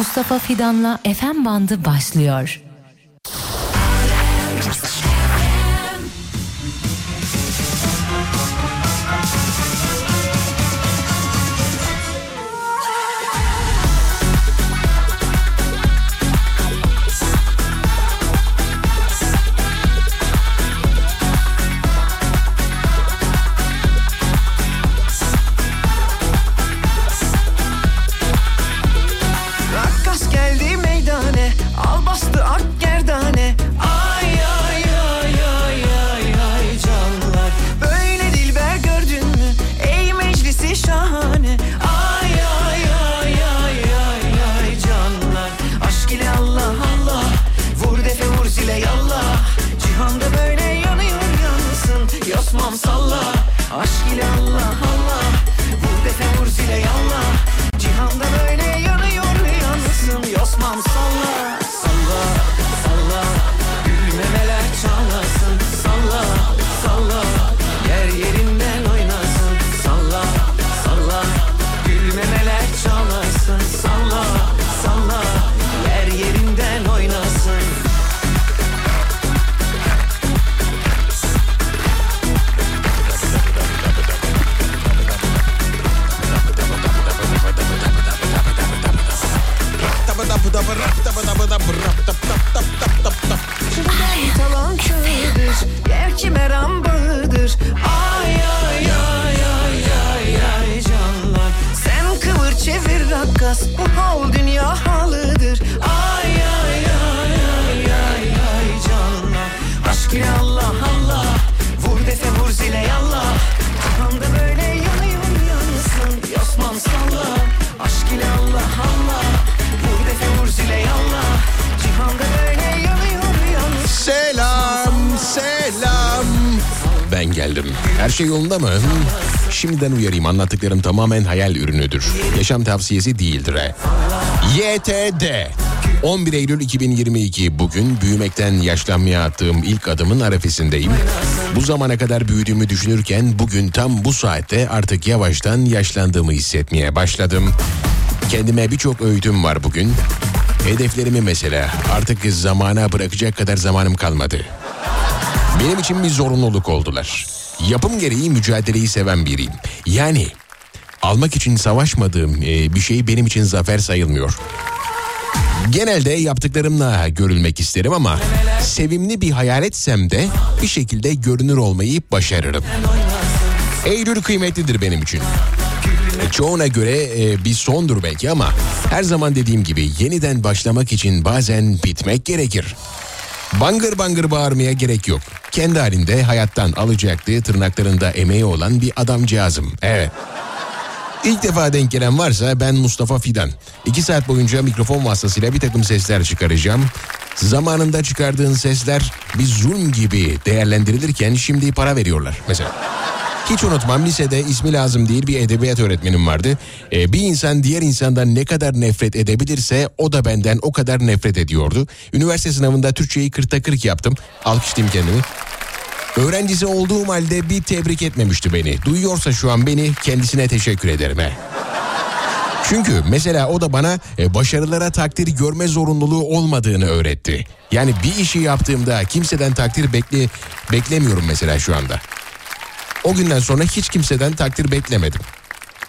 Mustafa Fidan'la FM bandı başlıyor. Şey yolunda mı? Şimdiden uyarayım anlattıklarım tamamen hayal ürünüdür. Yaşam tavsiyesi değildir. he. YTD 11 Eylül 2022 bugün büyümekten yaşlanmaya attığım ilk adımın arefesindeyim. Bu zamana kadar büyüdüğümü düşünürken bugün tam bu saatte artık yavaştan yaşlandığımı hissetmeye başladım. Kendime birçok öğütüm var bugün. Hedeflerimi mesela artık zamana bırakacak kadar zamanım kalmadı. Benim için bir zorunluluk oldular. Yapım gereği mücadeleyi seven biriyim. Yani almak için savaşmadığım e, bir şey benim için zafer sayılmıyor. Genelde yaptıklarımla görülmek isterim ama sevimli bir hayal etsem de bir şekilde görünür olmayı başarırım. Eylül kıymetlidir benim için. E, Çoğuna göre e, bir sondur belki ama her zaman dediğim gibi yeniden başlamak için bazen bitmek gerekir. Bangır bangır bağırmaya gerek yok. Kendi halinde hayattan alacaktı tırnaklarında emeği olan bir adamcağızım. Evet. İlk defa denk gelen varsa ben Mustafa Fidan. İki saat boyunca mikrofon vasıtasıyla bir takım sesler çıkaracağım. Zamanında çıkardığın sesler bir zulm gibi değerlendirilirken şimdi para veriyorlar mesela. Hiç unutmam lisede ismi lazım değil bir edebiyat öğretmenim vardı. Ee, bir insan diğer insandan ne kadar nefret edebilirse o da benden o kadar nefret ediyordu. Üniversite sınavında Türkçeyi 40'ta 40 yaptım. Alkışlayayım kendimi. Öğrencisi olduğum halde bir tebrik etmemişti beni. Duyuyorsa şu an beni kendisine teşekkür ederim. He. Çünkü mesela o da bana e, başarılara takdir görme zorunluluğu olmadığını öğretti. Yani bir işi yaptığımda kimseden takdir bekle beklemiyorum mesela şu anda. O günden sonra hiç kimseden takdir beklemedim.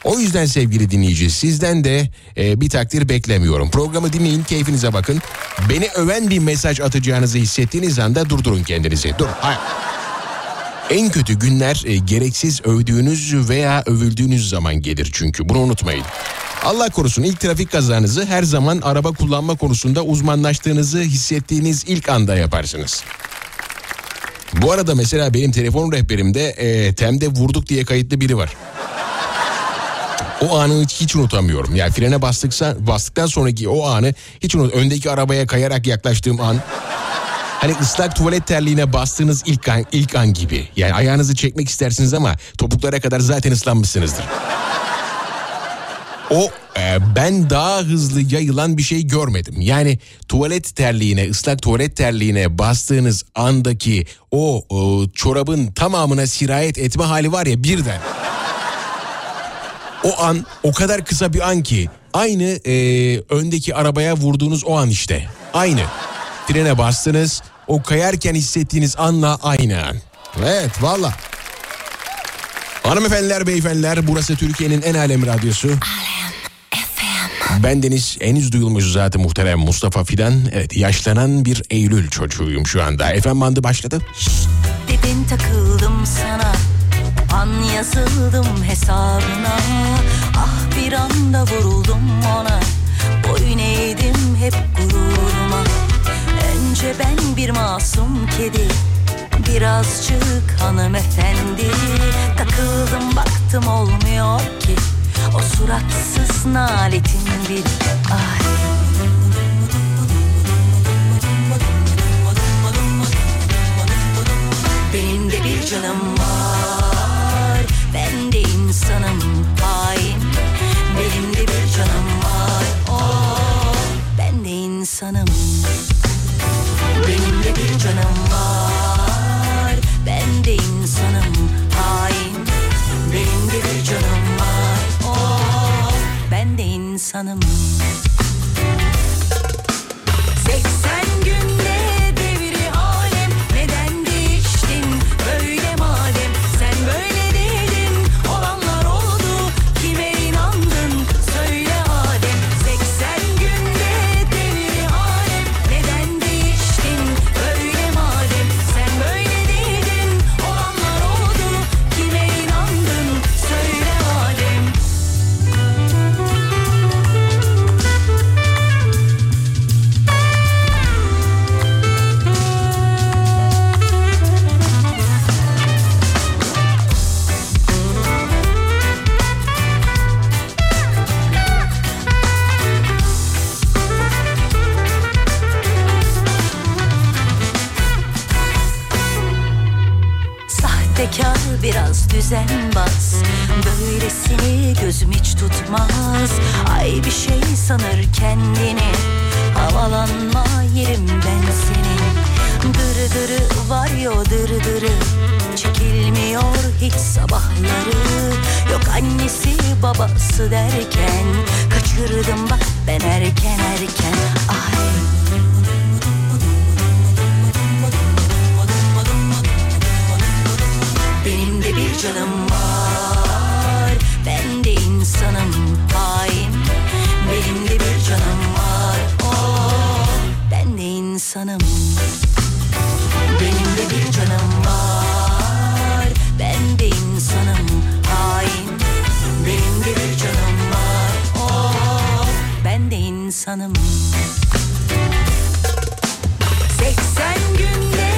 O yüzden sevgili dinleyici sizden de e, bir takdir beklemiyorum. Programı dinleyin keyfinize bakın. Beni öven bir mesaj atacağınızı hissettiğiniz anda durdurun kendinizi. Dur. Hayır. En kötü günler e, gereksiz övdüğünüz veya övüldüğünüz zaman gelir çünkü bunu unutmayın. Allah korusun ilk trafik kazanızı her zaman araba kullanma konusunda uzmanlaştığınızı hissettiğiniz ilk anda yaparsınız. Bu arada mesela benim telefon rehberimde e, Tem'de vurduk diye kayıtlı biri var. O anı hiç, unutamıyorum. Yani frene bastıksa, bastıktan sonraki o anı hiç unut. Öndeki arabaya kayarak yaklaştığım an. Hani ıslak tuvalet terliğine bastığınız ilk an, ilk an gibi. Yani ayağınızı çekmek istersiniz ama topuklara kadar zaten ıslanmışsınızdır. O ben daha hızlı yayılan bir şey görmedim. Yani tuvalet terliğine, ıslak tuvalet terliğine bastığınız andaki o, o çorabın tamamına sirayet etme hali var ya birden. O an o kadar kısa bir an ki Aynı e, öndeki arabaya vurduğunuz o an işte. Aynı. Frene bastınız. O kayarken hissettiğiniz anla aynı an. Evet valla. Hanımefendiler beyefendiler burası Türkiye'nin en alem radyosu. Ben Deniz henüz duyulmuş zaten muhterem Mustafa Fidan. Evet yaşlanan bir Eylül çocuğuyum şu anda. Efendim bandı başladı. Dedin takıldım sana An yazıldım hesabına Ah bir anda vuruldum ona Boyun eğdim hep gururuma Önce ben bir masum kedi Birazcık hanımefendi Takıldım baktım olmuyor ki O suratsız naletin bir Ay Benim de bir canım var. Ben de insanım hain. Benim de bir canım var. Oh, Ben de insanım. Benim de bir canım var. Ben de insanım insanım Biraz düzenbaz Böylesini gözüm hiç tutmaz. Ay bir şey sanır kendini. Havalanma yerim ben senin. Dırı var ya dırı dırı. Çekilmiyor hiç sabahları. Yok annesi babası derken Kaçırdım bak ben erken erken. Ay bir canım var. Ben de insanım hain. Benim de bir canım var. Oh, Ben de insanım. Benim de bir canım var. Ben de insanım hain. Benim de bir canım var. Oh, Ben de insanım. 80 günde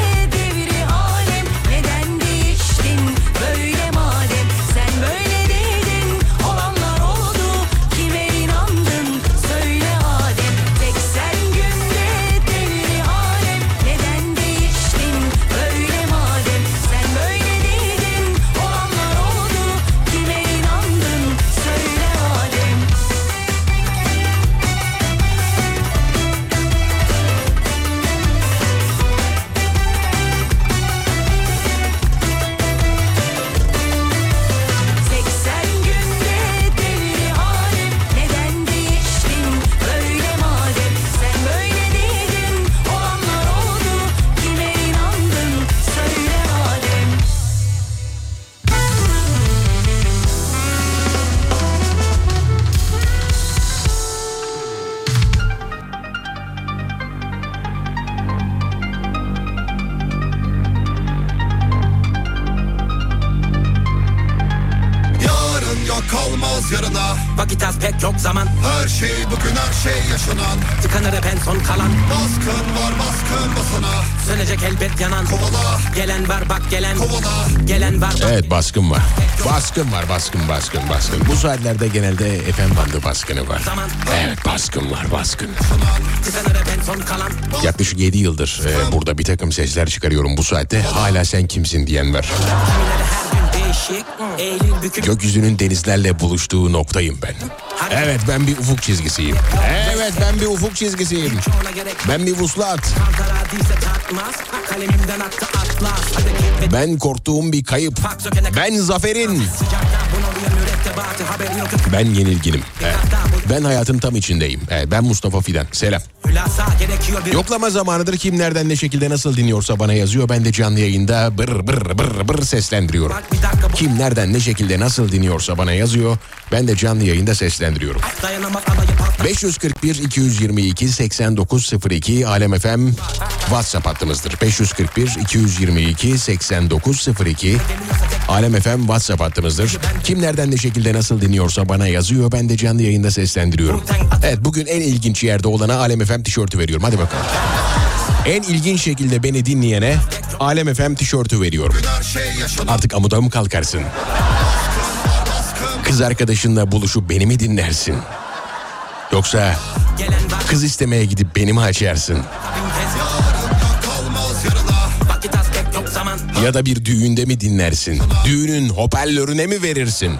Gelen gelen var Evet baskın var. Baskın var baskın baskın baskın. Bu saatlerde genelde FM bandı baskını var. Evet baskın var baskın. Yaklaşık 7 yıldır e, burada bir takım sesler çıkarıyorum bu saatte. Hala sen kimsin diyen var. Gökyüzünün denizlerle buluştuğu noktayım ben. Evet ben bir ufuk çizgisiyim. Evet ben bir ufuk çizgisiyim. Ben bir vuslat. Ben korktuğum bir kayıp. Ben zaferin. Ben yenilginim. Evet. Ben hayatın tam içindeyim. Evet, ben Mustafa Fidan. Selam. Yoklama zamanıdır kim nereden ne şekilde nasıl dinliyorsa bana yazıyor. Ben de canlı yayında bır bır bır bır seslendiriyorum. Kim nereden ne şekilde nasıl dinliyorsa bana yazıyor. Ben de canlı yayında seslendiriyorum. dayanamaz 541 222 8902 Alem FM WhatsApp hattımızdır. 541 222 8902 Alem FM WhatsApp hattımızdır. Kim nereden ne şekilde nasıl dinliyorsa bana yazıyor. Ben de canlı yayında seslendiriyorum. Evet bugün en ilginç yerde olana Alem FM tişörtü veriyorum. Hadi bakalım. En ilginç şekilde beni dinleyene Alem FM tişörtü veriyorum. Artık amuda mı kalkarsın? Kız arkadaşınla buluşup beni mi dinlersin? Yoksa kız istemeye gidip beni mi açarsın? Ya da bir düğünde mi dinlersin? Düğünün hoparlörüne mi verirsin?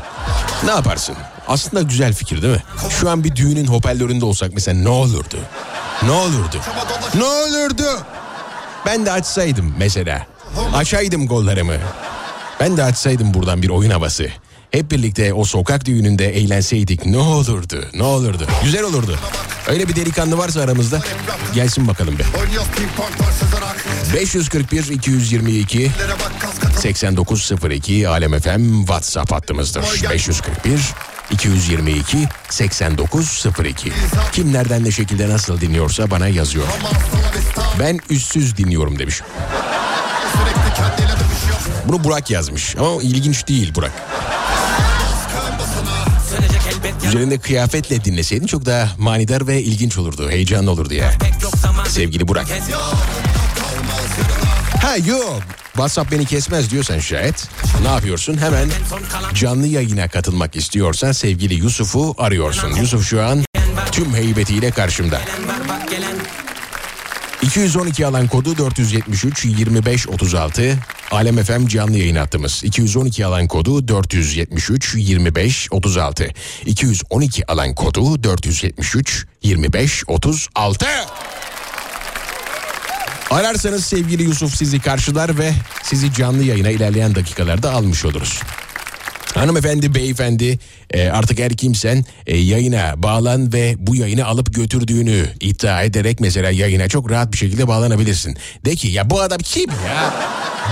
Ne yaparsın? Aslında güzel fikir değil mi? Şu an bir düğünün hoparlöründe olsak mesela ne olurdu? Ne olurdu? Ne olurdu? Ben de açsaydım mesela. Açaydım kollarımı. Ben de açsaydım buradan bir oyun havası. Hep birlikte o sokak düğününde eğlenseydik ne olurdu? Ne olurdu? Güzel olurdu. Öyle bir delikanlı varsa aramızda gelsin bakalım sızarak 541 222 Lere bak kas katı 8902 Alem FM WhatsApp hattımızdır. 541 222 8902. Kim nereden ne şekilde nasıl dinliyorsa bana yazıyor. Ben üstsüz dinliyorum demiş. Bunu Burak yazmış ama ilginç değil Burak. Üzerinde kıyafetle dinleseydin çok daha manidar ve ilginç olurdu. Heyecanlı olurdu ya. Sevgili Burak. Ha yok. WhatsApp beni kesmez diyorsan şayet. Ne yapıyorsun? Hemen canlı yayına katılmak istiyorsan sevgili Yusuf'u arıyorsun. Yusuf şu an tüm heybetiyle karşımda. gelen var bak gelen 212 alan kodu 473 25 36 Alem FM canlı yayın hattımız. 212 alan kodu 473 25 36. 212 alan kodu 473 25 36. Ararsanız sevgili Yusuf sizi karşılar ve sizi canlı yayına ilerleyen dakikalarda almış oluruz. Hanımefendi, beyefendi e, artık her kimsen e, yayına bağlan ve bu yayını alıp götürdüğünü iddia ederek mesela yayına çok rahat bir şekilde bağlanabilirsin. De ki ya bu adam kim ya?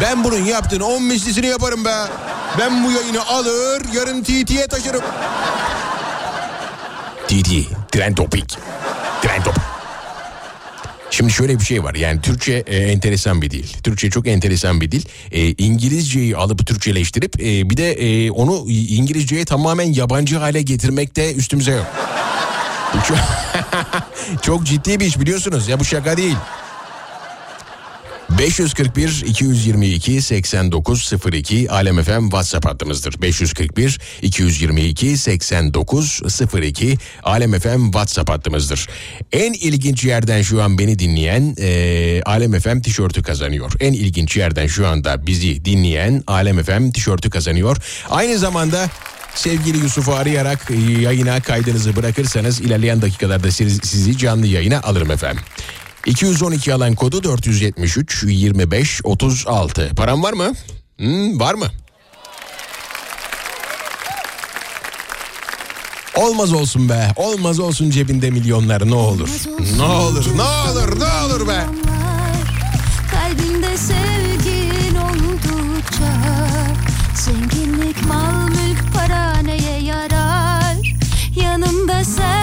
Ben bunun yaptığını 10 mislisini yaparım be. Ben bu yayını alır yarın TT'ye taşırım. TT, Trend Topic. Trend Topic. Şimdi şöyle bir şey var yani Türkçe e, enteresan bir dil. Türkçe çok enteresan bir dil. E, İngilizceyi alıp Türkçeleştirip e, bir de e, onu İngilizceye tamamen yabancı hale getirmekte üstümüze yok. çok ciddi bir iş biliyorsunuz ya bu şaka değil. 541 222 8902 Alem FM WhatsApp hattımızdır. 541 222 8902 Alem FM WhatsApp hattımızdır. En ilginç yerden şu an beni dinleyen e, Alem FM tişörtü kazanıyor. En ilginç yerden şu anda bizi dinleyen Alem FM tişörtü kazanıyor. Aynı zamanda Sevgili Yusuf'u arayarak yayına kaydınızı bırakırsanız ilerleyen dakikalarda siz- sizi canlı yayına alırım efendim. 212 alan kodu 473 25 36. Param var mı? Hmm, var mı? Olmaz olsun be. Olmaz olsun cebinde milyonlar ne olur. Ne olur, ne olur, ne olur be. Kalbinde sevgin oldukça Zenginlik, mal, mülk, para neye yarar Yanımda sen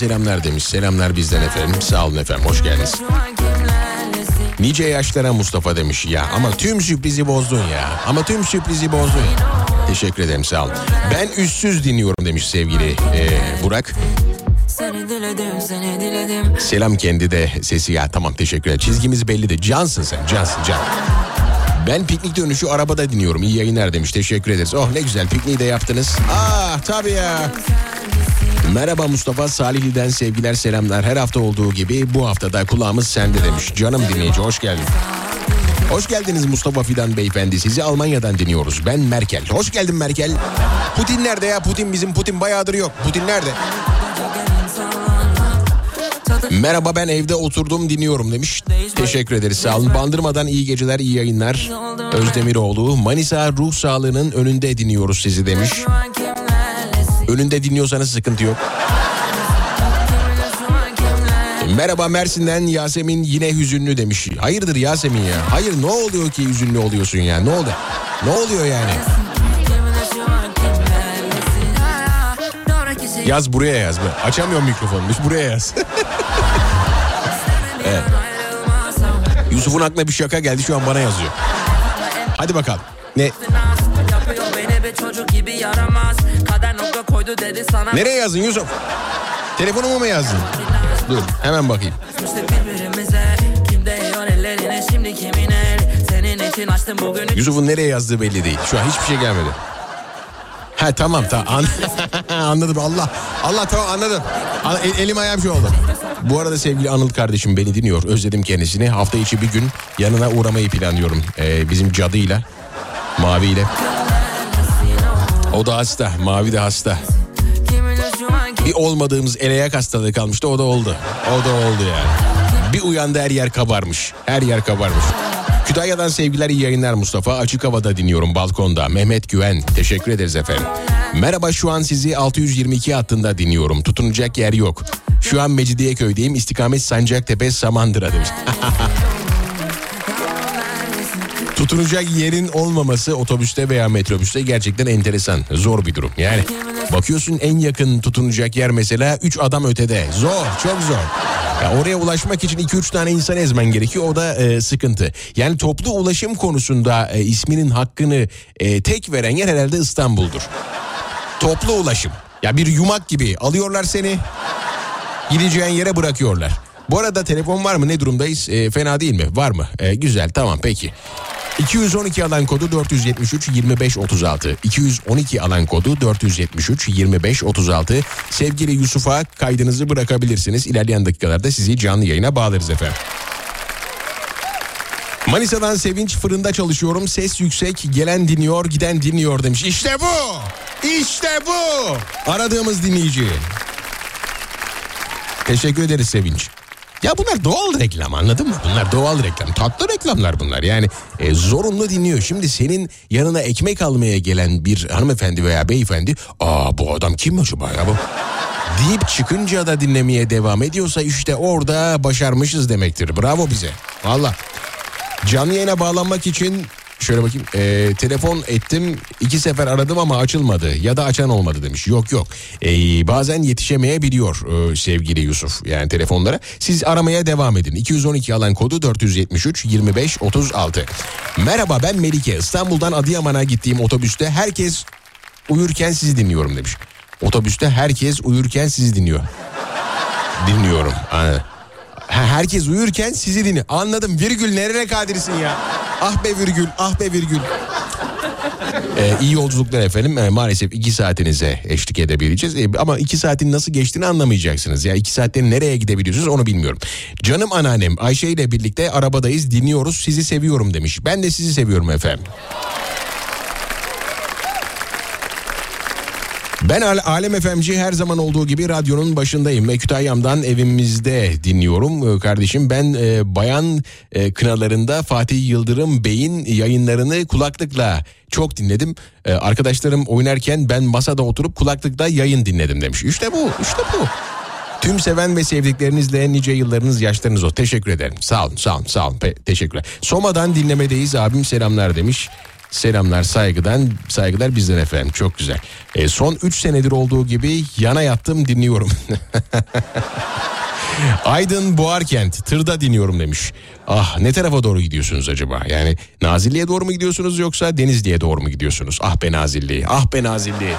selamlar demiş. Selamlar bizden efendim. Sağ olun efendim. Hoş geldiniz. Nice yaşlara Mustafa demiş. Ya ama tüm sürprizi bozdun ya. Ama tüm sürprizi bozdun. Teşekkür ederim sağ olun. Ben üstsüz dinliyorum demiş sevgili e, Burak. Selam kendi de sesi ya tamam teşekkür ederim. Çizgimiz bellidir. Cansın sen cansın can. Ben piknik dönüşü arabada dinliyorum. İyi yayınlar demiş. Teşekkür ederiz. Oh ne güzel pikniği de yaptınız. Ah tabii ya. Merhaba Mustafa Salihli'den sevgiler selamlar. Her hafta olduğu gibi bu haftada kulağımız sende demiş. Canım dinleyici hoş geldin. Hoş geldiniz Mustafa Fidan beyefendi. Sizi Almanya'dan dinliyoruz. Ben Merkel. Hoş geldin Merkel. Putin nerede ya? Putin bizim Putin bayağıdır yok. Putin nerede? Merhaba ben evde oturdum dinliyorum demiş. Teşekkür ederiz sağ olun. Bandırmadan iyi geceler iyi yayınlar. Özdemiroğlu Manisa ruh sağlığının önünde dinliyoruz sizi demiş. Önünde dinliyorsanız sıkıntı yok. Merhaba Mersin'den Yasemin yine hüzünlü demiş. Hayırdır Yasemin ya? Hayır ne oluyor ki hüzünlü oluyorsun ya? Ne oldu? Ne oluyor yani? Yaz buraya yaz. Açamıyorum mikrofonu. Buraya yaz. evet. Yusuf'un aklına bir şaka geldi şu an bana yazıyor. Hadi bakalım. Ne? Nereye yazdın Yusuf? Telefonumu mu yazdın? Dur hemen bakayım. Yusuf'un nereye yazdığı belli değil. Şu an hiçbir şey gelmedi. Ha tamam tamam. An- anladım Allah Allah tamam anladım. An- el- elim ayağım şey oldu. Bu arada sevgili Anıl kardeşim beni dinliyor. Özledim kendisini. Hafta içi bir gün yanına uğramayı planlıyorum. Ee, bizim cadıyla Maviyle. O da hasta Mavi de hasta Bir olmadığımız eleyak hastalığı kalmıştı o da oldu O da oldu yani Bir uyandı her yer kabarmış Her yer kabarmış Kütahya'dan sevgiler iyi yayınlar Mustafa. Açık havada dinliyorum balkonda. Mehmet Güven. Teşekkür ederiz efendim. Merhaba şu an sizi 622 hattında dinliyorum. Tutunacak yer yok. Şu an Mecidiyeköy'deyim. İstikamet Sancaktepe Samandıra demiş. Tutunacak yerin olmaması otobüste veya metrobüste gerçekten enteresan. Zor bir durum. Yani bakıyorsun en yakın tutunacak yer mesela 3 adam ötede. Zor, çok zor. Ya oraya ulaşmak için 2-3 tane insan ezmen gerekiyor. O da e, sıkıntı. Yani toplu ulaşım konusunda e, isminin hakkını e, tek veren yer herhalde İstanbul'dur. Toplu ulaşım. Ya bir yumak gibi alıyorlar seni. Gideceğin yere bırakıyorlar. Bu arada telefon var mı? Ne durumdayız? E, fena değil mi? Var mı? E, güzel tamam peki. 212 alan kodu 473 25 36. 212 alan kodu 473 25 36. Sevgili Yusuf'a kaydınızı bırakabilirsiniz. İlerleyen dakikalarda sizi canlı yayına bağlarız efendim. Manisa'dan Sevinç fırında çalışıyorum. Ses yüksek gelen dinliyor giden dinliyor demiş. İşte bu. İşte bu. Aradığımız dinleyici. Teşekkür ederiz Sevinç. Ya bunlar doğal reklam anladın mı? Bunlar doğal reklam. Tatlı reklamlar bunlar. Yani e, zorunlu dinliyor. Şimdi senin yanına ekmek almaya gelen bir hanımefendi veya beyefendi... Aa bu adam kim acaba ya bu? deyip çıkınca da dinlemeye devam ediyorsa işte orada başarmışız demektir. Bravo bize. Valla. Canlı yayına bağlanmak için şöyle bakayım e, telefon ettim iki sefer aradım ama açılmadı ya da açan olmadı demiş. Yok yok e, bazen yetişemeyebiliyor e, sevgili Yusuf yani telefonlara. Siz aramaya devam edin 212 alan kodu 473 25 36. Merhaba ben Melike İstanbul'dan Adıyaman'a gittiğim otobüste herkes uyurken sizi dinliyorum demiş. Otobüste herkes uyurken sizi dinliyor. Dinliyorum. Aynen. Herkes uyurken sizi dinliyor. Anladım. Virgül nereye kadirsin ya? Ah be virgül, ah be virgül. Ee, iyi yolculuklar efendim. Ee, maalesef iki saatinize eşlik edebileceğiz. Ee, ama iki saatin nasıl geçtiğini anlamayacaksınız. Ya iki saatte nereye gidebiliyorsunuz onu bilmiyorum. Canım anneannem Ayşe ile birlikte arabadayız dinliyoruz. Sizi seviyorum demiş. Ben de sizi seviyorum efendim. Ben Alem FM'ci her zaman olduğu gibi radyonun başındayım ve Kütahya'mdan evimizde dinliyorum. Ee, kardeşim ben e, bayan e, kınalarında Fatih Yıldırım Bey'in yayınlarını kulaklıkla çok dinledim. E, arkadaşlarım oynarken ben masada oturup kulaklıkla yayın dinledim demiş. İşte bu işte bu. Tüm seven ve sevdiklerinizle nice yıllarınız yaşlarınız o. Teşekkür ederim. Sağ olun sağ olun sağ olun. Pe- teşekkürler. Soma'dan dinlemedeyiz abim selamlar demiş. Selamlar saygıdan saygılar bizden efendim çok güzel. E, son 3 senedir olduğu gibi yana yattım dinliyorum. Aydın Boğarkent tırda dinliyorum demiş. Ah ne tarafa doğru gidiyorsunuz acaba? Yani Nazilli'ye doğru mu gidiyorsunuz yoksa Denizli'ye doğru mu gidiyorsunuz? Ah be Nazilli, ah be Nazilli.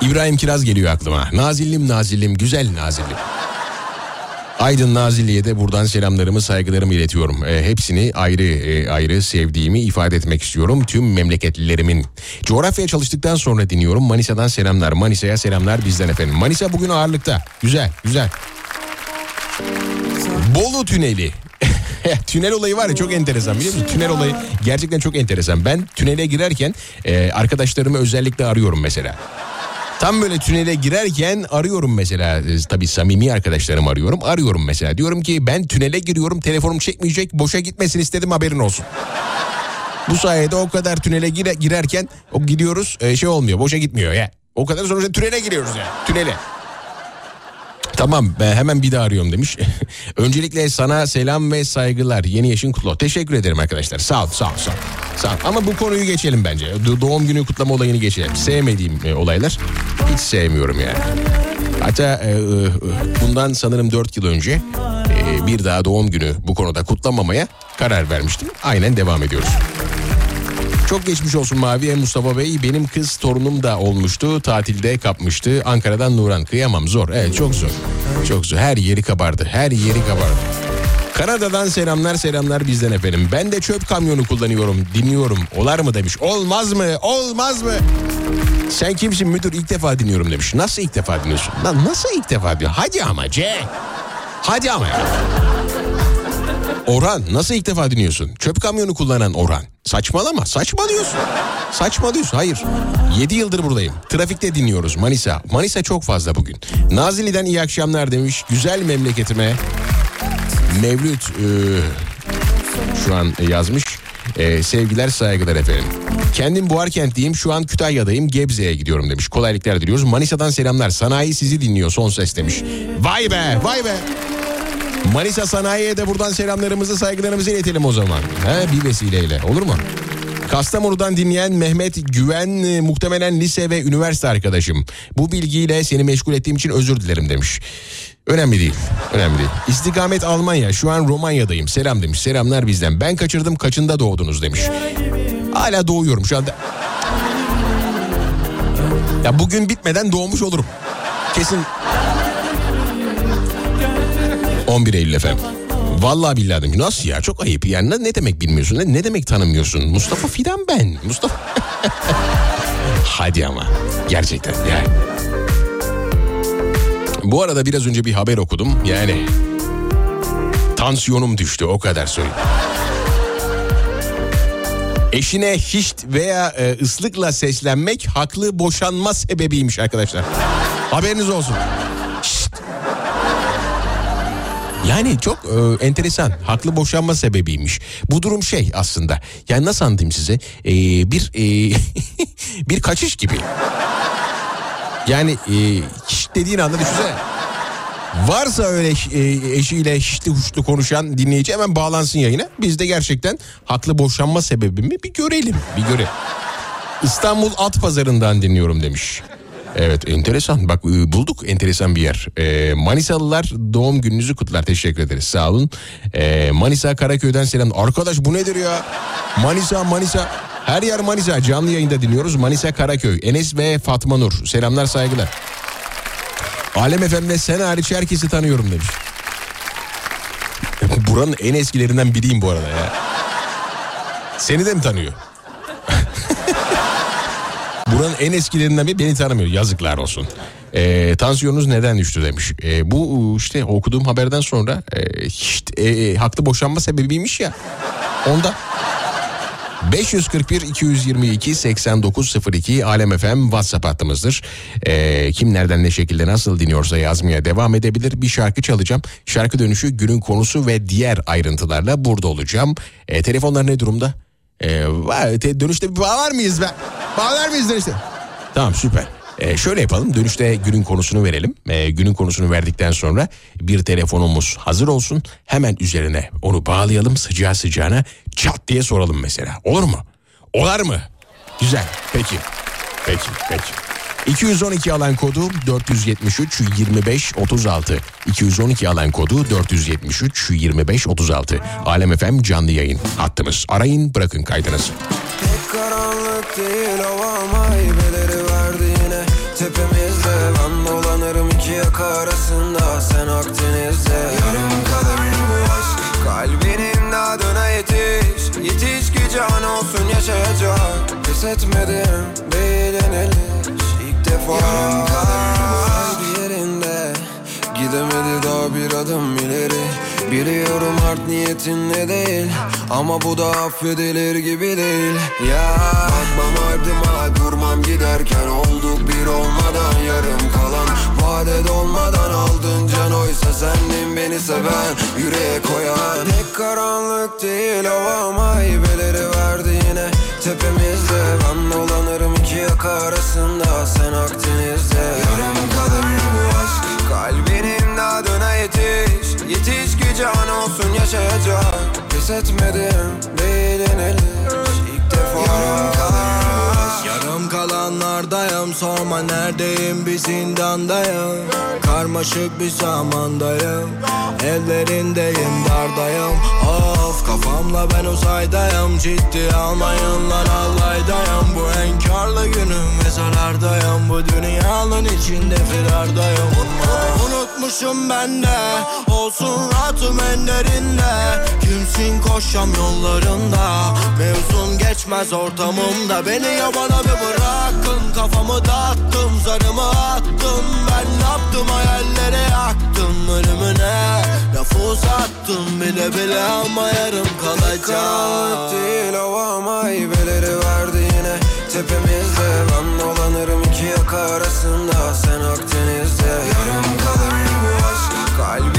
İbrahim Kiraz geliyor aklıma. Nazillim Nazillim, güzel Nazillim. Aydın Nazilli'ye de buradan selamlarımı saygılarımı iletiyorum. E, hepsini ayrı e, ayrı sevdiğimi ifade etmek istiyorum tüm memleketlilerimin. Coğrafya çalıştıktan sonra dinliyorum. Manisa'dan selamlar. Manisa'ya selamlar bizden efendim. Manisa bugün ağırlıkta. Güzel güzel. Bolu Tüneli. tünel olayı var ya çok enteresan biliyor musun? Tünel olayı gerçekten çok enteresan. Ben tünele girerken e, arkadaşlarımı özellikle arıyorum mesela. Tam böyle tünele girerken arıyorum mesela e, tabii samimi arkadaşlarım arıyorum. Arıyorum mesela diyorum ki ben tünele giriyorum telefonum çekmeyecek boşa gitmesin istedim haberin olsun. Bu sayede o kadar tünele gire, girerken o gidiyoruz e, şey olmuyor boşa gitmiyor ya. O kadar sonuçta tünele giriyoruz ya tünele. Tamam ben hemen bir daha arıyorum demiş. Öncelikle sana selam ve saygılar. Yeni yaşın kutlu. Teşekkür ederim arkadaşlar. Sağ ol, sağ ol, sağ ol. Sağ ol. Ama bu konuyu geçelim bence. Doğum günü kutlama olayını geçelim. Sevmediğim e, olaylar. Hiç sevmiyorum yani. Hatta e, e, bundan sanırım 4 yıl önce e, bir daha doğum günü bu konuda kutlamamaya karar vermiştim. Aynen devam ediyoruz. Çok geçmiş olsun Maviye Mustafa Bey. Benim kız torunum da olmuştu. Tatilde kapmıştı. Ankara'dan Nuran. Kıyamam zor. Evet çok zor. Çok zor. Her yeri kabardı. Her yeri kabardı. Kanada'dan selamlar selamlar bizden efendim. Ben de çöp kamyonu kullanıyorum. Dinliyorum. Olar mı demiş. Olmaz mı? Olmaz mı? Sen kimsin müdür? İlk defa dinliyorum demiş. Nasıl ilk defa dinliyorsun? Lan nasıl ilk defa diyor? Hadi ama C. Hadi ama ya. Orhan nasıl ilk defa dinliyorsun? Çöp kamyonu kullanan Orhan. Saçmalama saçmalıyorsun. Saçmalıyorsun hayır. 7 yıldır buradayım. Trafikte dinliyoruz Manisa. Manisa çok fazla bugün. Nazilli'den iyi akşamlar demiş. Güzel memleketime. Mevlüt e, şu an yazmış. E, sevgiler saygılar efendim. Kendim Buharkentliyim şu an Kütahya'dayım Gebze'ye gidiyorum demiş. Kolaylıklar diliyoruz. Manisa'dan selamlar. Sanayi sizi dinliyor son ses demiş. Vay be vay be. Manisa Sanayi'ye de buradan selamlarımızı saygılarımızı iletelim o zaman. He, bir vesileyle olur mu? Kastamonu'dan dinleyen Mehmet Güven e, muhtemelen lise ve üniversite arkadaşım. Bu bilgiyle seni meşgul ettiğim için özür dilerim demiş. Önemli değil. Önemli değil. İstikamet Almanya. Şu an Romanya'dayım. Selam demiş. Selamlar bizden. Ben kaçırdım kaçında doğdunuz demiş. Hala doğuyorum şu anda. Ya bugün bitmeden doğmuş olurum. Kesin 11 Eylül efendim. Vallahi billahi dedim. Nasıl ya çok ayıp yani ne, demek bilmiyorsun ne, ne demek tanımıyorsun Mustafa Fidan ben Mustafa Hadi ama gerçekten yani. Bu arada biraz önce bir haber okudum yani tansiyonum düştü o kadar söyleyeyim. Eşine hişt veya e, ıslıkla seslenmek haklı boşanma sebebiymiş arkadaşlar. Haberiniz olsun. Yani çok e, enteresan. Haklı boşanma sebebiymiş. Bu durum şey aslında. Yani nasıl anlatayım size? E, bir e, bir kaçış gibi. Yani e, şşt dediğin anda düşünsene. Varsa öyle e, eşiyle şişli huşlu konuşan dinleyici hemen bağlansın yayına. Biz de gerçekten haklı boşanma sebebimi bir görelim. Bir görelim. İstanbul At Pazarı'ndan dinliyorum demiş. Evet enteresan bak e, bulduk enteresan bir yer. E, Manisalılar doğum gününüzü kutlar teşekkür ederiz sağ olun. E, Manisa Karaköy'den selam. Arkadaş bu nedir ya? Manisa Manisa her yer Manisa canlı yayında dinliyoruz. Manisa Karaköy Enes ve Fatma Nur selamlar saygılar. Alem FM'de sen hariç herkesi tanıyorum demiş. Buranın en eskilerinden biriyim bu arada ya. Seni de mi tanıyor? Buranın en eskilerinden biri beni tanımıyor. Yazıklar olsun. E, tansiyonunuz neden düştü demiş. E, bu işte okuduğum haberden sonra e, işte, e, haklı boşanma sebebiymiş ya. Onda 541 222 8902 Alem FM WhatsApp hattımızdır. Ee, kim nereden ne şekilde nasıl dinliyorsa yazmaya devam edebilir. Bir şarkı çalacağım. Şarkı dönüşü günün konusu ve diğer ayrıntılarla burada olacağım. Ee, telefonlar ne durumda? Ee, var, te- dönüşte bir bağlar mıyız be? Bağlar mıyız dönüşte? Tamam süper. Ee, şöyle yapalım dönüşte günün konusunu verelim. Ee, günün konusunu verdikten sonra bir telefonumuz hazır olsun. Hemen üzerine onu bağlayalım sıcağı sıcağına çat diye soralım mesela. Olur mu? Olar mı? Güzel peki. Peki peki. 212 alan kodu 473 25 36. 212 alan kodu 473 25 36. Alem FM canlı yayın hattımız. Arayın bırakın kaydınızı. Pek karanlık değil hava meyveleri verdi yine tepemizde Ben dolanırım iki yaka arasında sen Akdeniz'de Yarım kalır bu aşk kalbinin dadına yetiş Yetiş ki can olsun yaşayacak Pes değil aşk bir yerinde. Gidemedi daha bir adım ileri. Biliyorum art niyetin ne değil Ama bu da affedilir gibi değil. Ya Bakmam ardıma durmam giderken Olduk bir olmadan yarım kalan. Vade dolmadan aldın can oysa sendin beni seven Yüreğe koyan. Pek karanlık değil hava meyveleri verdi yine. Tepemizde ben dolanırım iki yaka arasında Sen Akdeniz'de. Yarım kalır bu aşk. Kalbinin dadına yetiş. Yetiş ki can olsun yaşayacak. Pes etmedim değil yeniliş İlk defa. Yarım kalır Yarım kalanlardayım sorma neredeyim bir zindandayım. Karmaşık bir zamandayım Ellerindeyim dardayım. Of kafamla ben uzaydayım Ciddi almayın lan allaydayım Bu enkarlı günüm ve zarardayım. Bu dünyanın içinde firardayım. Unutmuşum ben de. Olsun rahatım enlerinde Kimsin koşam yollarında. Mevzun geçmez ortamımda. Beni yabana bir bırakın. Kafamı dağıttım zarımı attım. Ben ne yaptım? Hayallere yaktım. Ölümüne Lafı uzattım. Bile bile ama yarım Karanlık kalacak değil hava meyveleri verdi yine. Tepemizde ben dolanırım iki yaka arasında. Sen bu aşk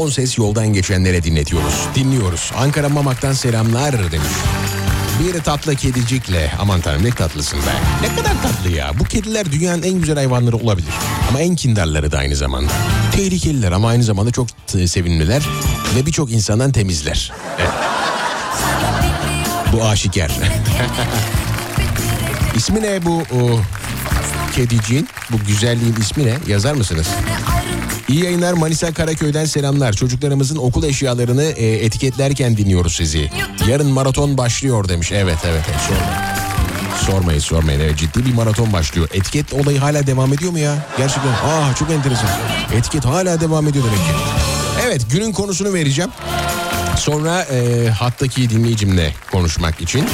Son ses yoldan geçenlere dinletiyoruz. Dinliyoruz. Ankara Mamak'tan selamlar demiş. Bir tatlı kedicikle. Aman tanrım ne tatlısın be. Ne kadar tatlı ya. Bu kediler dünyanın en güzel hayvanları olabilir. Ama en kindarları da aynı zamanda. Tehlikeliler ama aynı zamanda çok sevimliler. Ve birçok insandan temizler. Evet. Bu aşikar. İsmi ne bu o, kediciğin? Bu güzelliğin ismi ne? Yazar mısınız? İyi yayınlar Manisa Karaköy'den selamlar. Çocuklarımızın okul eşyalarını e, etiketlerken dinliyoruz sizi. Yarın maraton başlıyor demiş. Evet evet, evet sormayın. Sormayın sormayın evet ciddi bir maraton başlıyor. Etiket olayı hala devam ediyor mu ya? Gerçekten ah çok enteresan. Etiket hala devam ediyor demek ki. Evet günün konusunu vereceğim. Sonra e, hattaki dinleyicimle konuşmak için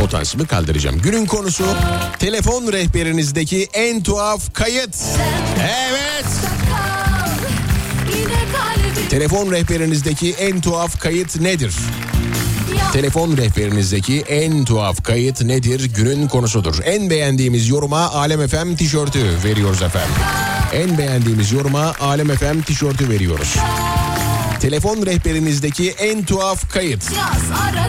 potansiyelimi kaldıracağım. Günün konusu telefon rehberinizdeki en tuhaf kayıt. Evet. Telefon rehberinizdeki en tuhaf kayıt nedir? Telefon rehberinizdeki en tuhaf kayıt nedir? Günün konusudur. En beğendiğimiz yoruma Alem FM tişörtü veriyoruz efendim. En beğendiğimiz yoruma Alem FM tişörtü veriyoruz. Telefon rehberinizdeki en tuhaf kayıt.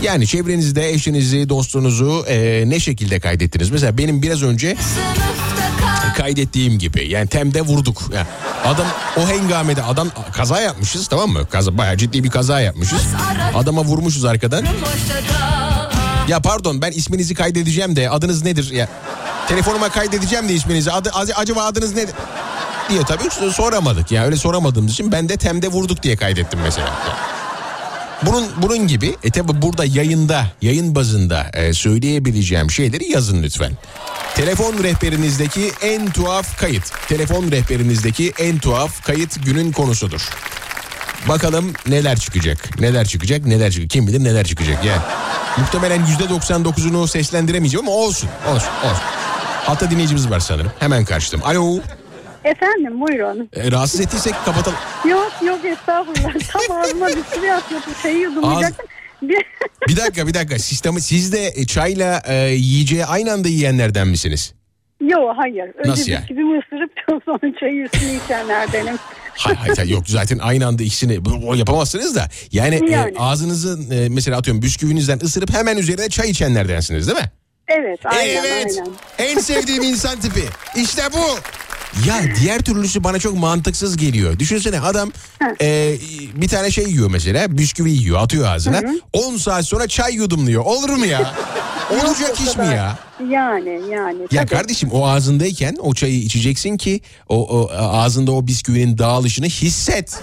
Yani çevrenizde eşinizi, dostunuzu e, ne şekilde kaydettiniz? Mesela benim biraz önce kaydettiğim gibi. Yani temde vurduk. Yani adam o hengamede adam kaza yapmışız tamam mı? Kaza bayağı ciddi bir kaza yapmışız. Adama vurmuşuz arkadan. Ya pardon ben isminizi kaydedeceğim de adınız nedir? Ya telefonuma kaydedeceğim de isminizi. Adı, acaba adınız nedir? diye tabii soramadık. Ya öyle soramadığımız için ben de temde vurduk diye kaydettim mesela. Bunun bunun gibi e tabi burada yayında yayın bazında e, söyleyebileceğim şeyleri yazın lütfen. Telefon rehberinizdeki en tuhaf kayıt. Telefon rehberinizdeki en tuhaf kayıt günün konusudur. Bakalım neler çıkacak. Neler çıkacak neler çıkacak. Kim bilir neler çıkacak yani. Muhtemelen %99'unu seslendiremeyeceğim ama olsun. Olsun olsun. Hatta dinleyicimiz var sanırım. Hemen karşıladım. Alo. Efendim buyurun. E, rahatsız ettiysek kapatalım. Yok yok estağfurullah. Tam ağzıma bir şey atıyordum. Şeyi yudumlayacaktım. Bir... bir dakika bir dakika. Sistemi, siz de e, çayla e, yiyeceği aynı anda yiyenlerden misiniz? Yok hayır. Önce Nasıl yani? bisküvimi ısırıp sonra çayı üstüne içenlerdenim. Hayır, hayır yok zaten aynı anda ikisini yapamazsınız da. Yani, Yani. E, ağzınızı e, mesela atıyorum bisküvinizden ısırıp hemen üzerine çay içenlerdensiniz değil mi? Evet aynen evet. aynen. En sevdiğim insan tipi. İşte bu. Ya diğer türlüsü bana çok mantıksız geliyor. Düşünsene adam e, bir tane şey yiyor mesela bisküvi yiyor atıyor ağzına. 10 saat sonra çay yudumluyor. Olur mu ya? Olacak iş mi ya? Yani yani. Ya tabii. kardeşim o ağzındayken o çayı içeceksin ki o, o ağzında o bisküvinin dağılışını hisset.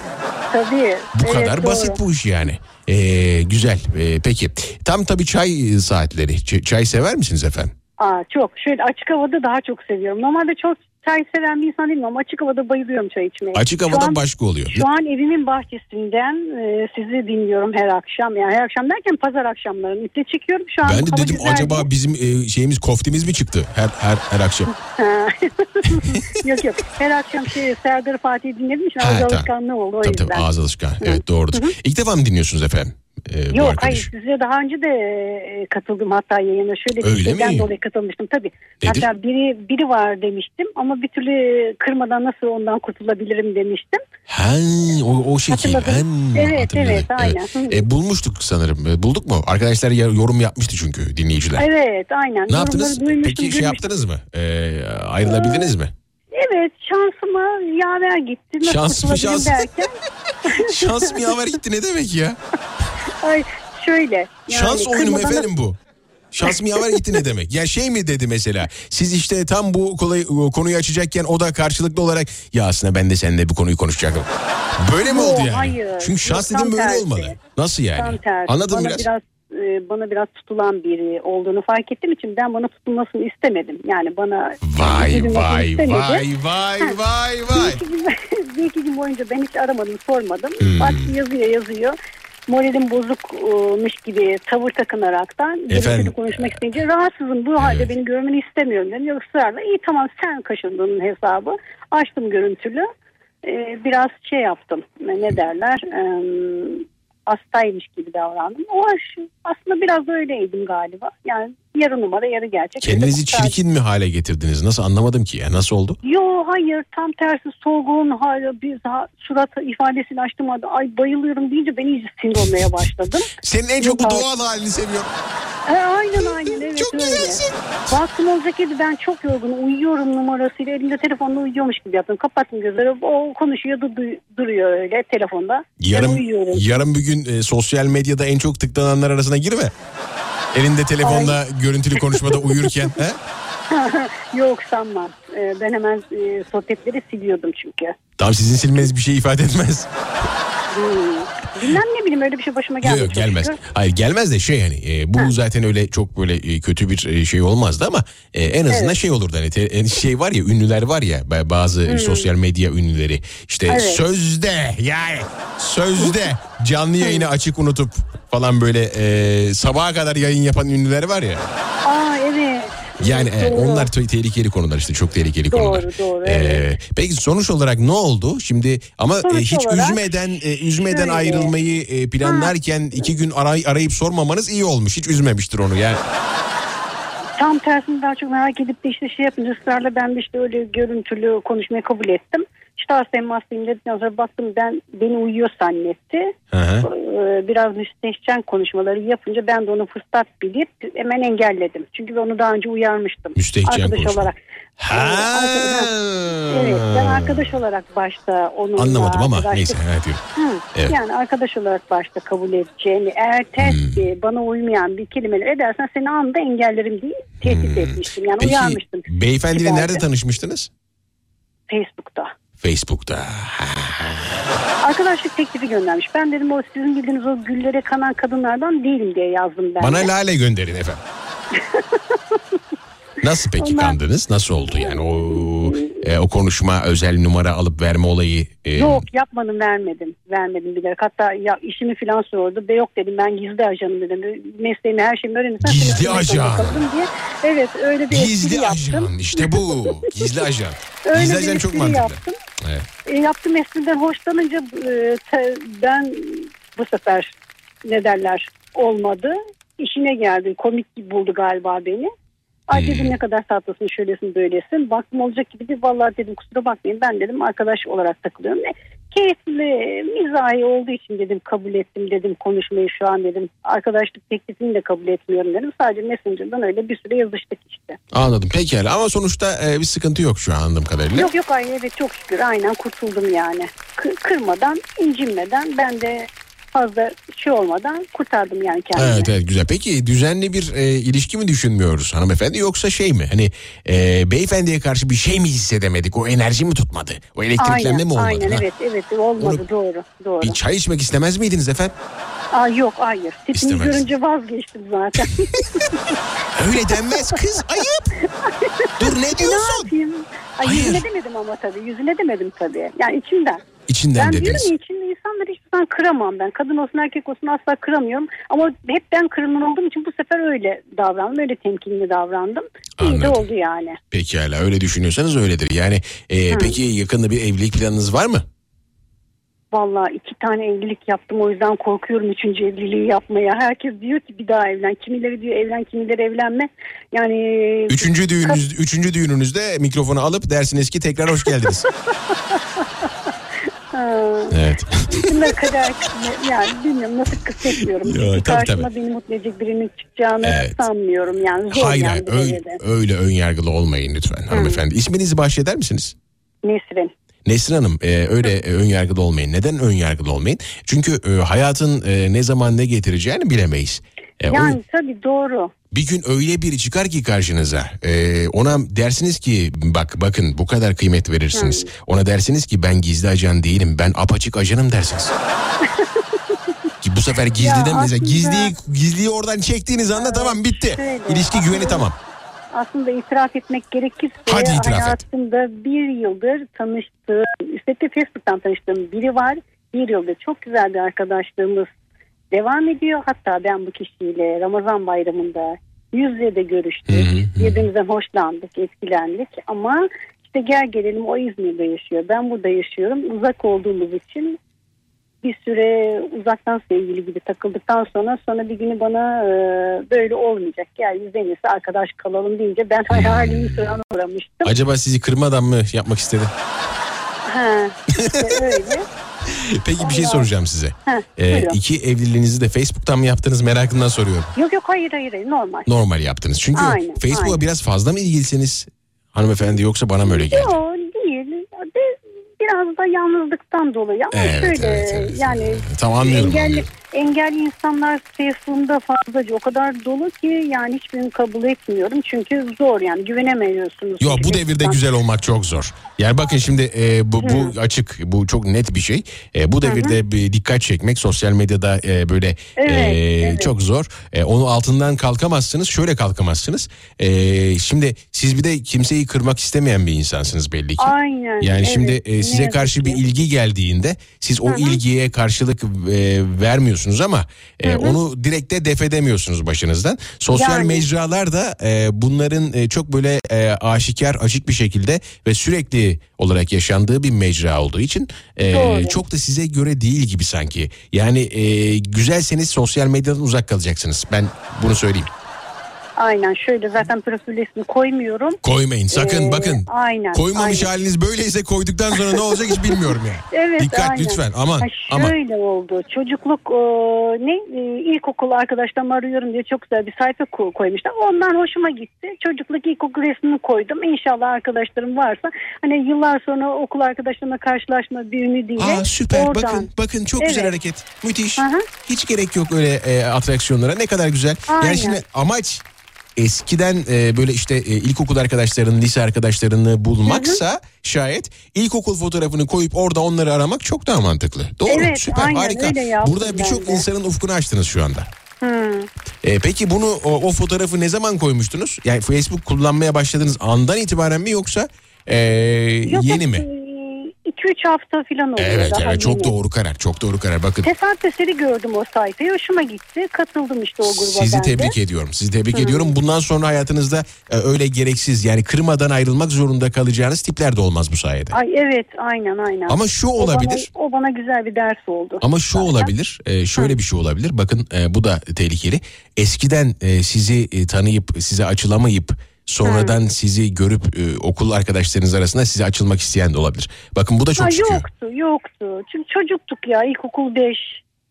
Tabii. Bu evet, kadar doğru. basit bu iş yani. Ee, güzel. Ee, peki tam tabii çay e, saatleri. Ç- çay sever misiniz efendim? Aa, çok. Şöyle açık havada daha çok seviyorum. Normalde çok çay seven bir insan değilim ama açık havada bayılıyorum çay içmeye. Açık Şu havada an- başka oluyor. Şu an evimin bahçesinden e, sizi dinliyorum her akşam. Yani her akşam derken pazar akşamları iple çekiyorum. Şu an Ben de dedim güzel acaba bizim e, şeyimiz koftimiz mi çıktı her her her akşam? Yok yok. Her akşam şey Serdar Fatih'i dinledim. Ha, ağız alışkanlığı oldu o Tabii yüzden. tabii ağız alışkanlığı. Evet doğrudur. İlk defa mı dinliyorsunuz efendim? E, bu Yok arkadaşı? hayır size daha önce de e, katıldım hatta yayına. Şöyle bir Öyle şeyden mi? dolayı katılmıştım tabii. Nedir? Hatta biri biri var demiştim ama bir türlü kırmadan nasıl ondan kurtulabilirim demiştim. Ha, o, o şekil. Hatırladım. Ha, Evet, hatırladım. evet, aynen. Hı. E, bulmuştuk sanırım. E, bulduk mu? Arkadaşlar yorum yapmıştı çünkü dinleyiciler. Evet aynen. Ne yaptınız? duymuştum, Peki şey yaptınız mı? E, ayrılabildiniz mi? Evet şansıma yaver gitti. Nasıl Şans mı, şans? derken. Şans mı yaver gitti ne demek ya? Ay şöyle. Yani Şans oyunu mu efendim bu? Şans mı yaver gitti ne demek? Ya şey mi dedi mesela? Siz işte tam bu kolay, konuyu açacakken o da karşılıklı olarak ya aslında ben de seninle bu konuyu konuşacaktım. Böyle mi oldu yani? hayır. Çünkü şans dedim böyle tersi. olmalı. Nasıl yani? Anladın biraz? biraz e, bana biraz tutulan biri olduğunu fark ettiğim için ben bana tutulmasını istemedim. Yani bana Vay üzülmesini vay istemedim. vay vay vay Bir vay. iki, gün, bir iki gün boyunca ben hiç aramadım sormadım. Hmm. Bak yazıyor yazıyor. Moralim bozukmuş gibi tavır takınaraktan görüntülü konuşmak isteyince rahatsızım bu halde beni görmeni istemiyorum dedim. Yok ısrarla iyi tamam sen kaşındığın hesabı açtım görüntülü. Ee, biraz şey yaptım ne derler Ee, hastaymış gibi davrandım. O aş- aslında biraz öyleydim galiba. Yani yarı numara yarı gerçek. Kendinizi Sadece- çirkin mi hale getirdiniz? Nasıl anlamadım ki ya. Nasıl oldu? Yo hayır tam tersi solgun hala bir daha surat ifadesini açtım ay bayılıyorum deyince ben iyice sinir olmaya başladım. Senin en çok bu doğal halini seviyorum. E, aynen aynen evet Çok öyle. güzelsin. Baktım olacak dedi ben çok yorgunum uyuyorum numarasıyla elimde telefonla uyuyormuş gibi yaptım. Kapattım gözleri o konuşuyor du- duruyor öyle telefonda. ben Yarın uyuyorum. yarın bir gün e, sosyal medyada en çok tıklananlar arasına girme. Elinde telefonla görüntülü konuşmada uyurken. He? Yok sanmam. E, ben hemen e, sohbetleri siliyordum çünkü. Tamam sizin silmeniz bir şey ifade etmez. Hmm. Bilmem ne bileyim öyle bir şey başıma Yok gelmedi. yok çok gelmez. şükür. Hayır gelmez de şey hani e, bu zaten öyle çok böyle e, kötü bir e, şey olmazdı ama e, en azından Evet. şey olurdu hani te- e, şey var ya ünlüler var ya ba- bazı e, sosyal medya ünlüleri işte Evet. sözde yani sözde canlı yayını açık unutup falan böyle e, sabaha kadar yayın yapan ünlüler var ya. Aa evet. Yani e, Doğru. onlar te- tehlikeli konular işte çok tehlikeli Doğru, konular. doğru, E, evet. peki sonuç olarak ne oldu? Şimdi ama e, hiç olarak üzmeden e, üzmeden şöyle. ayrılmayı e, planlarken iki gün aray, arayıp sormamanız iyi olmuş. Hiç üzmemiştir onu yani. Tam tersini daha çok merak edip de işte şey yapınca ısrarla ben de işte öyle görüntülü konuşmayı kabul ettim. Hastayım hastayım dedikten sonra baktım ben beni uyuyor zannetti. Hı hı. Ee, biraz müstehcen konuşmaları yapınca ben de onu fırsat bilip hemen engelledim. Çünkü ben onu daha önce uyarmıştım. Müstehcen arkadaş konuşma. olarak. Ha. Evet ben arkadaş olarak başta onunla Anlamadım ama arkadaşlık- neyse. Diyorum. Hı, Evet. Yani arkadaş olarak başta kabul edeceğini eğer ters Hmm. bir, bana uymayan bir kelimeler edersen seni anında engellerim diye tehdit etmiştim. Yani Peki uyarmıştım. beyefendiyle nerede tanışmıştınız? Facebook'ta. Facebook'ta. Arkadaşlık teklifi göndermiş. Ben dedim o sizin bildiğiniz o güllere kanan kadınlardan değilim diye yazdım ben. Bana de. lale gönderin efendim. Nasıl peki Onlar- kandınız? Nasıl oldu yani o e, o konuşma özel numara alıp verme olayı? e, Yok yapmadım vermedim. Vermedim bilerek. Hatta ya işimi falan sordu. Be yok dedim ben gizli ajanım dedim. Mesleğimi her şeyimi öğrenirsen Gizli ajan. Diye. Evet öyle bir Gizli ajan yaptım. işte bu. Gizli ajan. Öyle Gizli ajan çok mantıklı. yaptım. Evet. E, yaptığım espriden hoşlanınca e, te- ben bu sefer ne derler olmadı. İşine geldi. Komik buldu galiba beni. Ay dedim ne kadar tatlısın şöylesin böylesin. Baktım olacak gibi değil. Vallahi dedim kusura bakmayın ben dedim arkadaş olarak takılıyorum. E, keyifli mizahi olduğu için dedim kabul ettim dedim konuşmayı şu an dedim. Arkadaşlık teklifini de kabul etmiyorum dedim. Sadece Messenger'dan öyle bir süre yazıştık işte. Anladım pekala ama sonuçta e, bir sıkıntı yok şu an anladığım kadarıyla. Yok yok ay evet çok şükür aynen kurtuldum yani. Kı- kırmadan, incinmeden ben de fazla şey olmadan kurtardım yani kendimi. Evet evet güzel. Peki düzenli bir e, ilişki mi düşünmüyoruz hanımefendi yoksa şey mi? Hani e, beyefendiye karşı bir şey mi hissedemedik? O enerji mi tutmadı? O elektriklenme Aynen, mi olmadı? aynen ha? evet evet olmadı Onu- doğru doğru. Bir çay içmek istemez miydiniz efendim? Aa, yok hayır. Tipini görünce vazgeçtim zaten. Öyle denmez kız ayıp. Dur ne ne diyorsun? yapayım? Ay, Hayır. yüzüne demedim ama tabii. Yüzüne demedim tabii. Yani içimden. İçinden ben dediniz. diyorum ya içimde insanları hiçbir zaman kıramam ben. Kadın olsun erkek olsun asla kıramıyorum. Ama hep ben kırılman olduğum için bu sefer öyle davrandım. Öyle temkinli davrandım. İyi de Anladım. oldu yani. Pekala öyle düşünüyorsanız öyledir. Yani e, peki yakında bir evlilik planınız var mı? Vallahi iki tane evlilik yaptım o yüzden korkuyorum üçüncü evliliği yapmaya. Herkes diyor ki bir daha evlen. Kimileri diyor evlen kimileri evlenme. Yani Üçüncü düğününüz, üçüncü düğününüzde mikrofonu alıp dersiniz ki tekrar hoş geldiniz. ha, evet. ne kadar yani bilmiyorum nasıl kısmetmiyorum. Çünkü tabii, karşıma tabii. beni mutlu edecek birinin çıkacağını Evet. sanmıyorum yani. Zor hayır yani hayır bu öyle, devirde. öyle ön yargılı olmayın lütfen hanımefendi. İsminizi bahşeder misiniz? Nesrin. Nesrin Hanım e, öyle e, ön yargılı olmayın. Neden ön yargılı olmayın? Çünkü e, hayatın e, ne zaman ne getireceğini bilemeyiz. E, o- Yani tabii doğru. Bir gün öyle biri çıkar ki karşınıza e, ona dersiniz ki bak bakın bu kadar kıymet verirsiniz. Ona dersiniz ki ben gizli ajan değilim ben apaçık ajanım dersiniz. ki bu sefer gizliden mesela aslında- gizliyi gizliyi oradan çektiğiniz anda tamam bitti. şöyle, İlişki güveni aslında- tamam. Aslında itiraf etmek gerekirse Hadi itiraf et. hayatımda bir yıldır tanıştığım, üstelik de Facebook'tan tanıştığım biri var. Bir yıldır çok güzel bir arkadaşlığımız devam ediyor. Hatta ben bu kişiyle Ramazan bayramında yüz yüze de görüştük. Birbirimizden hoşlandık, etkilendik. Ama işte gel gelelim o İzmir'de yaşıyor. Ben burada yaşıyorum. Uzak olduğumuz için bir süre uzaktan sevgili gibi takıldıktan sonra sonra bir günü bana e, böyle olmayacak. Gel biz en arkadaş kalalım deyince ben hayalimi sıran uğramıştım. Acaba sizi kırmadan mı yapmak istedi? Ha, işte öyle. Peki bir şey soracağım size. Ha, Ee, buyurun. iki evliliğinizi de Facebook'tan mı yaptınız merakından soruyorum. Yok yok hayır hayır, hayır normal. Normal yaptınız. Çünkü Aynen, Facebook'a aynen. biraz fazla mı ilgilisiniz hanımefendi yoksa bana mı öyle geldi? Yok değil. De, biraz da yalnızlıktan dolayı ama Evet, şöyle evet, evet. yani Tamam anlıyorum. engelli, anlıyorum. Engelli insanlar Facebook'ta fazlaca o kadar dolu ki yani hiçbirini kabul etmiyorum. Çünkü zor yani güvenemiyorsunuz. Yo bu devirde Facebook'tan. güzel olmak çok zor. Yani bakın şimdi e, bu, bu açık, bu çok net bir şey. E, bu devirde bir dikkat çekmek sosyal medyada e, böyle Evet, e, evet. çok zor. E, onu altından kalkamazsınız. Şöyle kalkamazsınız. E, şimdi siz bir de kimseyi kırmak istemeyen bir insansınız belli ki. Aynen. Yani evet, şimdi e, size karşı bir ilgi geldiğinde siz o ilgiye karşılık e, vermiyorsunuz ama e, onu direkt de def edemiyorsunuz başınızdan. Sosyal Yani. mecralar da e, bunların e, çok böyle e, aşikar açık bir şekilde ve sürekli olarak yaşandığı bir mecra olduğu için e, Doğru. çok da size göre değil gibi sanki. Yani e, güzelseniz sosyal medyadan uzak kalacaksınız. Ben bunu söyleyeyim. Aynen şöyle zaten profil resmi koymuyorum. Koymayın sakın Ee, bakın. aynen, Koymamış aynen. haliniz böyleyse koyduktan sonra ne olacak hiç bilmiyorum yani. Evet, Dikkat aynen. lütfen aman Ha, aman. şöyle oldu. Çocukluk e, ne e, ilkokul arkadaşlarımı arıyorum diye çok güzel bir sayfa ko- koymuşlar. Ondan hoşuma gitti. Çocukluk ilkokul resmini koydum. İnşallah arkadaşlarım varsa hani yıllar sonra okul arkadaşlarımla karşılaşma bir ümidiyle. Aa süper oradan. bakın bakın çok güzel Evet. hareket. Müthiş. Hı. Hiç gerek yok öyle e, atraksiyonlara. Ne kadar güzel. Aynen. Yani şimdi amaç eskiden e, böyle işte e, ilkokul arkadaşlarını, lise arkadaşlarını bulmaksa şayet ilkokul fotoğrafını koyup orada onları aramak çok daha mantıklı. Doğru Evet, süper aynen harika. Burada birçok insanın ufkunu açtınız şu anda. Hı. E, peki bunu o, o fotoğrafı ne zaman koymuştunuz? Yani Facebook kullanmaya başladığınız andan itibaren mi yoksa e, Yok, yeni mi? E, 2-3 hafta falan oluyor. Evet daha evet çok yeni. doğru karar çok doğru karar bakın. Tesadüf eseri gördüm o sayfayı. Hoşuma gitti. Katıldım işte o gruba Sizi ben de. tebrik ediyorum. Sizi tebrik ediyorum. Bundan sonra hayatınızda e, öyle gereksiz yani kırmadan ayrılmak zorunda kalacağınız tipler de olmaz bu sayede. Ay evet aynen aynen. Ama şu O olabilir. bana, o bana güzel bir ders oldu. Ama şu zaten. olabilir, e, şöyle bir şey olabilir. Bakın e, bu da tehlikeli. Eskiden e, sizi e, tanıyıp size açılamayıp sonradan sizi görüp e, okul arkadaşlarınız arasında size açılmak isteyen de olabilir. Bakın bu da çok Ha, çıkıyor. yoktu yoktu. Çünkü çocuktuk ya ilkokul 5.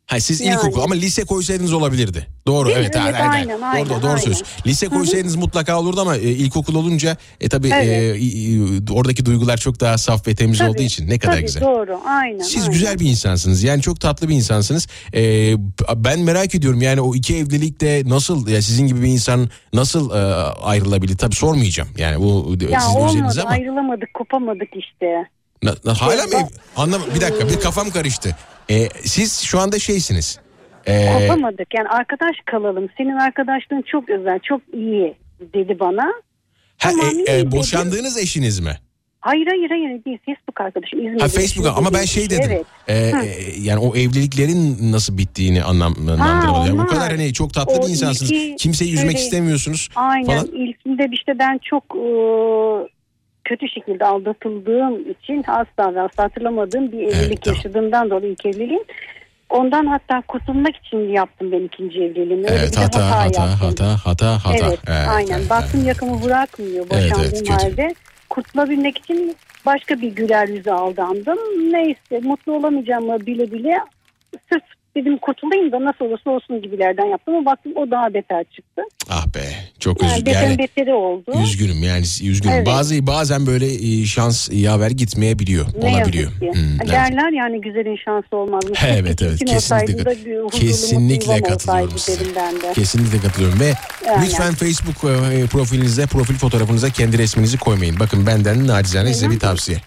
Ha, siz Yani. ilkokul ama lise koysaydınız olabilirdi. Doğru Değil mi? evet. Evet, ha, ha, ha. aynen, aynen, doğru, doğru aynen. söz. Lise koysaydınız mutlaka olurdu ama e, ilkokul olunca e, tabii Evet. e, i- i- oradaki duygular çok daha saf ve temiz Tabii, olduğu için ne kadar tabii, güzel. Doğru aynen. Siz aynen. güzel bir insansınız. Yani çok tatlı bir insansınız. Ee, ben merak ediyorum yani o iki evlilikte nasıl ya sizin gibi bir insan nasıl e, ayrılabilir? Tabii sormayacağım. Yani bu Ya sizin olmadı ama ayrılamadık kopamadık işte. Na- na- hala mı? Anlam bir dakika bir kafam karıştı. Ee, siz şu anda şeysiniz. Ee, Kopamadık yani arkadaş kalalım. Senin arkadaşlığın çok özel çok iyi dedi bana. ha, tamam, e, e, dedim. boşandığınız eşiniz mi? Hayır hayır hayır değil Facebook arkadaşım. İzmir'de. Ha Facebook'a ama ben şey dedim. Evet. E, yani o evliliklerin nasıl bittiğini anlamlandırmadım. Yani bu kadar hani çok tatlı O bir insansınız. ilki Kimseyi üzmek şöyle- istemiyorsunuz Aynen. falan. İlkinde işte ben çok e, kötü şekilde aldatıldığım için asla ve asla hatırlamadığım bir evlilik tamam. yaşadığımdan dolayı ilk evliliğim. Ondan hatta kurtulmak için yaptım ben ikinci evliliğimi. Öyle Evet bir de hata hata yaptım. hata hata hata. Evet, aynen. evet, Baktım yakamı bırakmıyor Evet, boşandığım evet, kötü. halde. Kurtulabilmek için başka bir güler yüze aldandım. Neyse mutlu olamayacağımı bile bile sırf dedim kurtulayım da nasıl olursa olsun gibilerden yaptım. Ama baktım o daha beter çıktı. Ah be çok Yani üzgünüm. beter Yani beteri oldu. üzgünüm yani üzgünüm. Evet. Bazı bazen böyle e, şans yaver gitmeyebiliyor. Ne olabiliyor. Hmm, evet. Derler yani güzelin şansı olmaz. Evet, evet, Kim kesinlikle da kesinlikle katılıyorum size. Kesinlikle katılıyorum ve Aynen. lütfen Facebook e, profilinize, profil fotoğrafınıza kendi resminizi koymayın. Bakın benden nacizane size bir tavsiye.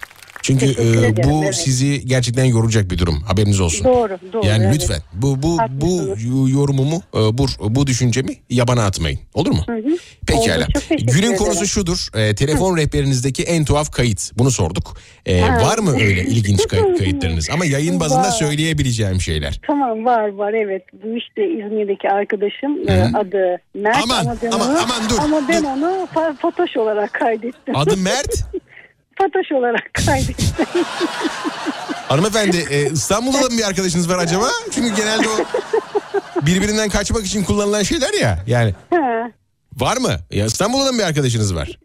Çünkü e, bu evet. sizi gerçekten yoracak bir durum. Haberiniz olsun. Doğru, doğru. Yani evet. lütfen bu bu bu yorumumu e, bu bu düşüncemi yabana atmayın. Olur mu? Hı hı. Pekala. Oldu, Günün konusu şudur. E, telefon rehberinizdeki en tuhaf kayıt. Bunu sorduk. E, Ha. var mı öyle ilginç kay- kayıtlarınız? Ama yayın bazında Var. söyleyebileceğim şeyler. Tamam var var evet. Bu işte İzmir'deki arkadaşım e, adı Mert. Aman, ama ben aman, onu, aman dur, Ama ben dur. onu Fatoş olarak kaydettim. Adı Mert. Fatoş olarak kaydettim. Hanımefendi e, İstanbul'da da mı bir arkadaşınız var acaba? Çünkü genelde o birbirinden kaçmak için kullanılan şeyler ya. Yani Ha. var mı? Ya İstanbul'da da mı bir arkadaşınız var?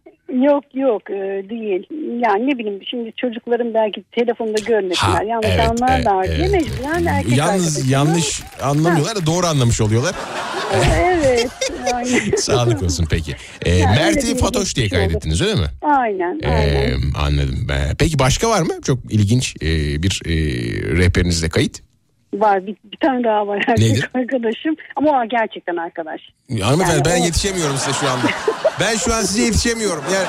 Yok yok e, değil. Yani ne bileyim şimdi çocukların belki telefonda görmesinler. Yanlış evet, anlarlar evet, diye evet. mecburen erkek Yalnız yanlış anlamıyorlar da doğru anlamış oluyorlar. Evet. Aynen. Sağlık olsun peki. E, Yani Mert'i Fatoş diye kaydettiniz öyle mi? Aynen. Ee, aynen. anladım. Ee, Peki başka var mı? Çok ilginç e, bir e, rehberinizde kayıt. Var bir, bir tane daha var erkek Nedir? arkadaşım. Ama o gerçekten arkadaş. Hanımefendi Yani ben o- yetişemiyorum size şu anda. ben şu an size yetişemiyorum. Yani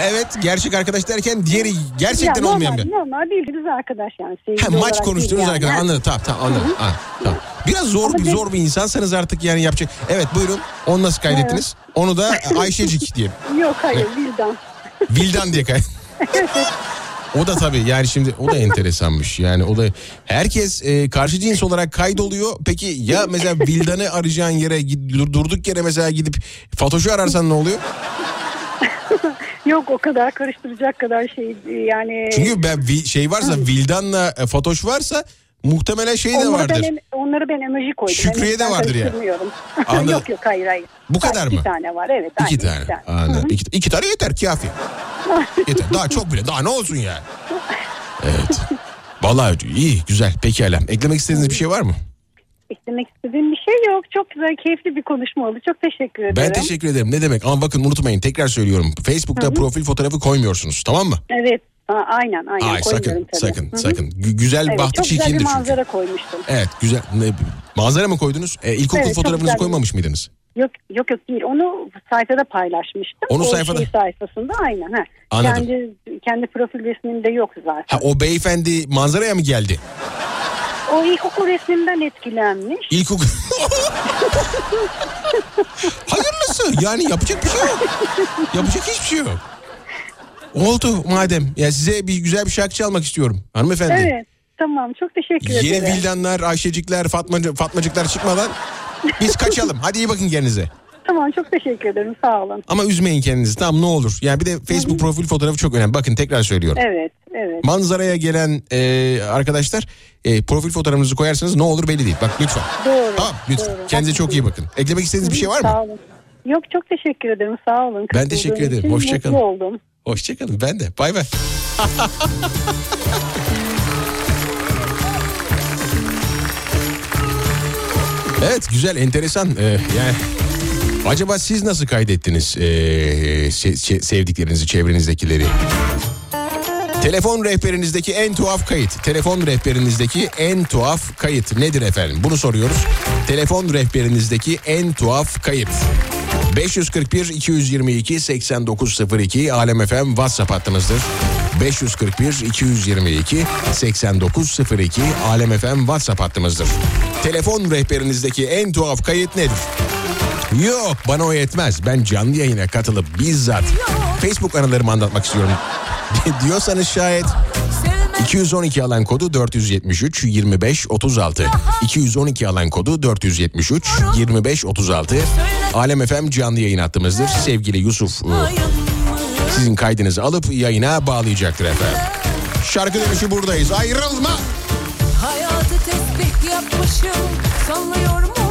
evet gerçek arkadaş derken diğeri gerçekten Ya olmayan bir. normal bildiğiniz arkadaş yani. Ha, maç konuştuğunuz değil arkadaş yani. anladım tamam tamam anladım. Ha, tamam. Biraz zor Ama bir zor bir insansanız artık yani yapacak. Evet buyurun onu nasıl kaydettiniz? Onu da Ayşecik diye. Yok hayır Vildan. Vildan diye kaydet. O da tabii yani şimdi o da enteresanmış. Yani o da herkes e, karşı cins olarak kaydoluyor. Peki ya mesela Vildan'ı arayacağın yere durduk yere mesela gidip Fatoş'u ararsan ne oluyor? Yok o kadar karıştıracak kadar şey yani. Çünkü ben şey varsa Vildan'la e, Fatoş varsa muhtemelen şey de onları vardır. Ben, onları ben emoji koydum. Şükriye de vardır ya. Anladım. yok yok hayır hayır. Bu kadar İki mı? tane var evet. İki aynen, tane. Anladım. İki, iki tane yeter kafi. yeter. Daha çok bile. Daha ne olsun yani? Evet. Vallahi iyi güzel pekala. Eklemek istediğiniz bir şey var mı? Eklemek istediğim bir şey yok. Çok güzel keyifli bir konuşma oldu. Çok teşekkür ederim. Ben teşekkür ederim. Ne demek? Ama bakın unutmayın tekrar söylüyorum. Facebook'ta profil fotoğrafı koymuyorsunuz tamam mı? Evet. Ha, aynen aynen Ay sakın tabii. sakın Hı hı. sakın. Gü- güzel Evet, bahtı çok güzel çirkindir çünkü. manzara koymuştum. Evet güzel. Manzara mı koydunuz? E, ilkokul Evet, çok fotoğrafınızı güzel koymamış mıydınız? Yok yok yok değil. Onu sayfada paylaşmıştım. Onu o sayfada- şey sayfasında aynen. Ha. Anladım. Kendi kendi profil resmimde yok zaten. Ha o beyefendi manzaraya mı geldi? O ilkokul resmimden etkilenmiş. İlkokul... Hayırlısı yani yapacak bir şey yok. Yapacak hiçbir şey yok. Oldu madem. Ya size bir güzel bir şarkı çalmak istiyorum hanımefendi. Evet. Tamam çok teşekkür Yeni ederim. Vildanlar, Ayşecikler, Fatmacı, Fatmacıklar çıkmadan biz kaçalım. Hadi iyi bakın kendinize. Tamam çok teşekkür ederim sağ olun. Ama üzmeyin kendinizi tamam ne olur. Yani bir de Facebook profil fotoğrafı çok önemli. Bakın tekrar söylüyorum. Evet evet. Manzaraya gelen e, arkadaşlar e, profil fotoğrafınızı koyarsanız ne olur belli değil. Bak lütfen. Doğru. Tamam lütfen. doğru. Kendinize çok iyi bakın. Eklemek istediğiniz bir şey var mı? Sağ olun. Yok çok teşekkür ederim sağ olun. Ben teşekkür ederim. için Hoşça kalın. Mutlu oldum. Hoşçakalın ben de. Bay bay. evet güzel enteresan Ee, yani acaba siz nasıl kaydettiniz ee, se- se- sevdiklerinizi çevrenizdekileri? Telefon rehberinizdeki en tuhaf kayıt. Telefon rehberinizdeki en tuhaf kayıt nedir efendim? Bunu soruyoruz. Telefon rehberinizdeki en tuhaf kayıt. 541 222 8902 Alem FM WhatsApp hattımızdır. 541 222 8902 Alem FM WhatsApp hattımızdır. Telefon rehberinizdeki en tuhaf kayıt nedir? Yok bana o yetmez. Ben canlı yayına katılıp bizzat Facebook anılarımı anlatmak istiyorum. diyorsanız şayet 212 alan kodu 473 25 36. 212 alan kodu 473 25 36. Alem FM canlı yayın hattımızdır. Sevgili Yusuf e, sizin kaydınızı alıp yayına bağlayacaktır efendim. Şarkı dönüşü buradayız. Ayrılma. Hayatı tesbih yapmışım Sallıyormuşum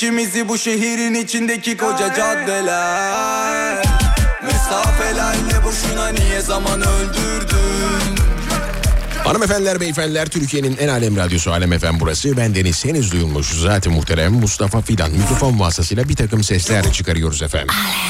ikimizi bu şehrin içindeki koca caddeler Mesafelerle boşuna niye zaman öldürdün Hanımefendiler, beyefendiler, Türkiye'nin en alem radyosu Alem FM burası. Ben Deniz henüz duyulmuş. Zaten muhterem Mustafa Fidan mikrofon vasıtasıyla bir takım sesler çıkarıyoruz efendim. Allah!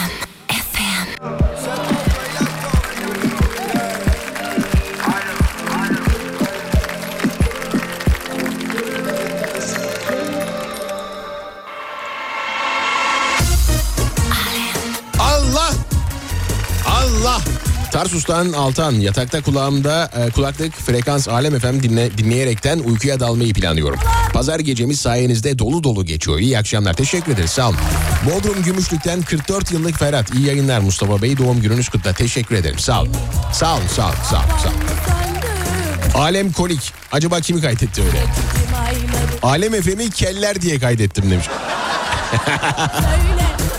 Tarsus'tan Altan yatakta kulağımda e, kulaklık frekans Alem FM dinle, dinleyerekten uykuya dalmayı planlıyorum. Pazar gecemiz sayenizde dolu dolu geçiyor. İyi akşamlar. Teşekkür ederiz. Sağ olun. Bodrum Gümüşlük'ten 44 yıllık Ferhat. İyi yayınlar Mustafa Bey. Doğum gününüz kutla. Teşekkür ederim. Sağ olun. Sağ olun. Sağ olun. Sağ olun. Sağ olun. Alem Kolik. Acaba kimi kaydetti öyle? Alem FM'i keller diye kaydettim demiş.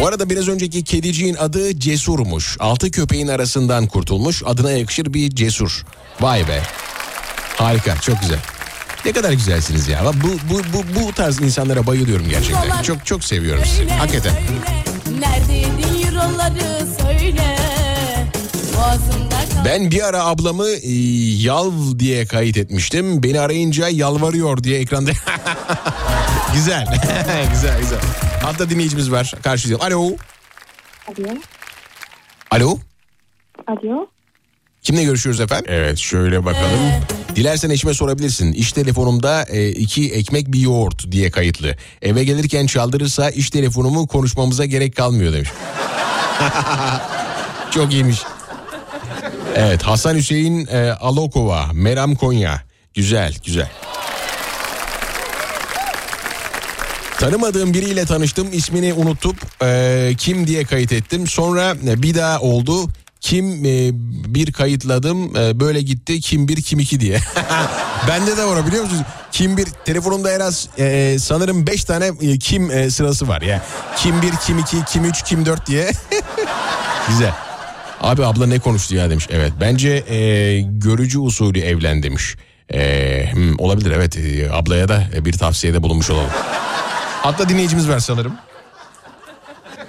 Bu arada biraz önceki kediciğin adı Cesur'muş. Altı köpeğin arasından kurtulmuş. Adına yakışır bir cesur. Vay be. Harika, çok güzel. Ne kadar güzelsiniz ya. Bu bu bu bu tarz insanlara bayılıyorum gerçekten. Çok çok seviyorum sizi. Hakikaten. Neredeydin euroları söyle Ben bir ara ablamı e, yalv diye kayıt etmiştim. Beni arayınca yalvarıyor diye ekranda. güzel. güzel güzel. Hatta dinleyicimiz var. Karşılayalım. Alo. Alo. Alo. Alo. Kimle görüşüyoruz efendim? Evet şöyle bakalım. Dilersen eşime sorabilirsin. İş telefonumda e, iki ekmek bir yoğurt diye kayıtlı. Eve gelirken çaldırırsa iş telefonumu konuşmamıza gerek kalmıyor demiş. Çok iyiymiş. Evet Hasan Hüseyin e, Alokova, Meram Konya. Güzel güzel. Tanımadığım biriyle tanıştım ismini unutup e, kim diye kayıt ettim. Sonra e, bir daha oldu kim e, bir kayıtladım e, böyle gitti kim bir kim iki diye. Bende de var biliyor musunuz? Kim bir telefonumda en az e, sanırım 5 tane e, kim e, sırası var ya. Kim bir kim iki kim üç kim dört diye. Güzel. Abi abla ne konuştu ya demiş. Evet bence e, görücü usulü evlen demiş. E, hmm, olabilir evet E, ablaya da e, bir tavsiyede bulunmuş olalım. Hatta dinleyicimiz var sanırım.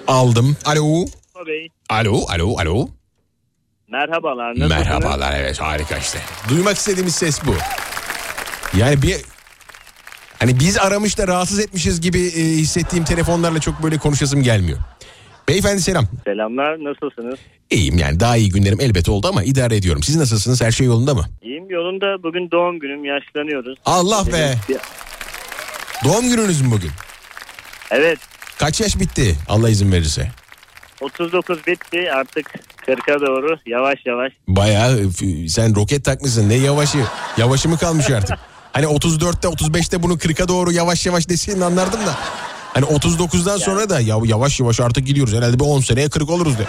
Aldım. Alo. Bey. Alo, alo, alo. Merhabalar. Nasılsınız? Merhabalar evet harika işte. Duymak istediğimiz ses bu. Yani bir hani biz aramış da rahatsız etmişiz gibi e, hissettiğim telefonlarla çok böyle konuşasım gelmiyor. Beyefendi selam. Selamlar. Nasılsınız? İyiyim yani daha iyi günlerim elbet oldu ama idare ediyorum. Siz nasılsınız? Her şey yolunda mı? İyiyim yolunda. Bugün doğum günüm. Yaşlanıyoruz. Allah be. Doğum gününüz mü bugün? Evet. Kaç yaş bitti Allah izin verirse? 39 bitti. Artık 40'a doğru yavaş yavaş. Bayağı sen roket takmışsın ne yavaşı. Yavaşı mı kalmış artık? Hani 34'te 35'te bunu 40'a doğru yavaş yavaş deseydin anlardım da. Hani 39'dan sonra da ya yavaş yavaş artık gidiyoruz. Herhalde bir 10 seneye 40 oluruz de.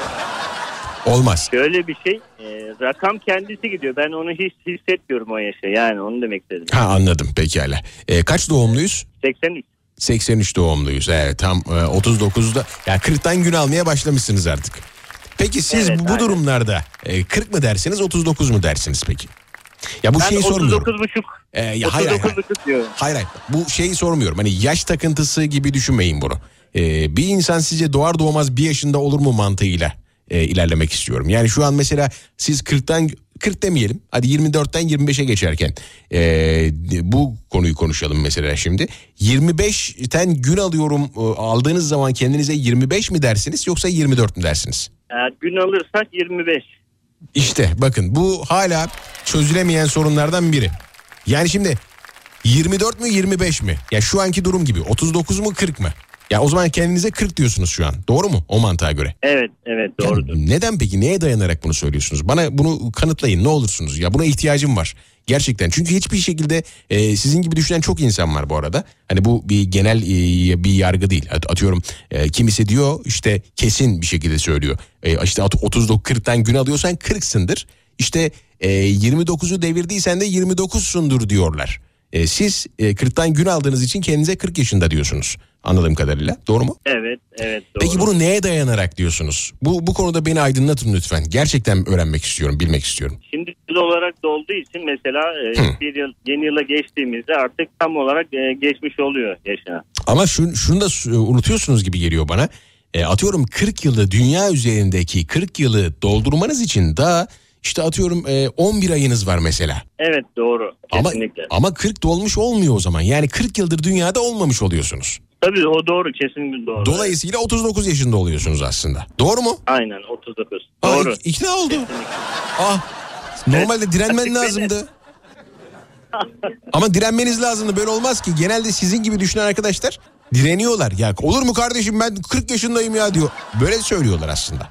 Olmaz. Şöyle bir şey e, rakam kendisi gidiyor. Ben onu hiç hissetmiyorum o yaşa. Yani onu demek istedim. Ha anladım pekala. Ee, kaç doğumluyuz? 83. 83 doğumluyuz. Evet tam e, 39'da. Ya 40'tan gün almaya başlamışsınız artık. Peki siz Evet, bu aynen. durumlarda e, 40 mı dersiniz 39 mu dersiniz peki? Ya bu ben şeyi sormuyorum. 39 buçuk. Ee, ya hayır, hayır, hayır. 39 buçuk diyorum. Hayır hayır bu şeyi sormuyorum. Hani yaş takıntısı gibi düşünmeyin bunu. Ee, bir insan sizce doğar doğmaz bir yaşında olur mu mantığıyla e, ilerlemek istiyorum. Yani şu an mesela siz 40'tan 40 demeyelim. Hadi 24'ten 25'e geçerken e, bu konuyu konuşalım mesela şimdi. 25'ten gün alıyorum e, aldığınız zaman kendinize 25 mi dersiniz yoksa 24 mü dersiniz? Eğer gün alırsak 25. İşte bakın bu hala çözülemeyen sorunlardan biri. Yani şimdi 24 mü 25 mi? Ya şu anki durum gibi 39 mu 40 mı? Ya o zaman kendinize 40 diyorsunuz şu an. Doğru mu? O mantığa göre. Evet evet Yani doğrudur. neden peki? Neye dayanarak bunu söylüyorsunuz? Bana bunu kanıtlayın ne olursunuz. Ya buna ihtiyacım var. Gerçekten. Çünkü hiçbir şekilde e, sizin gibi düşünen çok insan var bu arada. Hani bu bir genel e, bir yargı değil. At- Atıyorum e, kimisi diyor işte kesin bir şekilde söylüyor. E, işte at- 39 40'tan gün alıyorsan 40'sındır. İşte e, 29'u devirdiysen de 29'sundur diyorlar. E, siz e, 40'tan gün aldığınız için kendinize 40 yaşında diyorsunuz. Anladığım kadarıyla. Doğru mu? Evet evet doğru. Peki bunu neye dayanarak diyorsunuz? Bu bu konuda beni aydınlatın lütfen. Gerçekten öğrenmek istiyorum, bilmek istiyorum. Şimdi yıl olarak dolduğu için mesela e, bir yıl yeni yıla geçtiğimizde artık tam olarak e, geçmiş oluyor yaşına. Ama şun, şunu da s- unutuyorsunuz gibi geliyor bana. E, atıyorum 40 yılı dünya üzerindeki 40 yılı doldurmanız için daha işte atıyorum e, 11 ayınız var mesela. Evet doğru Ama kesinlikle. ama 40 dolmuş olmuyor o zaman. Yani 40 yıldır dünyada olmamış oluyorsunuz. Tabii o doğru kesinlikle doğru. Dolayısıyla 39 yaşında oluyorsunuz aslında. Doğru mu? Aynen 39. Aa, Doğru. ik- ikna oldu. Ah, normalde direnmen Açık lazımdı. Ama direnmeniz lazımdı. Böyle olmaz ki. Genelde sizin gibi düşünen arkadaşlar direniyorlar. Ya olur mu kardeşim ben 40 yaşındayım ya diyor. Böyle söylüyorlar aslında.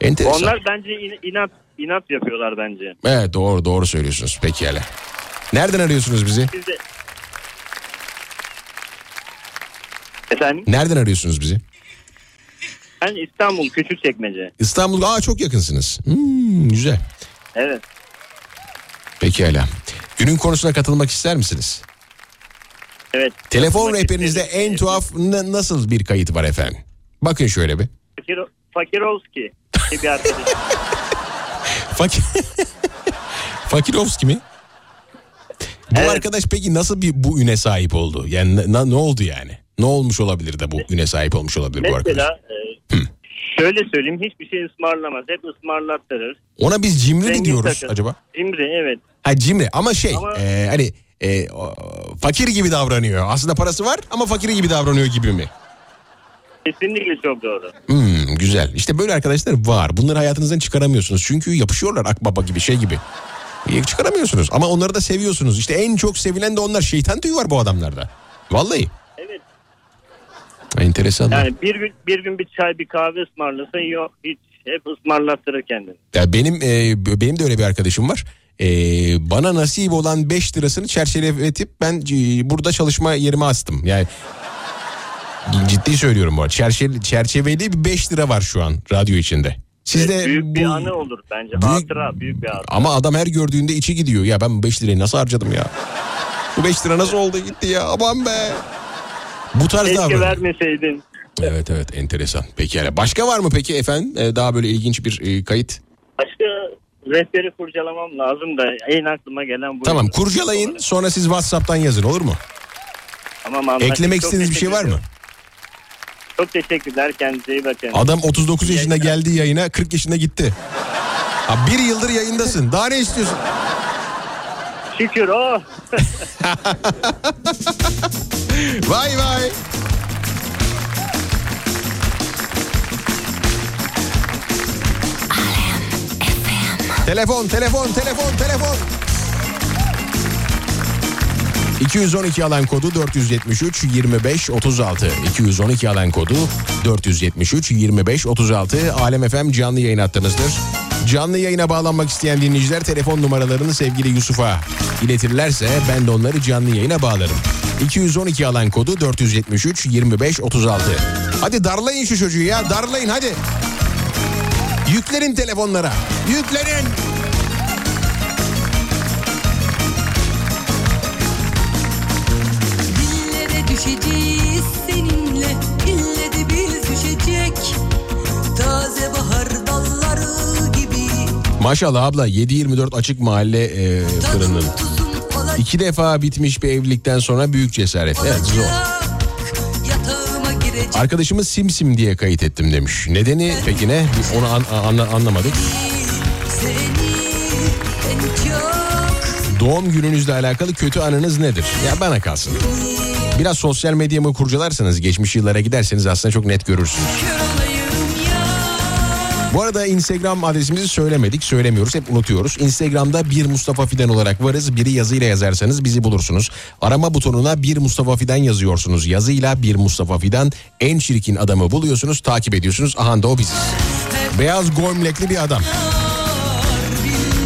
Enteresan. Onlar bence in- inat inat yapıyorlar bence. Evet doğru doğru söylüyorsunuz. Pekala. Nereden arıyorsunuz bizi? Biz de... Efendim? Nereden arıyorsunuz bizi? Ben İstanbul Küçükçekmece. İstanbul. Aa çok yakınsınız. Hmm, güzel. Evet. Pekala. Günün konusuna katılmak ister misiniz? Evet. Telefon rehberinizde isterim. en tuhaf na- nasıl bir kayıt var efendim? Bakın şöyle bir. Fakir, Fakirovski diye bir. Fakir... Fakirovski mi? Bu Evet. arkadaş peki nasıl bir bu üne sahip oldu? Yani ne- na- ne oldu yani? Ne olmuş olabilir de bu üne sahip olmuş olabilir bu arkadaş? Mesela e, şöyle söyleyeyim hiçbir şey ısmarlamaz. Hep ısmarlattırır. Ona biz cimri mi diyoruz takır. acaba? Cimri evet. Ha cimri ama şey Ama- e, hani e, o, fakir gibi davranıyor. Aslında parası var ama fakir gibi davranıyor gibi mi? Kesinlikle çok doğru. Hmm, güzel. İşte böyle arkadaşlar var. Bunları hayatınızdan çıkaramıyorsunuz. Çünkü yapışıyorlar akbaba gibi şey gibi. E, Çıkaramıyorsunuz ama onları da seviyorsunuz. İşte en çok sevilen de onlar. Şeytan tüyü var bu adamlarda. Vallahi. Evet. Enteresan. Yani bir gün bir gün bir çay bir kahve ısmarlasa yok hiç hep ısmarlattırır kendini. Ya benim e, benim de öyle bir arkadaşım var. E, bana nasip olan 5 lirasını çerçeveletip ben e, burada çalışma yerime astım. Yani ciddi söylüyorum bu arada. Çerçeve, çerçeveli bir 5 lira var şu an radyo içinde. Sizde büyük bir bu- anı olur bence. Büyük- Hatıra büyük bir hatıra. Ama adam her gördüğünde içi gidiyor. Ya ben bu 5 lirayı nasıl harcadım ya? Bu 5 lira nasıl oldu gitti ya? Aman be. Bu tarz Keşke davranıyor. vermeseydin. Evet evet enteresan. Peki yani başka var mı peki efendim? Ee, daha böyle ilginç bir e, kayıt. Başka rehberi kurcalamam lazım da en aklıma gelen bu. Tamam kurcalayın sonra siz WhatsApp'tan yazın olur mu? Tamam, anlaştık. Eklemek istediğiniz bir şey var mı? Çok teşekkürler kendinize iyi bakın. Adam 39 İyi yaşında geldi yayına 40 yaşında gitti. Ha, bir yıldır yayındasın. Daha ne istiyorsun? Şükür oh. Vay vay. Telefon, telefon, telefon, telefon. 212 alan kodu 473 25 36. 212 alan kodu 473 25 36. Alem FM canlı yayın hattımızdır. Canlı yayına bağlanmak isteyen dinleyiciler telefon numaralarını sevgili Yusuf'a iletirlerse ben de onları canlı yayına bağlarım. 212 alan kodu 473 25 36. Hadi darlayın şu çocuğu ya darlayın hadi. Yüklerin telefonlara. Yüklerin. Düşeceğiz seninle ille de biz düşecek Taze bahar dalları gibi Maşallah abla 7-24 açık mahalle e, fırının. İki defa bitmiş bir evlilikten sonra büyük cesaret. Evet zor. Yatağıma girecek Arkadaşımı Simsim diye kayıt ettim demiş. Nedeni peki ne? Bir Onu an- anla- anlamadık. Doğum gününüzle alakalı kötü anınız nedir? Ya bana kalsın. Biraz sosyal medyamı kurcalarsanız geçmiş yıllara giderseniz aslında çok net görürsünüz. Bu arada Instagram adresimizi söylemedik, söylemiyoruz, hep unutuyoruz. Instagram'da bir Mustafa Fidan olarak varız. Biri yazıyla yazarsanız bizi bulursunuz. Arama butonuna bir Mustafa Fidan yazıyorsunuz. Yazıyla bir Mustafa Fidan en çirkin adamı buluyorsunuz, takip ediyorsunuz. Aha da o biziz. Beyaz gömlekli bir adam.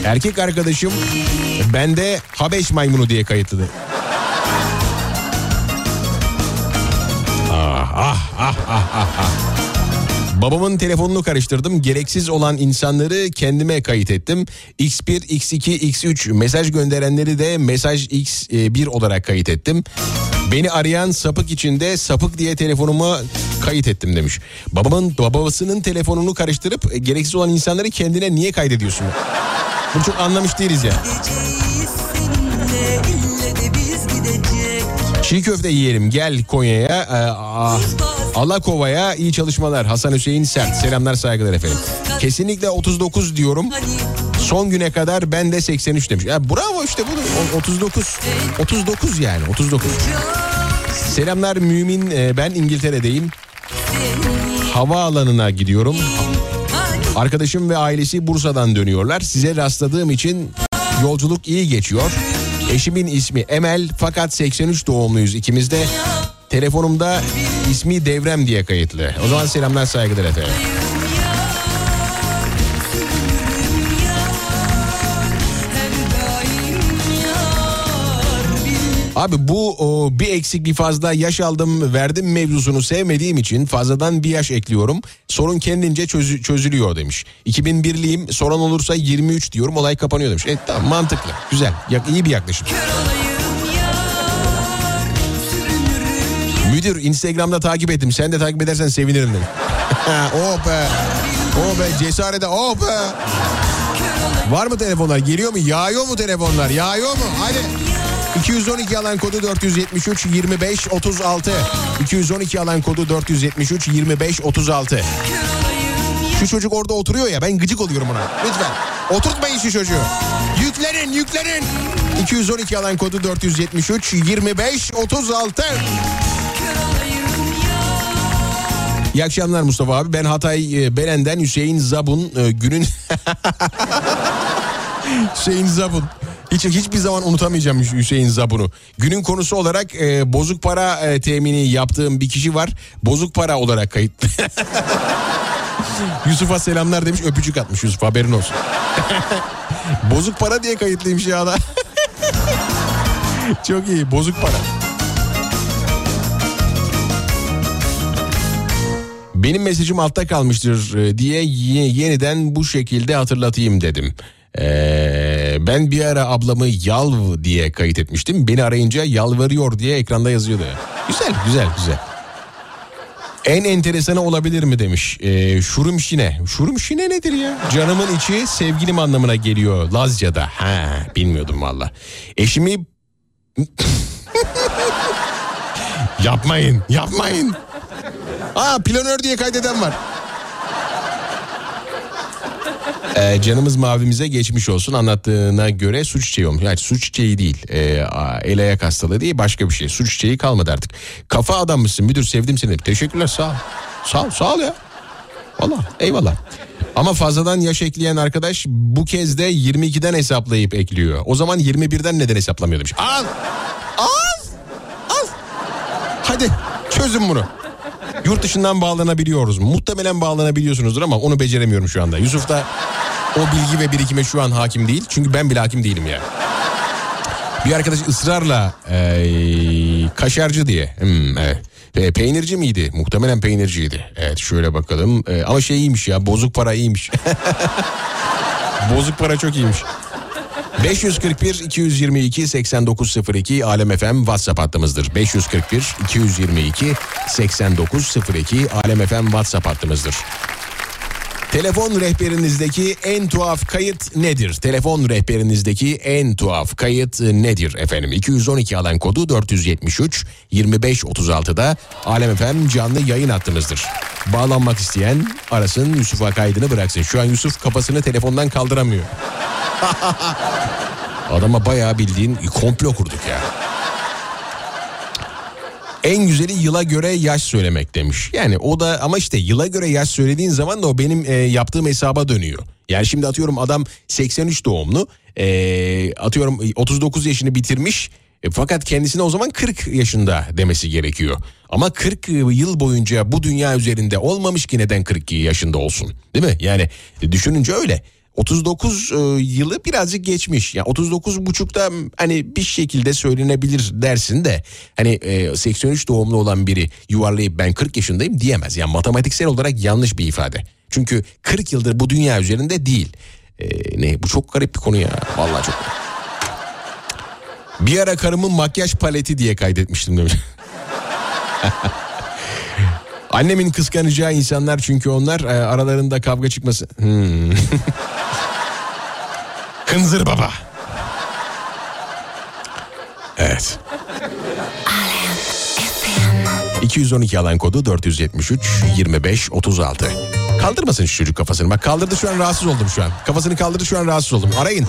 Erkek arkadaşım bende Habeş maymunu diye kayıtlı. Ah ah ah ah. Babamın telefonunu karıştırdım. Gereksiz olan insanları kendime kayıt ettim. X1, X2, X3 mesaj gönderenleri de mesaj X1 olarak kayıt ettim. Beni arayan sapık içinde sapık diye telefonumu kayıt ettim demiş. Babamın babasının telefonunu karıştırıp e, gereksiz olan insanları kendine niye kaydediyorsun? Bunu çok anlamış değiliz ya. seninle Çiğ köfte yiyelim gel Konya'ya. Ah, Alakova'ya iyi çalışmalar. Hasan Hüseyin Sert. Selamlar saygılar efendim. Kesinlikle 39 diyorum. Son güne kadar ben de 83 demiş. Ya bravo işte bu o- 39. 39 yani 39. Selamlar Mümin Ee, ben İngiltere'deyim. Havaalanına gidiyorum. Arkadaşım ve ailesi Bursa'dan dönüyorlar. Size rastladığım için yolculuk iyi geçiyor. Eşimin ismi Emel fakat 83 doğumluyuz ikimiz de. Telefonumda ismi Devrem diye kayıtlı. O zaman selamlar saygılar efendim. Abi bu o, bir eksik bir fazla yaş aldım verdim mevzusunu sevmediğim için fazladan bir yaş ekliyorum. Sorun kendince çözü- çözülüyor demiş. 2001'liyim soran olursa 23 diyorum olay kapanıyor demiş. Evet tamam mantıklı güzel ya, iyi bir yaklaşım. Müdür Instagram'da takip ettim sen de takip edersen sevinirim demiş. oh be oh be cesarete oh be. Var mı telefonlar geliyor mu yağıyor mu telefonlar yağıyor mu hadi. 212 alan kodu 473 25 36. 212 alan kodu 473 25 36. Şu çocuk orada oturuyor ya ben gıcık oluyorum ona. Lütfen oturtmayın şu çocuğu. Yüklerin yüklerin. 212 alan kodu 473 25 36. İyi akşamlar Mustafa abi. Ben Hatay e, Belen'den Hüseyin Zabun e, günün Hüseyin Zabun. Hiç hiçbir zaman unutamayacağım Hüs- Hüseyin Zabun'u. Günün konusu olarak e, bozuk para e, temini yaptığım bir kişi var. Bozuk para olarak kayıtlı. Yusuf'a selamlar demiş öpücük atmış Yusuf haberin olsun. bozuk para diye kayıtlıymış ya da. Çok iyi bozuk para. Benim mesajım altta kalmıştır e, diye ye- yeniden bu şekilde hatırlatayım dedim. Ee, ben bir ara ablamı yalv diye kayıt etmiştim. Beni arayınca yalvarıyor diye ekranda yazıyordu. Güzel güzel güzel. En enteresanı olabilir mi demiş. Ee, şurumşine. Şurumşine nedir ya? Canımın içi sevgilim anlamına geliyor Lazca'da. Ha bilmiyordum valla. Eşimi... yapmayın yapmayın. Aa planör diye kaydeden var. Ee, canımız mavimize geçmiş olsun anlattığına göre su çiçeği olmuş. Yani su çiçeği değil. A- el ayak hastalığı değil başka bir şey. Su çiçeği kalmadı artık. Kafa adam mısın müdür sevdim seni. Teşekkürler sağ ol. Sağ ol, sağ ol ya. Valla eyvallah. Ama fazladan yaş ekleyen arkadaş bu kez de 22'den hesaplayıp ekliyor. O zaman 21'den neden hesaplamıyor demiş. Al! Al! Al! Hadi çözün bunu. Yurt dışından bağlanabiliyoruz. Muhtemelen bağlanabiliyorsunuzdur ama onu beceremiyorum şu anda. Yusuf da o bilgi ve birikime şu an hakim değil. Çünkü ben bile hakim değilim ya. Bir arkadaş ısrarla eee, kaşarcı diye. Hmm, evet. E, peynirci miydi? Muhtemelen peynirciydi. Evet şöyle bakalım. E, ama şey iyiymiş ya bozuk para iyiymiş. bozuk para çok iyiymiş. 541 222 8902 Alem FM WhatsApp hattımızdır. 541 222 8902 Alem FM WhatsApp hattımızdır. Telefon rehberinizdeki en tuhaf kayıt nedir? Telefon rehberinizdeki en tuhaf kayıt nedir efendim? 212 alan kodu 473 25 36'da Alem FM canlı yayın hattımızdır. Bağlanmak isteyen arasın Yusuf'a kaydını bıraksın. Şu an Yusuf kafasını telefondan kaldıramıyor. Adama bayağı bildiğin komplo kurduk ya. En güzeli yıla göre yaş söylemek demiş. Yani o da ama işte yıla göre yaş söylediğin zaman da o benim e, yaptığım hesaba dönüyor. Yani şimdi atıyorum adam 83 doğumlu e, atıyorum 39 yaşını bitirmiş e, fakat kendisine o zaman 40 yaşında demesi gerekiyor. Ama 40 yıl boyunca bu dünya üzerinde olmamış ki neden 42 yaşında olsun değil mi? Yani e, düşününce öyle. 39 e, yılı birazcık geçmiş. Yani 39 buçukta hani bir şekilde söylenebilir dersin de hani e, 83 doğumlu olan biri yuvarlayıp ben 40 yaşındayım diyemez. Yani matematiksel olarak yanlış bir ifade. Çünkü 40 yıldır bu dünya üzerinde değil. E, ne bu çok garip bir konu ya. Vallahi çok. Bir ara karımın makyaj paleti diye kaydetmiştim demiş. Annemin kıskanacağı insanlar çünkü onlar e, aralarında kavga çıkması. Hmm. Hınzır baba. Evet. 212 alan kodu 473 25 36. Kaldırmasın şu çocuk kafasını. Bak kaldırdı şu an rahatsız oldum şu an. Kafasını kaldırdı şu an rahatsız oldum. Arayın.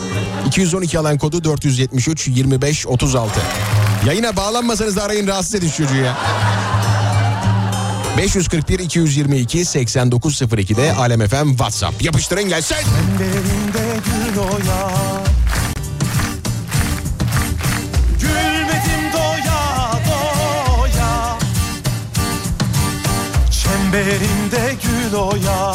212 alan kodu 473 25 36. Yayına bağlanmasanız da arayın rahatsız edin şu çocuğu ya. 541 222 8902'de Alem FM WhatsApp. Yapıştırın gelsin. Çemberinde gül oya Gülmedim doya doya Çemberinde gül oya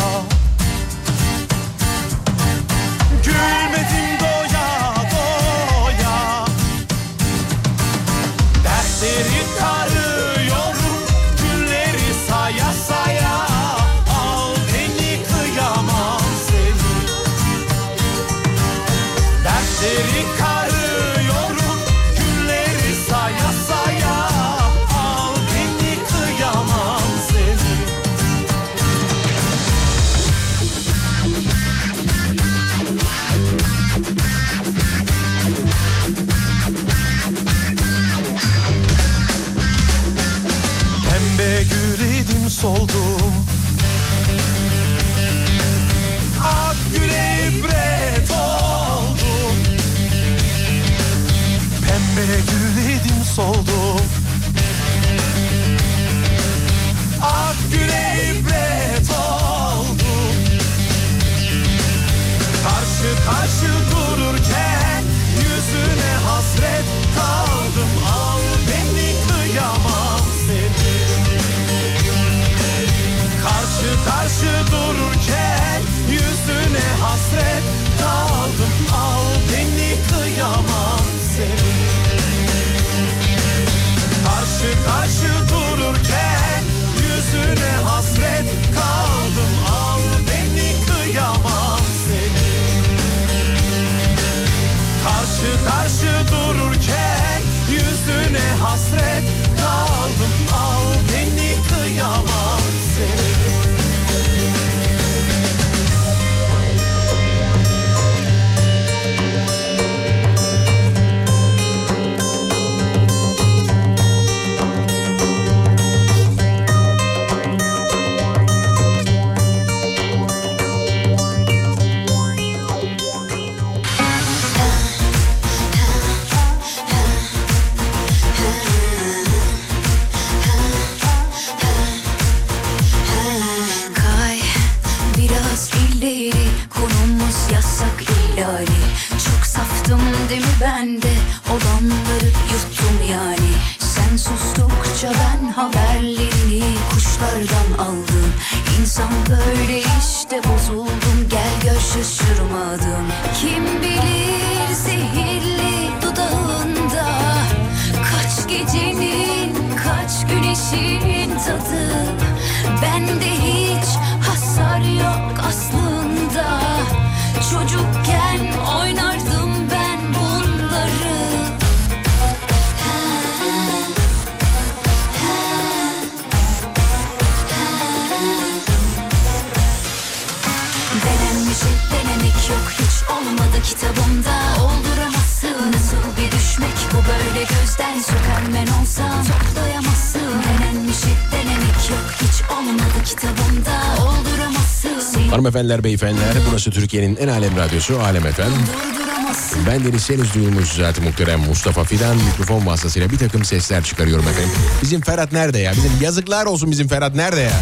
Hanımefendiler, beyefendiler burası Türkiye'nin en alem radyosu Alem durduramazsın Ben Deniz henüz duyulmuş zaten muhterem Mustafa Fidan mikrofon vasıtasıyla bir takım sesler çıkarıyorum efendim. Bizim Ferhat nerede ya? Bizim yazıklar olsun bizim Ferhat nerede ya?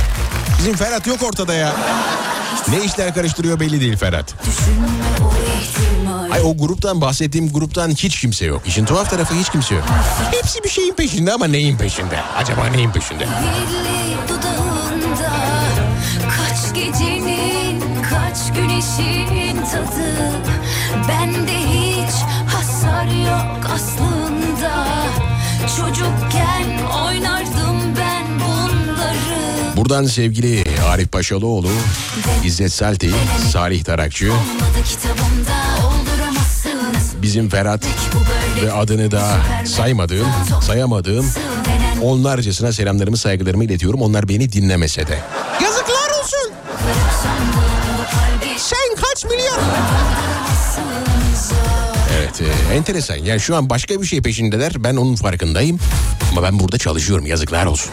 Bizim Ferhat yok ortada ya. Ne işler karıştırıyor belli değil Ferhat. Ay o gruptan bahsettiğim gruptan hiç kimse yok. İşin tuhaf tarafı hiç kimse yok. Hepsi bir şeyin peşinde ama neyin peşinde? Acaba neyin peşinde? Kaç güneşin tadı. Bende hiç hasar yok aslında. Çocukken oynardım ben bunları. Buradan sevgili Arif Paşalıoğlu, İzzet Salti, Salih Tarakçı, bizim Ferhat ve adını da saymadığım, sayamadığım onlarcasına selamlarımı saygılarımı iletiyorum. Onlar beni dinlemese de. Evet e, enteresan. Yani şu an başka bir şey peşindeler. Ben onun farkındayım. Ama ben burada çalışıyorum. Yazıklar olsun.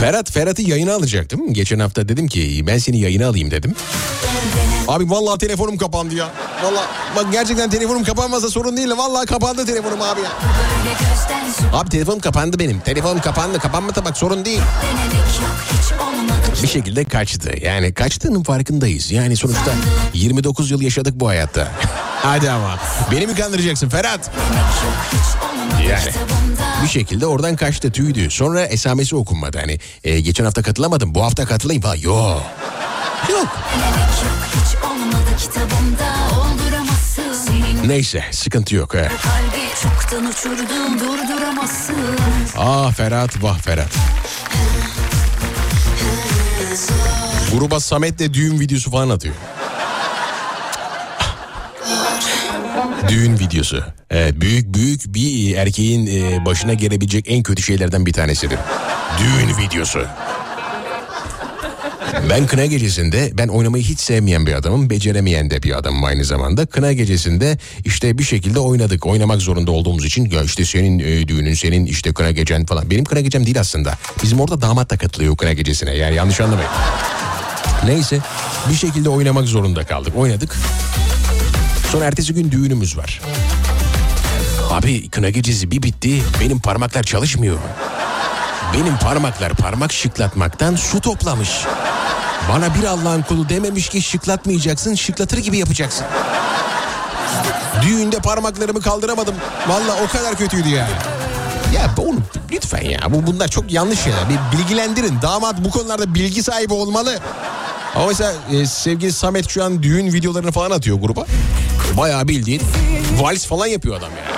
Ferhat, Ferhat'ı yayına alacaktım. Geçen hafta dedim ki ben seni yayına alayım dedim. Abi vallahi telefonum kapandı ya. Vallahi bak gerçekten telefonum kapanmasa sorun değil. Vallahi kapandı telefonum abi ya. Abi telefonum kapandı benim. Telefonum kapandı. Kapanmasa bak sorun değil. Bir şekilde kaçtı. Yani kaçtığının farkındayız. Yani sonuçta 29 yıl yaşadık bu hayatta. Hadi ama. Beni mi kandıracaksın Ferhat? Yani bir şekilde oradan kaçtı tüydü. Sonra esamesi okunmadı. Hani e, geçen hafta katılamadım bu hafta katılayım falan. Yok. Yok. Yok hiç olmadı kitabımda olduramazsın Senin Neyse sıkıntı yok. He. kalbi çoktan uçurdum durduramazsın Ah Ferhat vah Ferhat. Gruba Samet'le düğün videosu falan atıyor. Düğün videosu. Evet büyük büyük bir erkeğin e, başına gelebilecek en kötü şeylerden bir tanesidir. Düğün videosu. Ben kına gecesinde ben oynamayı hiç sevmeyen bir adamım. Beceremeyen de bir adamım aynı zamanda. Kına gecesinde işte bir şekilde oynadık. Oynamak zorunda olduğumuz için ya işte senin e, düğünün senin işte kına gecen falan. Benim kına gecem değil aslında. Bizim orada damat da katılıyor kına gecesine. Yani yanlış anlamayın. Neyse bir şekilde oynamak zorunda kaldık. Oynadık. Sonra ertesi gün düğünümüz var. Abi kına gecesi bir bitti. Benim parmaklar çalışmıyor. Benim parmaklar parmak şıklatmaktan su toplamış. Bana bir Allah'ın kulu dememiş ki şıklatmayacaksın, şıklatır gibi yapacaksın. Düğünde parmaklarımı kaldıramadım. Valla o kadar kötüydü yani. Ya onu lütfen ya. Bu bunlar çok yanlış şeyler. Bir bilgilendirin. Damat bu konularda bilgi sahibi olmalı. Ama mesela e, sevgili Samet şu an düğün videolarını falan atıyor gruba. Bayağı bildiğin vals falan yapıyor adam ya.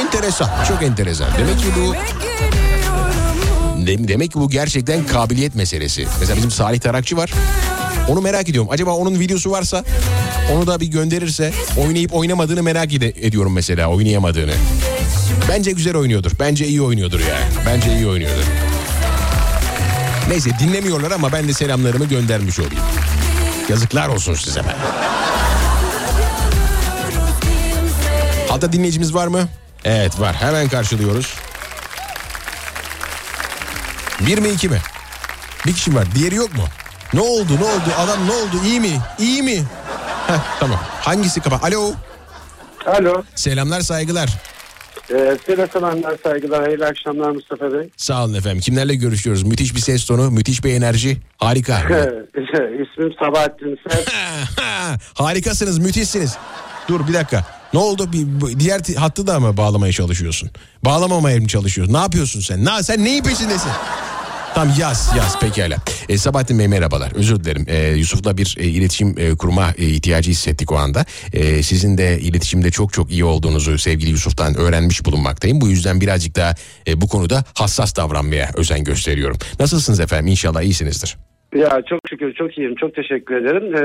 Enteresan, çok enteresan. Demek ki bu demek ki bu gerçekten kabiliyet meselesi. Mesela bizim Salih Tarakçı var. Onu merak ediyorum. Acaba onun videosu varsa onu da bir gönderirse oynayıp oynamadığını merak ede- ediyorum mesela oynayamadığını. Bence güzel oynuyordur. Bence iyi oynuyordur yani. Bence iyi oynuyordur. Neyse dinlemiyorlar ama ben de selamlarımı göndermiş olayım. Yazıklar olsun size ben. Hatta dinleyicimiz var mı? Evet var. Hemen karşılıyoruz. Bir mi iki mi? Bir kişi var. Diğeri yok mu? Ne oldu ne oldu? Adam ne oldu? İyi mi? İyi mi? Heh, tamam. Hangisi kapa? Alo. Alo. Selamlar saygılar. Ee, size selamlar, saygılar, hayırlı akşamlar Mustafa Bey. Sağ olun efendim. Kimlerle görüşüyoruz? Müthiş bir ses tonu, müthiş bir enerji. Harika. İsmim Sabahattin Sert. Harikasınız, müthişsiniz. Dur bir dakika. Ne oldu? Bir, diğer hattı da mı bağlamaya çalışıyorsun? Bağlamamaya mı çalışıyorsun? Ne yapıyorsun sen? Na, sen neyin peşindesin? Tam yaz yaz pekala. E, Sabahattin Bey merhabalar. Özür dilerim. E, Yusuf'la bir e, iletişim e, kurma e, ihtiyacı hissettik o anda. E, sizin de iletişimde çok çok iyi olduğunuzu sevgili Yusuf'tan öğrenmiş bulunmaktayım. Bu yüzden birazcık daha e, bu konuda hassas davranmaya özen gösteriyorum. Nasılsınız efendim? İnşallah iyisinizdir. Ya çok şükür çok iyiyim. Çok teşekkür ederim. Ee,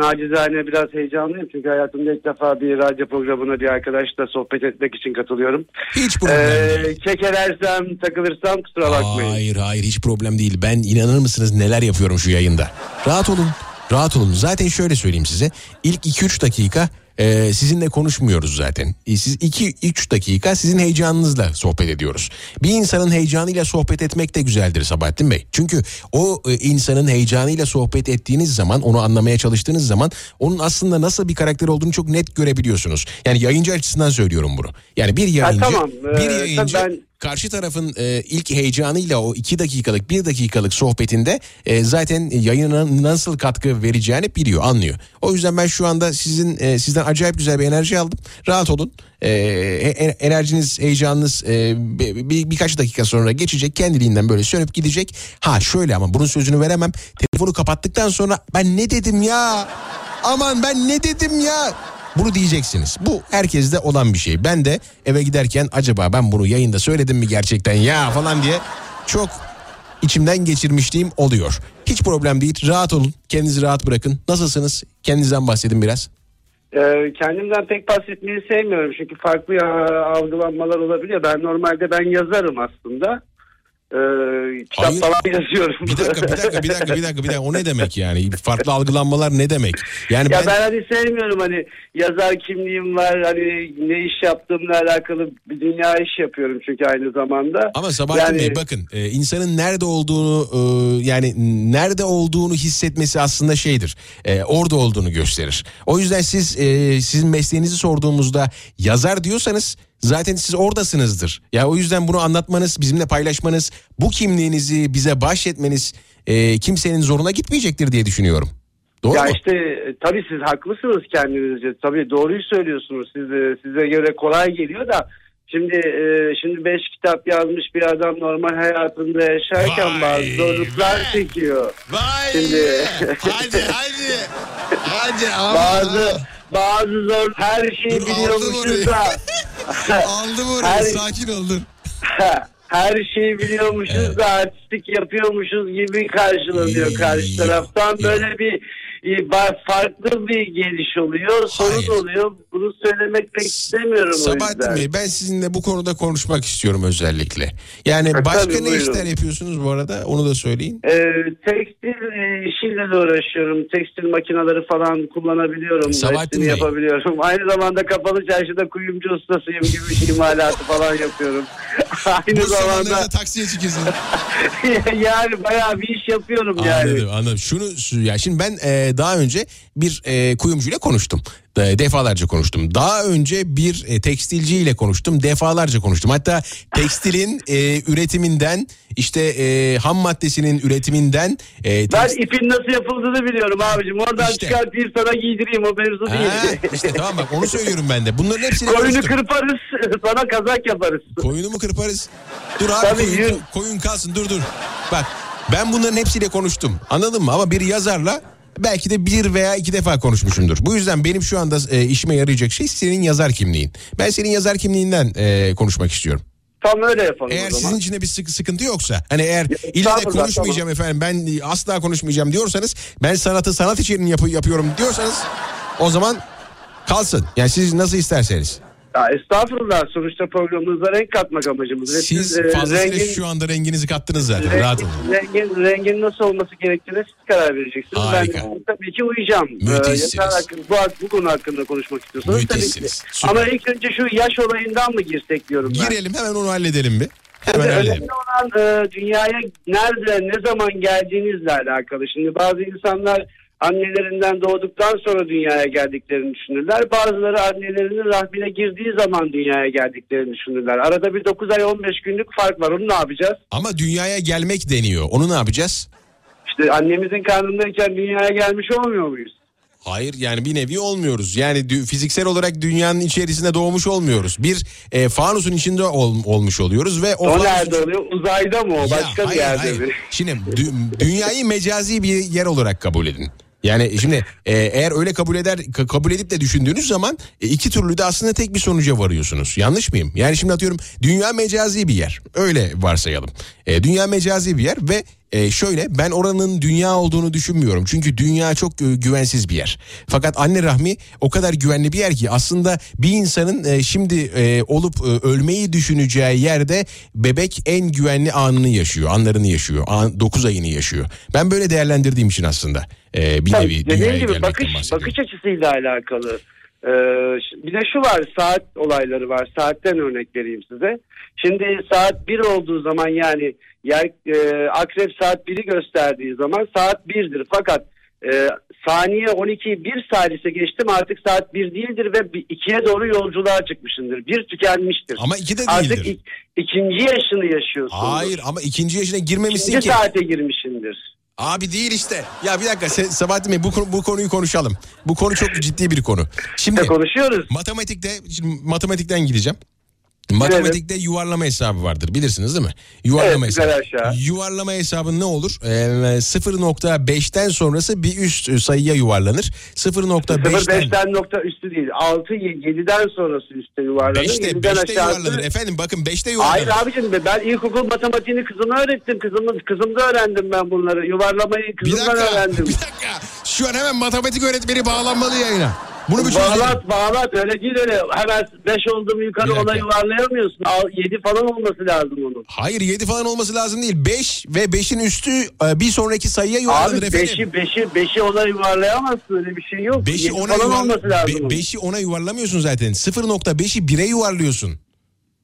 nacizane biraz heyecanlıyım çünkü hayatımda ilk defa bir radyo programına bir arkadaşla sohbet etmek için katılıyorum. Hiç problem ee, Kekelersem, takılırsam kusura bakmayın. Hayır hayır hiç problem değil. Ben inanır mısınız neler yapıyorum şu yayında. Rahat olun. Rahat olun. Zaten şöyle söyleyeyim size. İlk 2-3 dakika e, sizinle konuşmuyoruz zaten. E, siz 2-3 dakika sizin heyecanınızla sohbet ediyoruz. Bir insanın heyecanıyla sohbet etmek de güzeldir Sabahattin Bey. Çünkü o e, insanın heyecanıyla sohbet ettiğiniz zaman, onu anlamaya çalıştığınız zaman onun aslında nasıl bir karakter olduğunu çok net görebiliyorsunuz. Yani yayıncı açısından söylüyorum bunu. Yani bir yayıncı, tamam, e, bir yayıncı ben- karşı tarafın e, ilk heyecanıyla o iki dakikalık bir dakikalık sohbetinde e, zaten yayına nasıl katkı vereceğini biliyor anlıyor. O yüzden ben şu anda sizin e, sizden acayip güzel bir enerji aldım. Rahat olun. E, e- enerjiniz heyecanınız e, bir, bir- birkaç dakika sonra geçecek kendiliğinden böyle sönüp gidecek. Ha şöyle ama bunun sözünü veremem. Telefonu kapattıktan sonra ben ne dedim ya? Aman ben ne dedim ya? Bunu diyeceksiniz. Bu herkeste olan bir şey. Ben de eve giderken acaba ben bunu yayında söyledim mi gerçekten ya falan diye çok içimden geçirmişliğim oluyor. Hiç problem değil. Rahat olun. Kendinizi rahat bırakın. Nasılsınız? Kendinizden bahsedin biraz. Ee, kendimden pek bahsetmeyi sevmiyorum çünkü farklı e, algılanmalar olabiliyor. Ben normalde ben yazarım aslında. Ee, kitap Hayır. falan yazıyorum. Bir dakika, bir dakika, bir dakika, bir dakika, bir dakika. O ne demek yani? Farklı algılanmalar ne demek? Yani ya ben... ben... hani sevmiyorum hani yazar kimliğim var hani ne iş yaptığımla alakalı bir dünya iş yapıyorum çünkü aynı zamanda. Ama Sabahattin Yani- Bey bakın e, insanın nerede olduğunu e, yani nerede olduğunu hissetmesi aslında şeydir. E, orada olduğunu gösterir. O yüzden siz sizin mesleğinizi sorduğumuzda yazar diyorsanız zaten siz oradasınızdır. Ya o yüzden bunu anlatmanız, bizimle paylaşmanız, bu kimliğinizi bize bahşetmeniz e, kimsenin zoruna gitmeyecektir diye düşünüyorum. Doğru ya mu? işte e, tabii siz haklısınız kendinizce. Tabii doğruyu söylüyorsunuz. Siz, e, size göre kolay geliyor da şimdi e, şimdi beş kitap yazmış bir adam normal hayatında yaşarken bazı zorluklar çekiyor. Şimdi hadi hadi. Hadi bazı bazı zor her şeyi biliyormuşuz da Aldım orayı, Her- sakin oldun. her şeyi biliyormuşuz da artistik yapıyormuşuz gibi karşılanıyor karşı taraftan. Böyle bir farklı bir geliş oluyor. Sorun oluyor. Bunu söylemek pek istemiyorum Sabahattin. Bey ben sizinle bu konuda konuşmak istiyorum özellikle. Yani Ha, başka tabii, ne buyurun. işler yapıyorsunuz bu arada onu da söyleyin. Ee, tekstil e, işiyle de uğraşıyorum. Tekstil makineleri falan kullanabiliyorum. Sabahattin Hepsini Bey. yapabiliyorum. Aynı zamanda kapalı çarşıda kuyumcu ustasıyım gibi bir imalatı falan yapıyorum. Aynı Bu zamanda taksiye çıkıyorsun. yani bayağı bir iş yapıyorum yani. Anladım anladım. Şunu ya şimdi ben e, daha önce bir e, kuyumcuyla konuştum. De- defalarca konuştum. Daha önce bir e, tekstilciyle konuştum. Defalarca konuştum. Hatta tekstilin e, üretiminden işte e, ham maddesinin üretiminden e, Ben tekst- ipin nasıl yapıldığını biliyorum abicim. Oradan İşte. çıkartayım sana giydireyim o mevzu Ha, değil. işte tamam bak onu söylüyorum ben de. Bunların hepsini Koyunu konuştum. kırparız sana kazak yaparız. Koyunu mu kırparız? Dur abi Tabii, koyun, koyun kalsın dur dur. Bak ben bunların hepsiyle konuştum. Anladın mı? Ama bir yazarla belki de bir veya iki defa konuşmuşumdur. Bu yüzden benim şu anda e, işime yarayacak şey senin yazar kimliğin. Ben senin yazar kimliğinden e, konuşmak istiyorum. Tam öyle yapalım Eğer o zaman. sizin içinde bir sıkı- sıkıntı yoksa hani eğer ille de konuşmayacağım efendim ben asla konuşmayacağım diyorsanız ben sanatı sanat için yapı, yapıyorum diyorsanız o zaman kalsın. Yani siz nasıl isterseniz. Ya estağfurullah sonuçta programımıza renk katmak amacımız. Ve Siz e, fazlasıyla rengin, şu anda renginizi kattınız zaten. Rahat olun. rengin, rengin nasıl olması gerektiğine siz karar vereceksiniz. Harika. Ben tabii ki uyacağım. Müthişsiniz. yeter hakkında- bu, bu konu hakkında konuşmak istiyorsanız tabii ki. Müthişsiniz. Süper. Ama ilk önce şu yaş olayından mı girsek diyorum ben. Girelim hemen onu halledelim bir. Hemen halledelim. önemli olan e, dünyaya nerede, ne zaman geldiğinizle alakalı. Şimdi bazı insanlar annelerinden doğduktan sonra dünyaya geldiklerini düşünürler. Bazıları annelerinin rahmine girdiği zaman dünyaya geldiklerini düşünürler. Arada bir 9 ay 15 günlük fark var. Onu ne yapacağız? Ama dünyaya gelmek deniyor. Onu ne yapacağız? İşte annemizin karnındayken dünyaya gelmiş olmuyor muyuz? Hayır yani bir nevi olmuyoruz. Yani dü- fiziksel olarak dünyanın içerisinde doğmuş olmuyoruz. Bir e, fanusun içinde ol- olmuş oluyoruz ve o, O fanus- nerede oluyor? Uzayda mı o? Ya, Başka bir hayır, yerde hayır. mi? Şimdi dü- dünyayı mecazi bir yer olarak kabul edin. Yani şimdi e, eğer öyle kabul eder ka- kabul edip de düşündüğünüz zaman e, iki türlü de aslında tek bir sonuca varıyorsunuz. Yanlış mıyım? Yani şimdi atıyorum dünya mecazi bir yer. Öyle varsayalım. E, dünya mecazi bir yer ve e, şöyle ben oranın dünya olduğunu düşünmüyorum. Çünkü dünya çok e, güvensiz bir yer. Fakat anne rahmi o kadar güvenli bir yer ki aslında bir insanın e, şimdi e, olup e, ölmeyi düşüneceği yerde bebek en güvenli anını yaşıyor, anlarını yaşıyor, 9 ayını yaşıyor. Ben böyle değerlendirdiğim için aslında e, bir Tabii, nevi dünyaya gibi gelmekten bakış bahsediyorum. bakış açısıyla alakalı. Ee, bir de şu var saat olayları var. Saatten örnek vereyim size. Şimdi saat 1 olduğu zaman yani yer, e, akrep saat 1'i gösterdiği zaman saat 1'dir. Fakat e, saniye 12'yi 1 salise geçtim artık saat 1 değildir ve 2'ye doğru yolculuğa çıkmışındır. Bir tükenmiştir. Ama 2 de Artık değildir. ik- ikinci yaşını yaşıyorsun. Hayır ama ikinci yaşına girmemişsin İkinci ki. saate girmişsindir. Abi değil işte. Ya bir dakika Sabahattin Bey bu, bu konuyu konuşalım. Bu konu çok ciddi bir konu. Şimdi konuşuyoruz. Matematikte şimdi matematikten gideceğim. Matematikte yuvarlama hesabı vardır bilirsiniz değil mi? Yuvarlama Evet, hesabı. aşağı. Yuvarlama hesabı ne olur? Ee, 0.5'ten sonrası bir üst sayıya yuvarlanır. 0.5'ten 0.5'ten nokta üstü değil. 6 7'den sonrası üstte yuvarlanır. 5'te, 7'den 5'te aşağısı- yuvarlanır. Efendim bakın 5'te yuvarlanır. Hayır abicim be, ben ilkokul matematiğini kızıma öğrettim. Kızımız kızımda öğrendim ben bunları. Yuvarlamayı kızımdan öğrendim. Bir dakika. Şu an hemen matematik öğretmeni bağlanmalı yayına. Bunu bir çözelim. Bağlat bağlat öyle değil öyle. Hemen 5 olduğumu yukarı ona yuvarlayamıyorsun. 7 falan olması lazım onun. Hayır 7 falan olması lazım değil. 5 ve 5'in üstü e, bir sonraki sayıya yuvarlanır Abi efendim. 5'i 5'i 5'i ona yuvarlayamazsın öyle bir şey yok. 5'i Yedi ona, falan yuvar- olması lazım. Be- onun. 5'i ona yuvarlamıyorsun zaten. 0.5'i 1'e yuvarlıyorsun.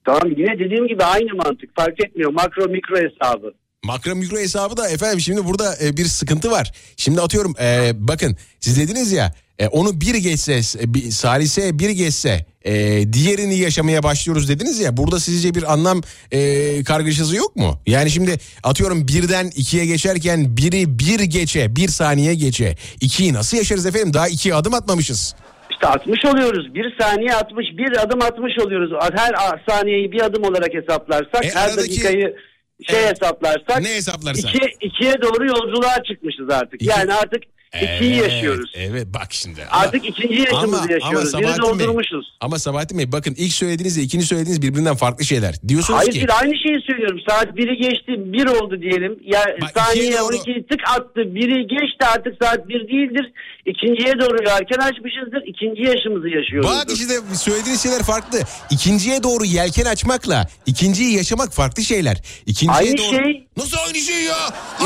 Tamam yine dediğim gibi aynı mantık fark etmiyor. Makro mikro hesabı. Makro mikro hesabı da efendim şimdi burada e, bir sıkıntı var. Şimdi atıyorum e, bakın siz dediniz ya e, onu bir geçse e, bir, salise bir geçse e, diğerini yaşamaya başlıyoruz dediniz ya. Burada sizce bir anlam e, kargaşası yok mu? Yani şimdi atıyorum birden ikiye geçerken biri bir geçe bir saniye geçe ikiyi nasıl yaşarız efendim? Daha ikiye adım atmamışız. İşte 60 oluyoruz. Bir saniye 60, bir adım 60 oluyoruz. Her saniyeyi bir adım olarak hesaplarsak, E, her aradaki- dakikayı şey hesaplarsak, Ne hesaplarsak? iki, ikiye doğru yolculuğa çıkmışız artık. İki- Yani artık ikiyi Evet, yaşıyoruz. Evet bak şimdi. Ama- Artık ikinci yaşımızı yaşıyoruz. Biri Sabahattin Bey- doldurmuşuz. ama Sabahattin Bey bakın ilk söylediğinizle ikinci söylediğiniz birbirinden farklı şeyler. Diyorsunuz Hayır ki bir aynı şeyi söylüyorum. Saat biri geçti, bir oldu diyelim. Ya saniye ikiye doğru- 12'yi tık attı, biri geçti artık saat bir değildir. İkinciye doğru erken açmışızdır. İkinci yaşımızı yaşıyoruz. Bak işte söylediğiniz şeyler farklı. İkinciye doğru yelken açmakla ikinciyi yaşamak farklı şeyler. İkinciye Aynı doğru... şey. Nasıl aynı şey ya?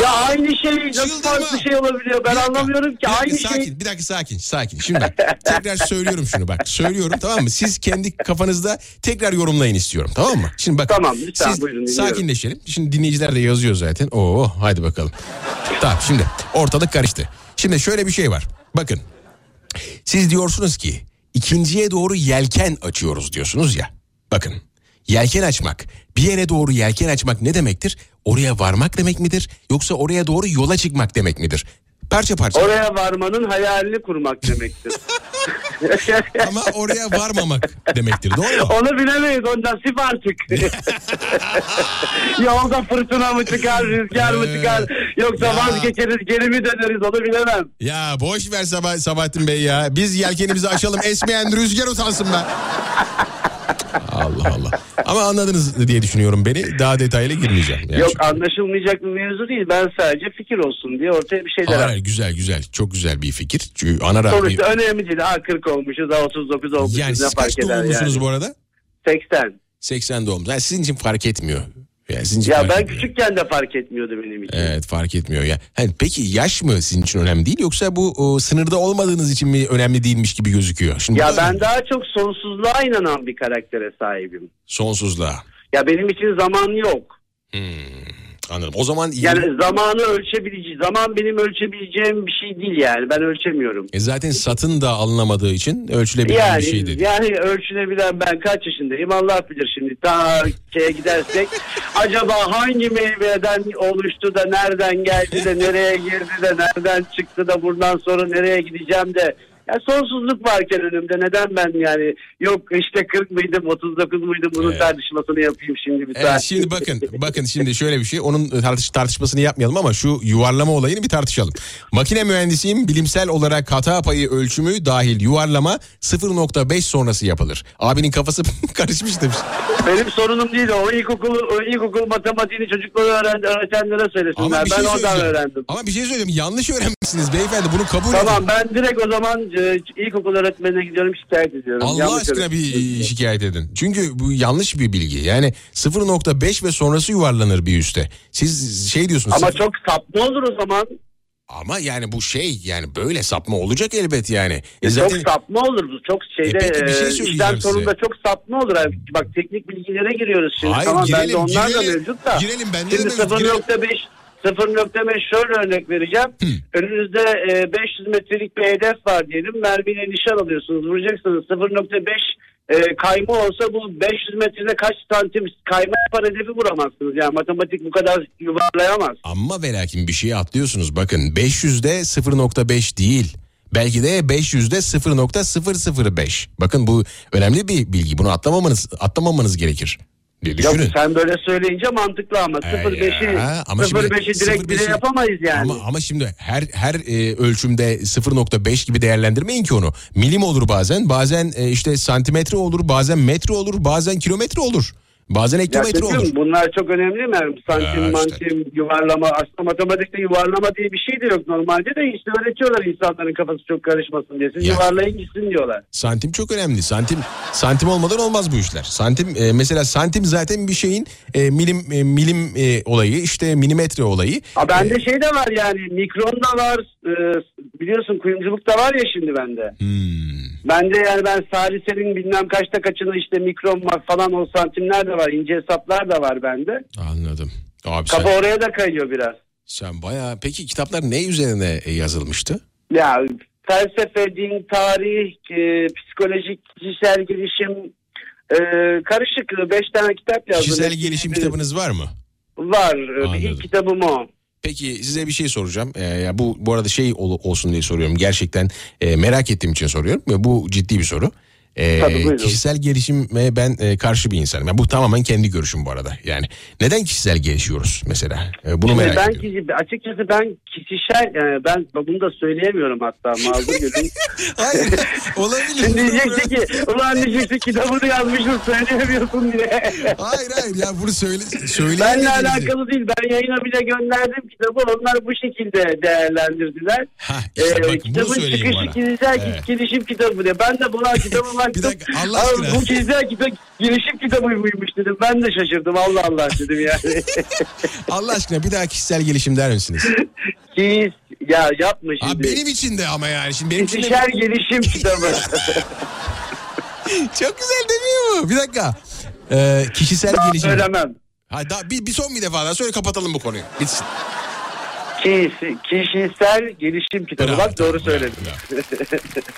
Ya Aa! aynı şey nasıl farklı şey olabiliyor ben anlamıyorum ki Bir dakika, aynı sakin, şey. Bir dakika sakin sakin. Şimdi bak, tekrar söylüyorum şunu bak. Söylüyorum tamam mı? Siz kendi kafanızda tekrar yorumlayın istiyorum tamam mı? Şimdi bak. Tamam, lütfen siz buyurun, dinliyorum. sakinleşelim. Şimdi dinleyiciler de yazıyor zaten. Oo hadi bakalım. Tamam şimdi ortalık karıştı. Şimdi şöyle bir şey var. Bakın. Siz diyorsunuz ki ikinciye doğru yelken açıyoruz diyorsunuz ya. Bakın yelken açmak bir yere doğru yelken açmak ne demektir? Oraya varmak demek midir? Yoksa oraya doğru yola çıkmak demek midir? Parça parça. Oraya varmanın hayalini kurmak demektir. Ama oraya varmamak demektir doğru mu? Onu bilemeyiz o nasip artık. Yolda fırtına mı çıkar, rüzgar mı çıkar yoksa Ya. vazgeçeriz geri mi döneriz onu bilemem. Ya boş ver Sabah, Sabahattin Bey ya. Biz yelkenimizi açalım esmeyen rüzgar utansın be. Allah Allah. Ama anladınız diye düşünüyorum beni. Daha detaylı girmeyeceğim. Yani Yok anlaşılmayacak bir mevzu değil ben sadece fikir olsun diye ortaya bir şeyler Hayır, hayır, güzel güzel. Çok güzel bir fikir. Çünkü ana rahmi... Sonuçta önemli değil. Ha 40 olmuşuz, ha 39 olmuşuz. Yani ne siz fark kaç eder doğumlusunuz yani. bu arada? 80. 80 doğum. Yani sizin için fark etmiyor. Yani sizin için Ya ben etmiyor. küçükken de fark etmiyordu benim için. Evet fark etmiyor ya. Yani peki yaş mı sizin için önemli değil yoksa bu o, sınırda olmadığınız için mi önemli değilmiş gibi gözüküyor? Şimdi Ya ben önemli. daha çok sonsuzluğa inanan bir karaktere sahibim. Sonsuzluğa. Ya benim için zaman yok. Anladım. O zaman Yani zamanı ölçebileceğim, zaman benim ölçebileceğim bir şey değil yani. Ben ölçemiyorum. E zaten satın da alınamadığı için ölçülebilen Yani, bir şey dedi. yani ölçülebilen ben kaç yaşındayım Allah bilir şimdi. Ta şeye gidersek acaba hangi meyveden oluştu da nereden geldi de nereye girdi de nereden çıktı da buradan sonra nereye gideceğim de Ya sonsuzluk varken önümde neden ben yani yok işte 40 mıydım 39 muydum bunun Evet. tartışmasını yapayım şimdi bir Evet, saat. şimdi bakın bakın şimdi şöyle bir şey onun tartış, tartışmasını yapmayalım ama şu yuvarlama olayını bir tartışalım. Makine mühendisiyim bilimsel olarak hata payı ölçümü dahil yuvarlama 0.5 sonrası yapılır. Abinin kafası karışmış demiş. Benim sorunum değil o. ilkokul, o ilkokul matematiğini çocuklara öğren, öğretenlere söylesinler. Ama ben şey oradan öğrendim. Ama bir şey söyleyeyim yanlış öğrenmişsiniz beyefendi bunu kabul edin. Tamam ben direkt o zaman e, ilkokul öğretmenine gidiyorum şikayet ediyorum. Allah Yanlış aşkına bir şikayet edin. Çünkü bu yanlış bir bilgi. Yani 0.5 ve sonrası yuvarlanır bir üste. Siz şey diyorsunuz. Ama sıfır- çok sapma olur o zaman. Ama yani bu şey yani böyle sapma olacak elbet yani. E Çok zaten sapma olur. bu. Çok şeyde E peki, bir şey e, işlem sonunda çok sapma olur. Yani Bak teknik bilgilere giriyoruz şimdi. Hayır, tamam girelim, onlar da girelim. mevcut da. Girelim, bende de Şimdi mevcut, girelim. 0.5 0.5 şöyle örnek vereceğim. Önünüzde e, 500 metrelik bir hedef var diyelim. Mermiyle nişan alıyorsunuz. Vuracaksınız. 0.5 e, kayma olsa bu 500 metrede kaç santim kayma yapar hedefi vuramazsınız. Yani matematik bu kadar yuvarlayamaz. ama ve lakin bir şeyi atlıyorsunuz. Bakın 500'de 0.5 değil. Belki de 500'de 0.005. Bakın bu önemli bir bilgi. Bunu atlamamanız atlamamanız gerekir. Diye düşünün. sen böyle söyleyince mantıklı ama Ee, 0.5'i ya, ama şimdi 0.5'i direkt bile 0.5'i yapamayız yani. Ama, ama şimdi her her e, ölçümde 0.5 gibi değerlendirmeyin ki onu. Milim olur bazen, bazen e, işte santimetre olur, bazen metre olur, bazen kilometre olur. Bazen çocuğum, olur. bunlar çok önemli mi? Santim, Ya işte. mantim, yuvarlama. Aslında matematikte yuvarlama diye bir şey de yok normalde de işte öğretiyorlar insanların kafası çok karışmasın diye. Siz Ya. yuvarlayın gitsin diyorlar. Santim çok önemli. Santim santim olmadan olmaz bu işler. Santim e, mesela santim zaten bir şeyin e, milim e, milim e, olayı, işte milimetre olayı. Ha bende şey de var yani mikron da var. e, biliyorsun kuyumculuk da var ya şimdi bende. Hmm. Bende yani ben salisenin bilmem kaçta kaçına işte mikron var falan o santimler de var. ince hesaplar da var bende. Anladım. Abi Kafa sen, oraya da kayıyor biraz. sen bayağı... Peki kitaplar ne üzerine e, yazılmıştı? Ya felsefe, din, tarih, e, psikolojik, kişisel gelişim e, karışık beş tane kitap yazdım. Kişisel gelişim kitabınız var mı? Var. E, Anladım. İlk kitabım o. Peki size bir şey soracağım. Ee, ya bu bu arada şey ol- olsun diye soruyorum. Gerçekten e, merak ettiğim için soruyorum. Ve bu ciddi bir soru. Ee, Tabii, kişisel gelişime ben e, karşı bir insanım. Yani bu tamamen kendi görüşüm bu arada. Yani neden kişisel gelişiyoruz mesela? Ee, bunu Şimdi merak ben ediyorum. kişi- açıkçası ben kişisel e, ben bunu da söyleyemiyorum hatta mazur görün. Hayır olabilir. Şimdi diyecekti ki ulan diyecekti kitabını yazmışsın söyleyemiyorsun diye. Hayır hayır ya bunu söyle Benle söyleyemediğinizi- alakalı değil. Ben yayına bile gönderdim kitabı. Onlar bu şekilde değerlendirdiler. işte Ee, bak, kitabın bana. kişisel Evet. gelişim kitabı diye. Ben de buna kitabı baktım. Bir dakika, Allah Abi aşkına. Bu kişisel kitap, gelişim kitabı mıymış dedim. Ben de şaşırdım. Allah Allah dedim yani. Allah aşkına bir daha kişisel gelişim der misiniz? Ki ya yapma şimdi. Ha, benim için de ama yani. Şimdi benim için de... Kişisel gelişim kitabı. Çok güzel demiyor mu? Bir dakika. Ee, kişisel Daha gelişim. söylemem. Ha, daha bir, bir son bir defa daha söyle kapatalım bu konuyu. Bitsin. Kişi- kişisel gelişim kitabı. Bravo, Bak doğru bravo, söyledim.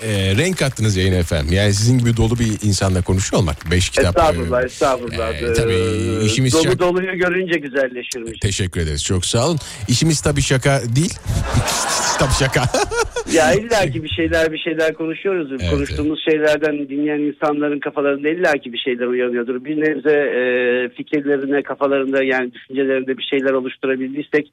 Ee, renk kattınız yayına efendim. Yani sizin gibi dolu bir insanla konuşuyor olmak. Beş kitap. Estağfurullah e, estağfurullah. e, tabii Ee, işimiz Dolu şaka. doluyu görünce güzelleşirmiş. Teşekkür ederiz. Çok sağ olun. İşimiz tabii şaka değil. tabii şaka. Ya illaki bir şeyler bir şeyler konuşuyoruz. Evet, Konuştuğumuz şeylerden dinleyen insanların kafalarında illaki bir şeyler uyanıyordur. Bir nebze e, fikirlerine, kafalarında yani düşüncelerinde bir şeyler oluşturabildiysek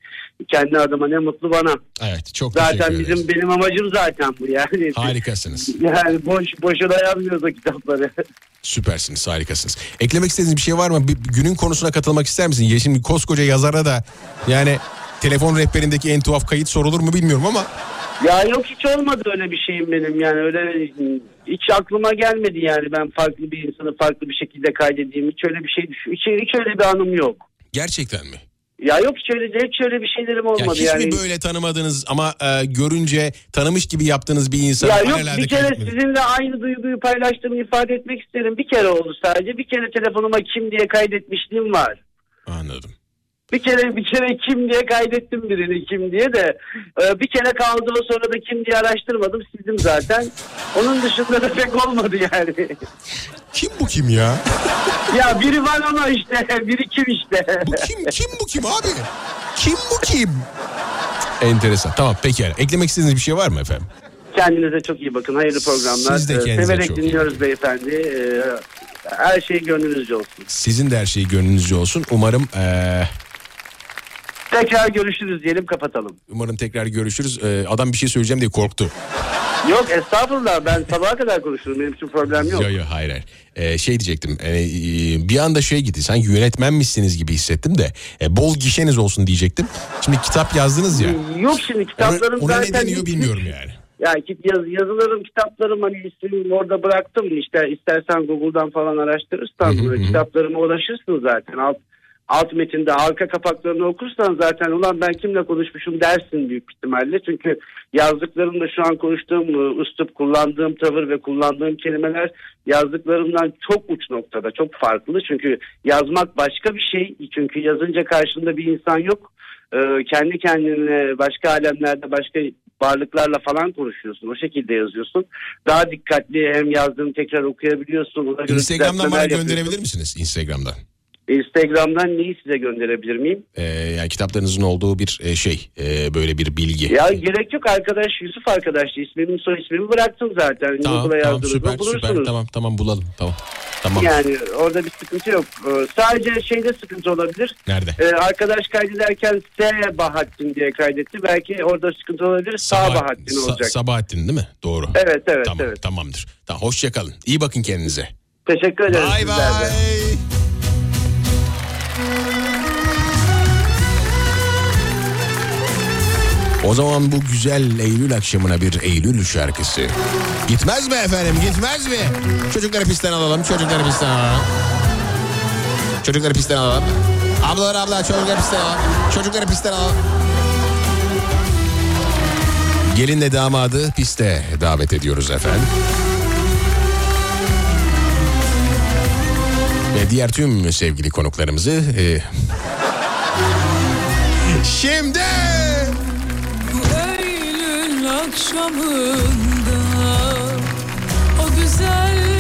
kendi adıma ne mutlu bana. evet çok Zaten teşekkür ederiz. bizim benim amacım zaten bu yani. Harikasınız. Yani boş boşuna yazmıyoruz o kitapları. Süpersiniz, harikasınız. Eklemek istediğiniz bir şey var mı? Bir, günün konusuna katılmak ister misin? Ya şimdi koskoca yazara da yani telefon rehberindeki en tuhaf kayıt sorulur mu bilmiyorum ama Ya yok hiç olmadı öyle bir şeyim benim yani öyle hiç aklıma gelmedi yani ben farklı bir insanı farklı bir şekilde kaydedeyim hiç öyle bir şey hiç, hiç öyle bir anım yok. gerçekten mi? Ya yok hiç öyle hiç öyle bir şeylerim Ya olmadı hiç yani. mi böyle tanımadığınız ama e, görünce tanımış gibi yaptığınız bir insan Ya yok bir kere kaydetmedi? sizinle aynı duyguyu paylaştığımı ifade etmek isterim. Bir kere oldu sadece. Bir kere telefonuma kim diye kaydetmişliğim var. Anladım. Bir kere bir kere kim diye kaydettim birini kim diye de e, bir kere kaldı o sonra da kim diye araştırmadım sildim zaten. Onun dışında da pek olmadı yani. Kim bu kim ya? ya biri var ama işte biri kim işte. Bu kim? Kim bu kim abi? Kim bu kim? Enteresan. Tamam peki. Eklemek istediğiniz bir şey var mı efendim? Kendinize çok iyi bakın. Hayırlı programlar. Siz de Ee, kendinize Severek çok iyi dinliyoruz beyefendi. Ee, her şey gönlünüzce olsun. Sizin de her şey gönlünüzce olsun. Umarım eee, Tekrar görüşürüz diyelim kapatalım. umarım tekrar görüşürüz. Eee, adam bir şey söyleyeceğim diye korktu. Yok estağfurullah ben sabaha kadar konuşurum. Benim için problem yok. Yok yok hayır hayır. Eee, şey diyecektim. eee, bir anda şey gitti. Sanki yönetmenmişsiniz gibi hissettim de. e, bol gişeniz olsun diyecektim. Şimdi kitap yazdınız ya. Yok şimdi kitaplarım Ona ne zaten... deniyor bilmiyorum yani. Ya ki- yaz, yazılarım, kitaplarım hani ismimi orada bıraktım. İşte istersen Google'dan falan araştırırsan e, kitaplarıma ulaşırsın zaten. Alt, alt metinde arka kapaklarını okursan zaten ulan ben kimle konuşmuşum dersin büyük ihtimalle. Çünkü yazdıklarımda şu an konuştuğum e, üslup, kullandığım tavır ve kullandığım kelimeler yazdıklarımdan çok uç noktada, çok farklı. Çünkü yazmak başka bir şey. Çünkü yazınca karşında bir insan yok. Ee, kendi kendine başka alemlerde başka varlıklarla falan konuşuyorsun. O şekilde yazıyorsun. Daha dikkatli hem yazdığını tekrar okuyabiliyorsun. Instagram'dan bana gönderebilir misiniz? Instagram'dan. Instagram'dan neyi size gönderebilir miyim? Eee, yani kitaplarınızın olduğu bir e, şey. eee, böyle bir bilgi. Ya gerek yok arkadaş Yusuf arkadaş ismimi soy ismimi bıraktım zaten. Tamam, Google'a tamam süper bulursunuz. süper tamam tamam bulalım tamam. Tamam. Yani orada bir sıkıntı yok. Ee, Sadece şeyde sıkıntı olabilir. Nerede? Ee, arkadaş kaydederken S Bahattin diye kaydetti. Belki orada sıkıntı olabilir. Sağ Sabah- Bahattin Sa- olacak. Sabahattin değil mi? Doğru. Evet evet Tamam, evet. Tamamdır. Tamam, hoşça kalın. İyi bakın kendinize. Teşekkür ederim. Bay bay. O zaman bu güzel Eylül akşamına bir Eylül şarkısı. Gitmez mi efendim gitmez mi? Çocukları pistten alalım çocukları pistten alalım. Çocukları pistten alalım. Ablalar abla çocukları pistten alalım. Çocukları pistten alalım. Gelinle damadı piste davet ediyoruz efendim. Ve diğer tüm sevgili konuklarımızı e, şimdi akşamında. O güzel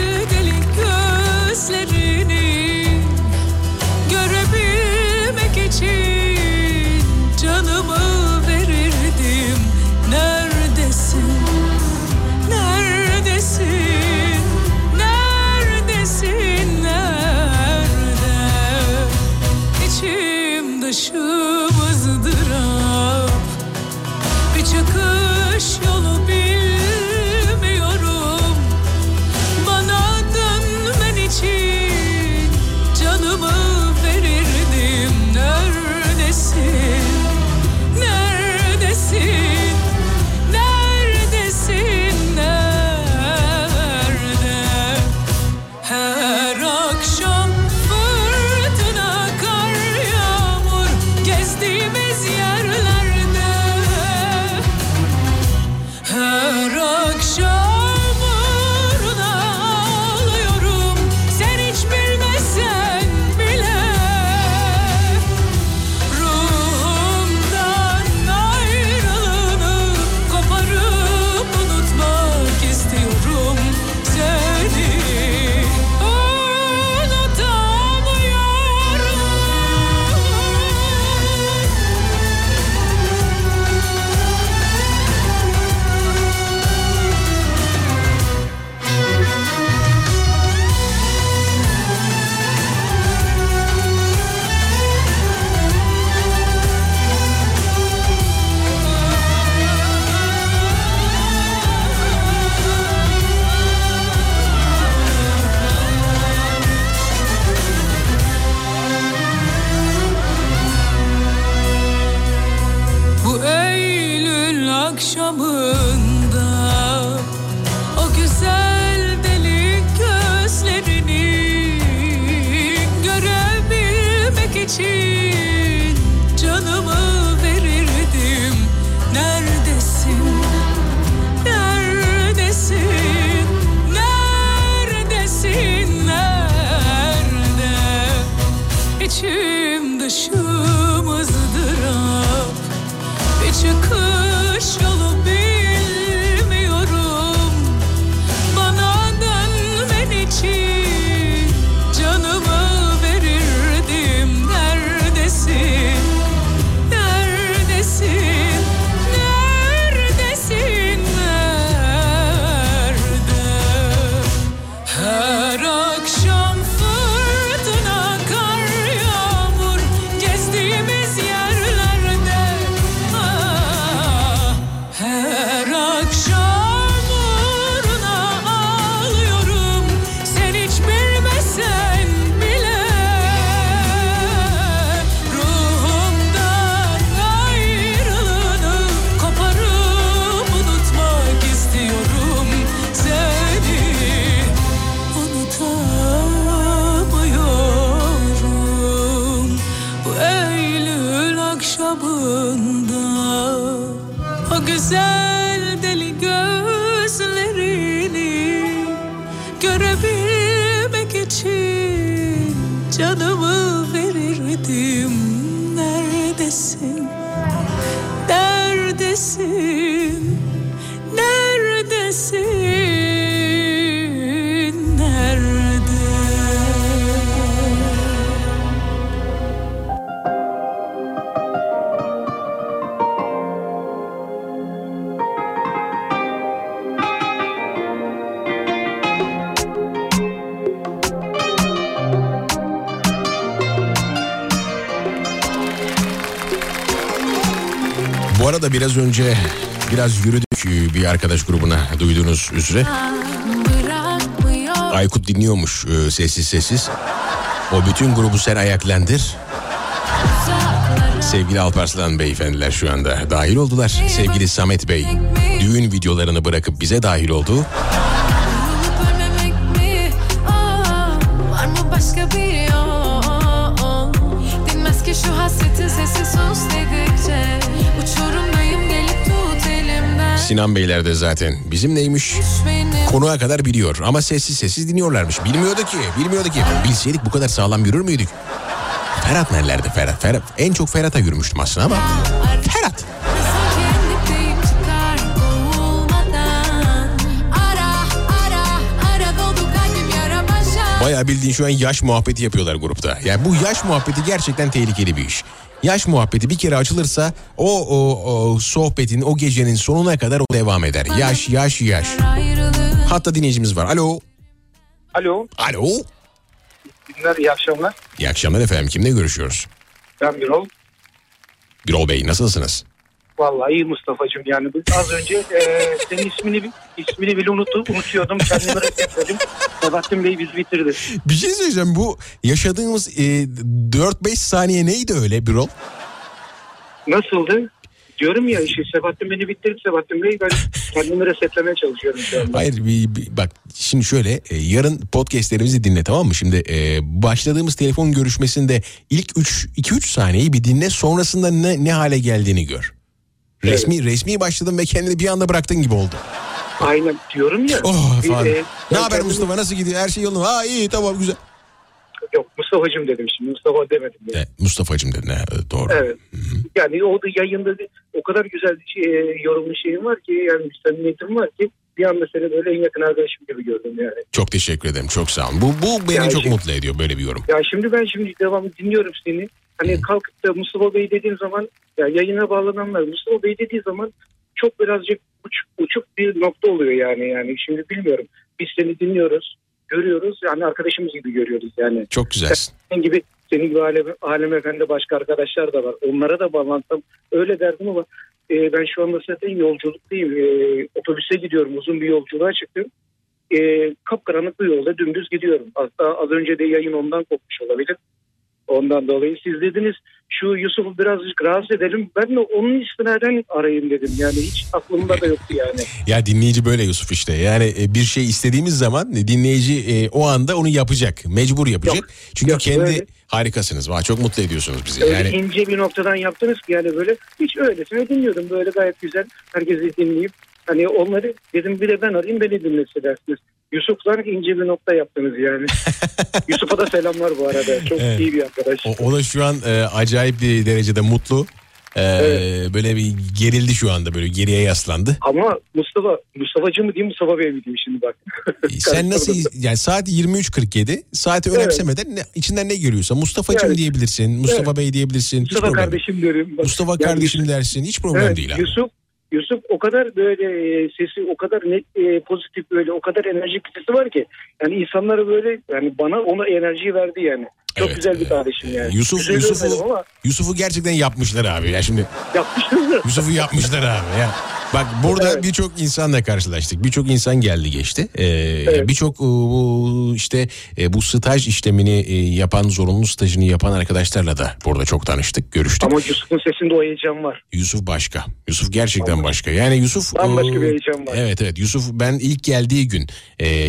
neredesin? Neredesin? Biraz önce biraz yürüdük bir arkadaş grubuna duyduğunuz üzere. Aykut dinliyormuş e, sessiz sessiz. O bütün grubu sen ayaklandır. Sevgili Alparslan beyefendiler şu anda dahil oldular. Sevgili Samet Bey düğün videolarını bırakıp bize dahil oldu. Sinan Beyler de zaten bizim neymiş konuğa kadar biliyor ama sessiz sessiz dinliyorlarmış. Bilmiyordu ki, bilmiyordu ki. Bilseydik bu kadar sağlam yürür müydük? Ferhat nerelerde Ferhat? Ferhat en çok Ferhat'a yürümüştüm aslında ama Ferhat. Bayağı bildiğin şu an yaş muhabbeti yapıyorlar grupta. Yani bu yaş muhabbeti gerçekten tehlikeli bir iş. Yaş muhabbeti bir kere açılırsa o, o, o sohbetin o gecenin sonuna kadar o devam eder. Yaş yaş yaş. Hatta dinleyicimiz var. Alo. Alo. Alo. Günler, iyi akşamlar. İyi akşamlar efendim. Kimle görüşüyoruz? Ben Birol. Birol Bey nasılsınız? Vallahi iyi Mustafa'cığım yani. Biz Az önce e, senin ismini ismini bile unutu, unutuyordum. Kendimi reddetmedim. Sebahattin Bey bizi bitirdi. Bir şey söyleyeceğim. Bu yaşadığımız e, 4-5 saniye neydi öyle Birol? Nasıldı? Diyorum ya işte Sebahattin beni bitirdi Sebahattin Bey. Ben kendimi resetlemeye çalışıyorum şu anda. Hayır bir, bir- bak şimdi şöyle e, yarın podcastlerimizi dinle tamam mı? Şimdi e, başladığımız telefon görüşmesinde ilk 3 2-3 saniyeyi bir dinle sonrasında ne, ne hale geldiğini gör. Resmi resmi başladın ve kendini bir anda bıraktın gibi oldu. Aynen diyorum ya. Oh Bir, e, ne haber kendimi- Mustafa nasıl gidiyor? Her şey yolunda. Ha iyi tamam güzel. Yok Mustafa'cığım dedim şimdi. Mustafa demedim. Yani. E, Mustafa'cım dedin e, doğru. Evet. Yani o da yayında o kadar güzel şey, yorumlu şeyim var ki yani samimiyetim var ki bir anda seni böyle en yakın arkadaşım gibi gördüm yani. Çok teşekkür ederim çok sağ olun. Bu, bu beni Ya çok şey- mutlu ediyor böyle bir yorum. Ya şimdi ben şimdi devamlı dinliyorum seni. Hani kalkıp da Mustafa Bey dediğim zaman ya yayına bağlananlar Mustafa Bey dediği zaman çok birazcık uç, uçuk bir nokta oluyor yani yani şimdi bilmiyorum. Biz seni dinliyoruz, görüyoruz yani arkadaşımız gibi görüyoruz yani. Çok güzelsin. Senin gibi senin gibi Alem, Alem Efendi başka arkadaşlar da var. Onlara da bağlansam öyle derdim ama e, ben şu anda zaten yolculuktayım. E, otobüse gidiyorum. Uzun bir yolculuğa çıktım. E, kapkaranlık bir yolda dümdüz gidiyorum. Hatta az önce de yayın ondan kopmuş olabilir. Ondan dolayı siz dediniz şu Yusuf'u birazcık rahatsız edelim. Ben de onun istinaden arayayım dedim. Yani hiç aklımda da yoktu yani. Ya dinleyici böyle Yusuf işte. Yani e, bir şey istediğimiz zaman dinleyici e, o anda onu yapacak. Mecbur yapacak. Çünkü kendi öyle. harikasınız. Vay, çok mutlu ediyorsunuz bizi. Öyle Yani ince bir noktadan yaptınız ki yani böyle hiç öylesine dinliyordum. Böyle gayet güzel herkesi dinleyip hani onları dedim bir de ben arayayım beni dinlesin dersiniz. Yusuf'la ince bir nokta yaptınız yani. Yusuf'a da selamlar bu arada. Çok Evet. iyi bir arkadaş. o, o da şu an e, acayip bir derecede mutlu. E, Böyle bir gerildi şu anda böyle geriye yaslandı. Ama Mustafa, Mustafa'cı mı diyeyim Mustafa Bey mi diyeyim şimdi bak. Sen nasıl yani saat 23.47 saati Evet. önemsemeden ne, içinden ne geliyorsa Mustafa'cım Evet. diyebilirsin. Mustafa Evet. Bey diyebilirsin. Mustafa kardeşim diyorum. Bak, Mustafa yani kardeşim dersin. Hiç problem Evet, değil abi. Yusuf Yusuf o kadar böyle e, sesi o kadar net e, pozitif böyle o kadar enerjik bir sesi var ki yani insanlara böyle yani bana ona enerji verdi yani. Çok güzel bir kardeşim yani. Yusuf Güzel Yusuf'u ama Yusuf'u gerçekten yapmışlar abi. Ya şimdi yapmıştınız mı? Yusuf'u yapmışlar abi ya. Bak burada birçok insanla karşılaştık. Birçok insan geldi geçti. Ee, Birçok e, bu işte e, bu staj işlemini e, yapan, zorunlu stajını yapan arkadaşlarla da burada çok tanıştık, görüştük. Ama Yusuf'un sesinde o heyecan var. Yusuf başka. Yusuf gerçekten başka. Yani Yusuf Bambaşka bir heyecan var. Evet evet. Yusuf ben ilk geldiği gün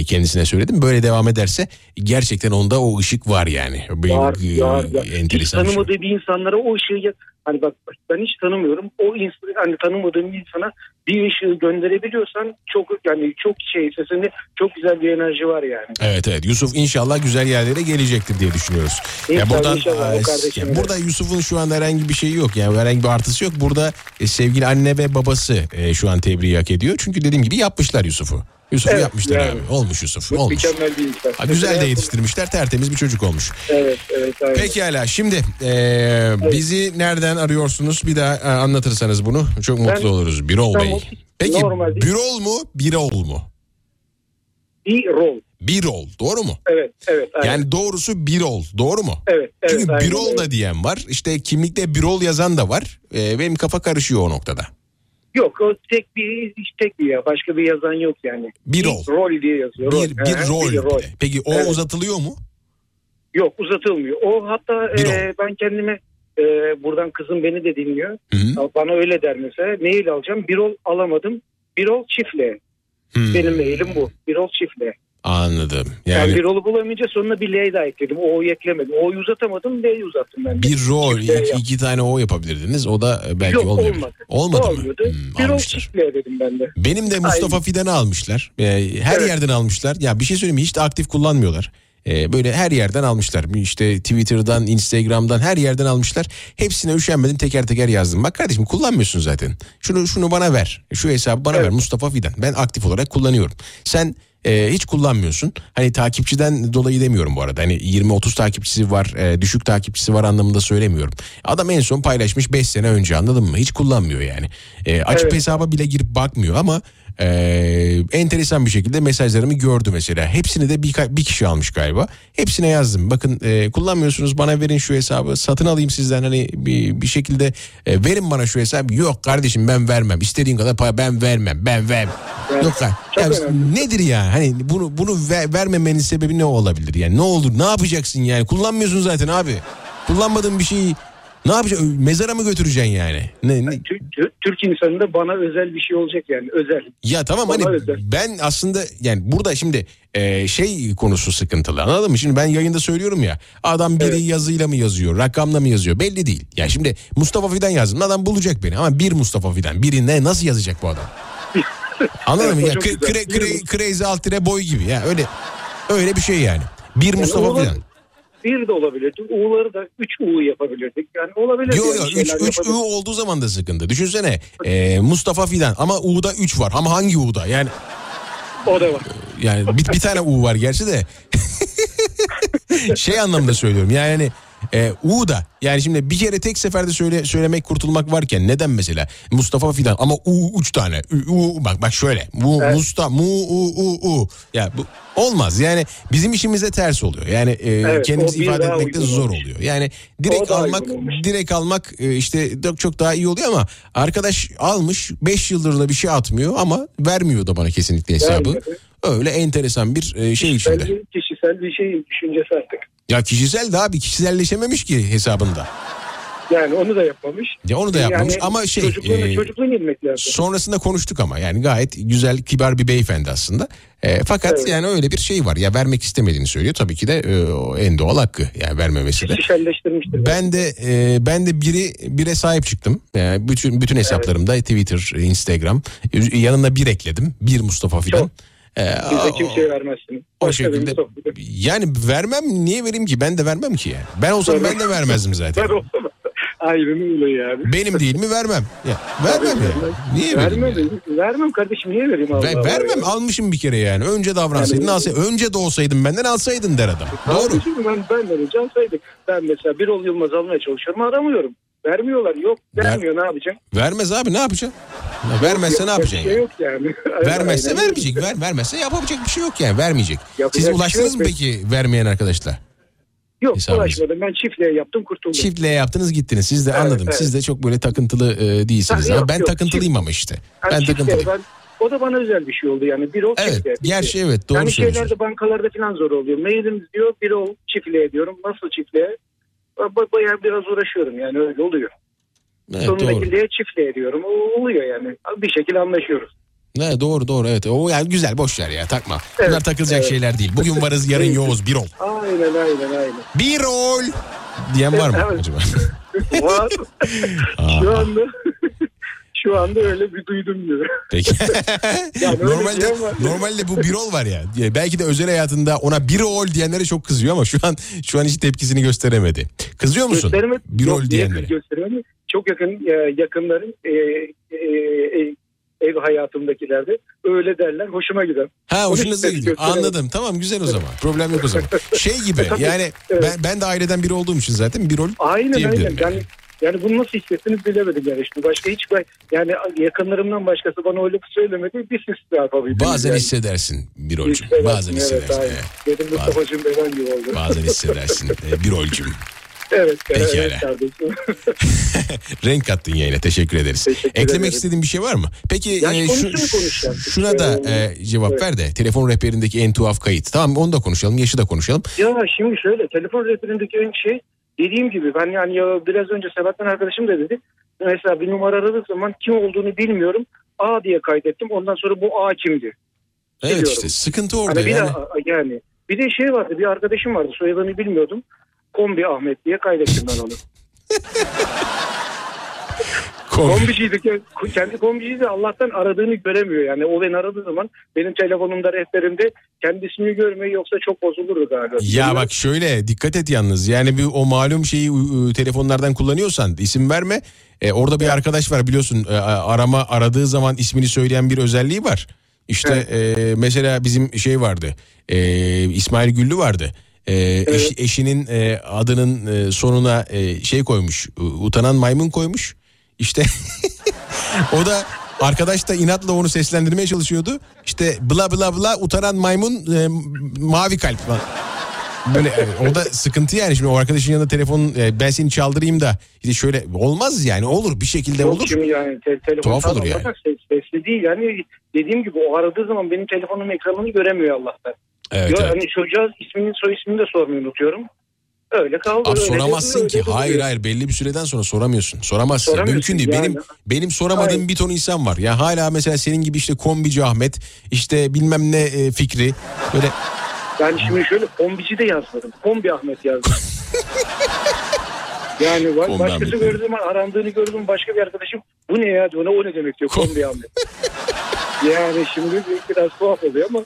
kendisine söyledim. Böyle devam ederse gerçekten onda o ışık var yani. Bir, Var, e, var, var. Hiç enteresan şey. tanımadığı bir insanlara o ışığı hani bak ben hiç tanımıyorum. O insan hani tanımadığım bir insana bir ışığı gönderebiliyorsan çok yani çok şey sesinde çok güzel bir enerji var yani. Evet evet Yusuf inşallah güzel yerlere gelecektir diye düşünüyoruz. İnşallah, inşallah, o e, kardeşim ya de. burada Yusuf'un şu anda herhangi bir şeyi yok yani herhangi bir artısı yok. Burada e, sevgili anne ve babası e, şu an tebriği hak ediyor. Çünkü dediğim gibi yapmışlar Yusuf'u. Yusuf'u Evet, yapmışlar yani. abi. Olmuş Yusuf. Olmuş. Mükemmel bir insan. Ha, güzel de yetiştirmişler. Tertemiz bir çocuk olmuş. Evet evet. aynen. Pekala şimdi e, bizi nereden arıyorsunuz? Bir daha e, anlatırsanız bunu çok mutlu Ben oluruz. Birol Bey. İstanbul- Peki normalde- Birol mu Birol mu? Bir rol. Bir ol doğru mu? Evet, evet. aynen. Yani doğrusu bir ol doğru mu? Evet, evet. Çünkü aynen bir ol öyle. da diyen var. İşte kimlikte bir ol yazan da var. Ee, benim kafa karışıyor o noktada. Yok o tek bir hiç tek bir ya. Başka bir yazan yok yani. Bir ol. Rol diye yazıyor. Bir, bir He, rol. bir rol. Peki o Evet. uzatılıyor mu? Yok uzatılmıyor. O hatta Bir e, ben kendime e, buradan kızım beni de dinliyor. Hı. Bana öyle der mesela. Mail alacağım. Bir ol alamadım. Bir ol çiftle. Benim mailim bu. Bir ol çiftle. Anladım. Yani, Yani bir olu bulamayınca sonuna bir daha ekledim. O'yu eklemedim. O'yu uzatamadım. L'yi uzattım ben de. bir rol iki, yaptım. iki tane o yapabilirdiniz. O da e, belki Yok olmuyor. olmadı. Olmadı mı? Hmm, bir almışlar. çift L dedim ben de. Benim de Mustafa Aynen. Fidan'ı almışlar. Ee, her Evet. yerden almışlar. Ya bir şey söyleyeyim? Hiç de aktif kullanmıyorlar. Ee, böyle her yerden almışlar. İşte Twitter'dan, Instagram'dan her yerden almışlar. Hepsine üşenmedim teker teker yazdım. Bak kardeşim kullanmıyorsun zaten. Şunu şunu bana ver. Şu hesabı bana ver Mustafa Fidan. Ben aktif olarak kullanıyorum. Sen e, hiç kullanmıyorsun. Hani takipçiden dolayı demiyorum bu arada. Hani 20-30 takipçisi var, e, düşük takipçisi var anlamında söylemiyorum. Adam en son paylaşmış 5 sene önce anladın mı? Hiç kullanmıyor yani. E, açıp Evet. hesaba bile girip bakmıyor ama e, enteresan bir şekilde mesajlarımı gördü mesela. Hepsini de bir, bir kişi almış galiba. Hepsine yazdım. Bakın e, kullanmıyorsunuz bana verin şu hesabı. Satın alayım sizden hani bir, bir şekilde e, verin bana şu hesabı. Yok kardeşim ben vermem. İstediğin kadar para ben vermem. Ben vermem. Evet. Yok lan. Çok Ya önemli. nedir ya? Hani bunu bunu ver- vermemenin sebebi ne olabilir? Yani ne olur? Ne yapacaksın yani? Kullanmıyorsun zaten abi. Kullanmadığın bir şeyi ne yapacaksın? Mezara mı götüreceksin yani? Ne, ne? Türk, Türk- insanında bana özel bir şey olacak yani özel. Ya tamam hani Bana özel. ben aslında yani burada şimdi e, şey konusu sıkıntılı anladın mı? Şimdi ben yayında söylüyorum ya adam biri yazıyla mı yazıyor rakamla mı yazıyor belli değil. Yani şimdi Mustafa Fidan yazdım adam bulacak beni ama bir Mustafa Fidan biri ne nasıl yazacak bu adam? Anladın mı? Evet, Ya, kre- kre- kre- crazy alt tire boy gibi ya öyle öyle bir şey yani. Bir Yani Mustafa olur- Fidan. Bir de olabilirdi. U'ları da 3 U yapabilirdik. Yani olabilir. Yok yok 3 şeyler 3 U olduğu zaman da sıkıntı. Düşünsene e, Mustafa Fidan ama U'da 3 var ama hangi U'da? Yani O da var. Yani bir, bir tane U var gerçi de. şey anlamda söylüyorum yani e, U da yani şimdi bir kere tek seferde söyle, söylemek kurtulmak varken neden mesela Mustafa Fidan ama U üç tane U, U- bak bak şöyle mu Evet. Musta mu U U U ya bu olmaz yani bizim işimize ters oluyor yani e, Evet, kendimizi bir ifade etmekte zor oluyor yani direkt almak direkt almak e, işte çok çok daha iyi oluyor ama arkadaş almış 5 yıldır da bir şey atmıyor ama vermiyor da bana kesinlikle hesabı. Vermedi. Öyle enteresan bir e, şey içinde. Bence kişisel bir şey düşüncesi artık. Ya kişisel de abi kişiselleşememiş ki hesabında. Yani onu da yapmamış. Ya onu da yapmamış ama şey, Çocukluğunu, e, çocukluğunu yemek lazım. Sonrasında konuştuk ama yani gayet güzel kibar bir beyefendi aslında. E, fakat Evet. yani öyle bir şey var ya vermek istemediğini söylüyor. Tabii ki de e, o en doğal hakkı yani vermemesi de. Kişiselleştirmiştir. Ben de e, ben de biri bire sahip çıktım. Yani bütün bütün hesaplarımda Twitter, Instagram yanına bir ekledim. Bir Mustafa Fidan. E, Biz de o- kimseye vermezsin. o Başka şekilde yani vermem niye vereyim ki ben de vermem ki yani. Ben olsam ben de vermezdim zaten. Ben olsam aynen öyle yani. Benim değil mi vermem. Ya, vermem ya. Niye vereyim? Vermem, ya? vermem kardeşim niye vereyim Allah Ve Allah vermem ya. almışım bir kere yani. Önce davransaydın Yani- alsaydın. Önce de olsaydın benden alsaydın der adam. Doğru. Ben, ben vereceğim saydık. Ben mesela bir ol Yılmaz almaya çalışıyorum aramıyorum. Vermiyorlar yok vermiyor ne yapacaksın? Vermez abi ne yapacaksın? Ya vermezse ne Yapacak yapacaksın şey ya? yok yani. Vermezse Aynen. vermeyecek. Ver, vermezse yapabilecek bir şey yok yani. Vermeyecek. Yapacak Siz şey ulaştınız yok mı peki vermeyen arkadaşlar? Yok Hesabınız. ulaşmadım ben çiftliğe yaptım kurtuldum. Çiftliğe yaptınız gittiniz. Siz de Evet, anladım. evet. Siz de çok böyle takıntılı e, değilsiniz. Ha, ama yok, ben yok, takıntılıyım çift- ama işte. Yani ben takıntılıyım. ben, o da bana özel bir şey oldu yani bir ol Evet, çiftliğe. gerçi evet, doğru yani söylüyorsun. şeylerde bankalarda falan zor oluyor. Mailimiz diyor bir ol çiftliğe diyorum. Nasıl çiftliğe? Ba- Bayağı biraz uğraşıyorum yani öyle oluyor. Evet, doğru. Sonundakiliğe çiftliğe diyorum. O oluyor yani. Bir şekilde anlaşıyoruz. Ne doğru doğru evet. O yani güzel boş ver ya takma. Bunlar Evet, takılacak evet. şeyler değil. Bugün varız yarın yoğuz bir ol. Aynen aynen aynen. Bir ol diyen var mı Evet. acaba? Var. şu anda şu anda öyle bir duydum diyor. Peki. Yani normalde diyen var. normalde bu bir ol var ya. Belki de özel hayatında ona bir ol diyenlere çok kızıyor ama şu an şu an hiç tepkisini gösteremedi. Kızıyor musun? Gösterime- Bir Yok, ol niye diyenlere. gösteremem? Çok yakın e, yakınların e, e, e, ev hayatımdakilerde öyle derler. Hoşuma gider. Ha hoşunuza gidiyor. Anladım. Tamam güzel o zaman. Problem yok o zaman. Şey gibi yani ben ben de aileden biri olduğum için zaten bir rol Aynen diyebilirim aynen. Yani Yani bunu nasıl hissettiniz bilemedim yani. Şimdi başka hiç yani yakınlarımdan başkası bana öyle bir söylemedi. Bir siz ne yapabildiniz Bazen yani. hissedersin bir rolcüm. Bazen evet, hissedersin. aynen. evet. Dedim Mustafa'cığım benim gibi oldu. Bazen hissedersin e, bir rolcüm. Evet, evet, Pekala. evet kardeşim. Renk kattın yayına teşekkür ederiz. Eklemek ederim. istediğin bir şey var mı? Peki Ya e, şu, şuna da e, cevap Evet. ver de telefon rehberindeki en tuhaf kayıt. Tamam onu da konuşalım yaşı da konuşalım. Ya şimdi şöyle telefon rehberindeki en şey dediğim gibi ben yani ya biraz önce Sebahattin arkadaşım da dedi. Mesela bir numara aradığı zaman kim olduğunu bilmiyorum. A diye kaydettim. Ondan sonra bu A kimdi? Evet Biliyorum. işte sıkıntı orada Hani bir yani. de yani bir de şey vardı bir arkadaşım vardı soyadını bilmiyordum. Kombi Ahmet diye kaydettim ben onu. Kombiciydi. ke- Kendi kombiciydi Allah'tan aradığını göremiyor. Yani o beni aradığı zaman benim telefonumda rehberimde kendi ismini görmeyi yoksa çok bozulurdu galiba. Ya bak şöyle dikkat et yalnız yani bir o malum şeyi telefonlardan kullanıyorsan isim verme. E, orada bir arkadaş var biliyorsun e, arama aradığı zaman ismini söyleyen bir özelliği var. İşte e, mesela bizim şey vardı e, İsmail Güllü vardı. E, eşi- eşinin e, adının e, sonuna e, şey koymuş e, utanan maymun koymuş. İşte o da arkadaş da inatla onu seslendirmeye çalışıyordu. İşte bla bla bla utanan maymun e, mavi kalp falan. Böyle e, o da sıkıntı yani şimdi o arkadaşın yanında telefon e, ben seni çaldırayım da işte şöyle olmaz yani olur bir şekilde Yok olur. Şimdi yani te- telefon Tuhaf olur yani. Ses, sesli değil. Yani dediğim gibi o aradığı zaman benim telefonumun ekranını göremiyor Allah'tan. Evet, Yo, evet. Hani çocuğa ismini soy ismini de sormayı unutuyorum. Öyle kaldı. Öyle soramazsın ki. öyle Hayır hayır belli bir süreden sonra soramıyorsun. Soramazsın. Soramıyorsun Mümkün değil. yani. Benim benim soramadığım Hayır. bir ton insan var. Ya hala mesela senin gibi işte kombici Ahmet, işte bilmem ne e, Fikri böyle Yani şimdi şöyle kombici de yazmadım. Kombi Ahmet yazdım. yani ba- Kombi başkası Ahmet. gördüğüm zaman arandığını gördüm başka bir arkadaşım bu ne ya diyor. O ne demek diyor kombi Ahmet. yani şimdi bir- biraz tuhaf oluyor ama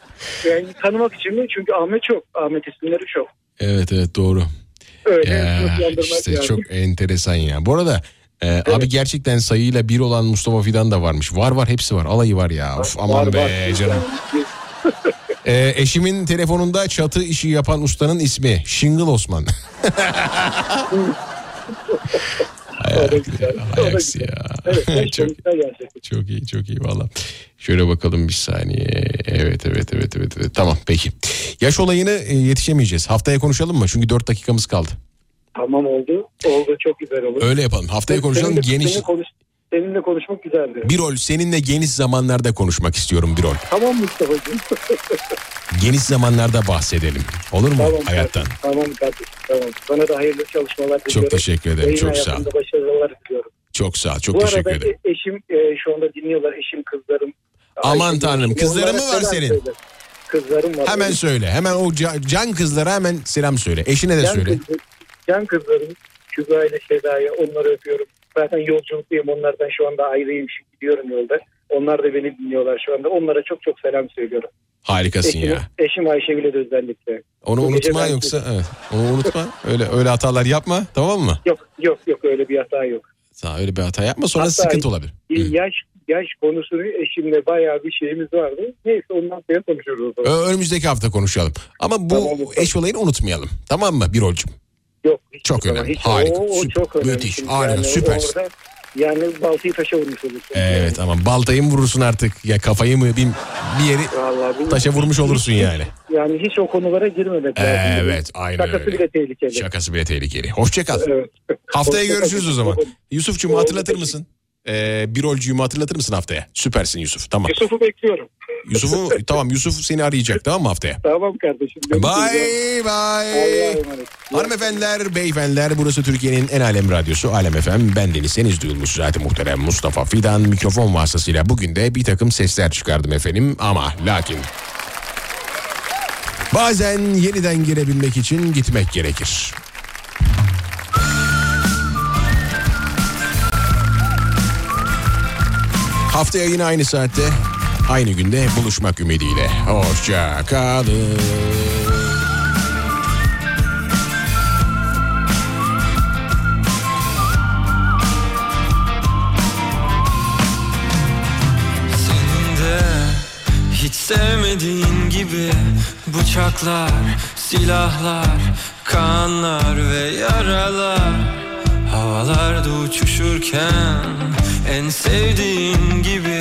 yani tanımak için mi? Çünkü Ahmet çok. Ahmet isimleri çok. Evet evet doğru. Öyle Ya, işte lazım. çok enteresan ya. Bu arada e, abi gerçekten sayıyla bir olan Mustafa Fidan da varmış. Var var hepsi var. Alayı var ya. Of, aman Var, be var. canım. E, eşimin telefonunda çatı işi yapan ustanın ismi Şingıl Osman. Hay aksi ya. Evet, çok, çok iyi çok iyi valla. Şöyle bakalım bir saniye. Evet evet evet evet. evet. Tamam peki. Yaş olayını e, yetişemeyeceğiz. Haftaya konuşalım mı? Çünkü 4 dakikamız kaldı. Tamam oldu. Oldu çok güzel olur. Öyle yapalım. Haftaya konuşalım. Geniş konuş, seninle konuşmak güzeldi. bir rol seninle geniş zamanlarda konuşmak istiyorum bir rol. Tamam Mustafa'cığım. Geniş zamanlarda bahsedelim. Olur mu Tamam, hayattan? tamam kardeşim tamam. Sana da hayırlı çalışmalar diliyorum. teşekkür ederim, Yayın çok sağ ol. başarılar diliyorum. Çok sağ ol. Çok Bu teşekkür arada ederim. eşim e, şu anda dinliyorlar. Eşim kızlarım. Aman tanrım, kızların mı var senin? söyle. Kızlarım var. Hemen söyle. Hemen o ca- can kızlara hemen selam söyle. Eşine de Can, söyle. kız- can kızlarım. Kübra ile Seda'ya onları öpüyorum. Zaten yolculuktayım. Onlardan şu anda ayrıyım. Şimdi gidiyorum yolda. Onlar da beni dinliyorlar şu anda. Onlara çok çok selam söylüyorum. Harikasın Eşim, ya. eşim Ayşegül'e de özellikle. Onu Bu unutma yoksa evet. Onu unutma. Öyle öyle hatalar yapma. Tamam mı? Yok yok yok öyle bir hata yok. Sağ öyle bir hata yapma sonra Hatta sıkıntı olabilir. Yaş yaş konusunu eşimle bayağı bir şeyimiz vardı. Neyse ondan sonra konuşuruz. o zaman. Önümüzdeki hafta konuşalım. Ama bu eş olayını unutmayalım. Tamam mı bir rolcüm? Yok. hiç Çok önemli. hiç- Harika. O, o Süper. çok önemli. Müthiş. Şimdi Harika. yani Süpersin. orada yani baltayı taşa vurmuş olursun. Evet ama baltayı mı vurursun artık ya kafayı mı bir, bir yeri Vallahi taşa vurmuş olursun yani. Yani hiç o konulara girmemek lazım. Evet aynen Şakası öyle. bile tehlikeli. Şakası bile tehlikeli. Hoşça kal. Evet. Haftaya Hoşça görüşürüz o zaman. Yusuf'cum hatırlatır mısın? Ee, bir rolcüyümü hatırlatır mısın haftaya? Süpersin Yusuf. Tamam. Yusuf'u bekliyorum. Yusuf'u tamam Yusuf seni arayacak tamam mı haftaya? Tamam kardeşim. Bye bye. Hanımefendiler, beyefendiler burası Türkiye'nin en alem radyosu Alem FM. Ben Deniz Seniz duyulmuş zaten muhterem Mustafa Fidan mikrofon vasıtasıyla bugün de bir takım sesler çıkardım efendim ama lakin bazen yeniden girebilmek için gitmek gerekir. Haftaya yine aynı saatte aynı günde buluşmak ümidiyle. Hoşça kalın. Hiç sevmediğin gibi Bıçaklar, silahlar, kanlar ve yaralar Havalarda uçuşurken en sevdiğin gibi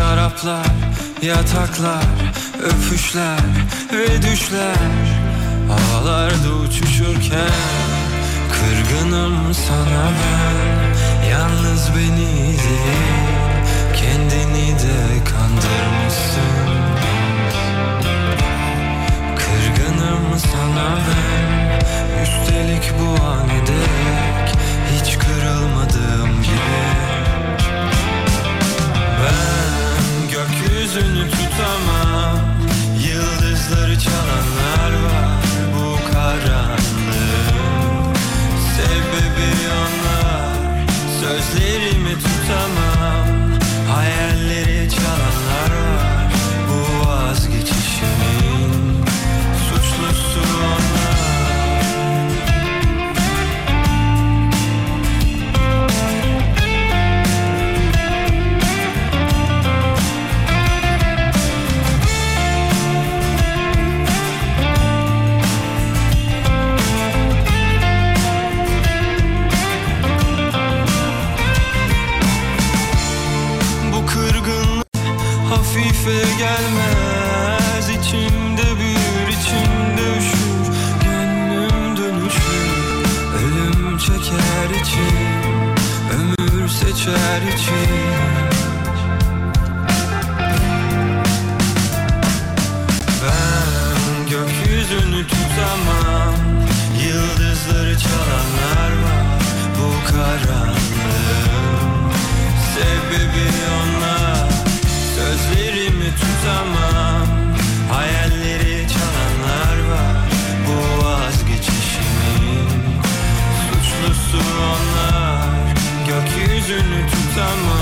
Şaraplar, yataklar, öpüşler ve düşler. Havalarda uçuşurken kırgınım sana ben. Yalnız beni değil kendini de kandırmışsın. Kırgınım sana ben. Üstelik bu an dek Hiç kırılmadığım gibi. Ben gökyüzünü tutamam. Yıldızları çalanlar var Bu karanlığın. Sebebi onlar Sözlerimi tutamam Seçer içim Ben gökyüzünü tutamam. Yıldızları çalanlar var. Bu karanlığın Sebebi onlar. Sözlerimi tutamam Gökyüzünü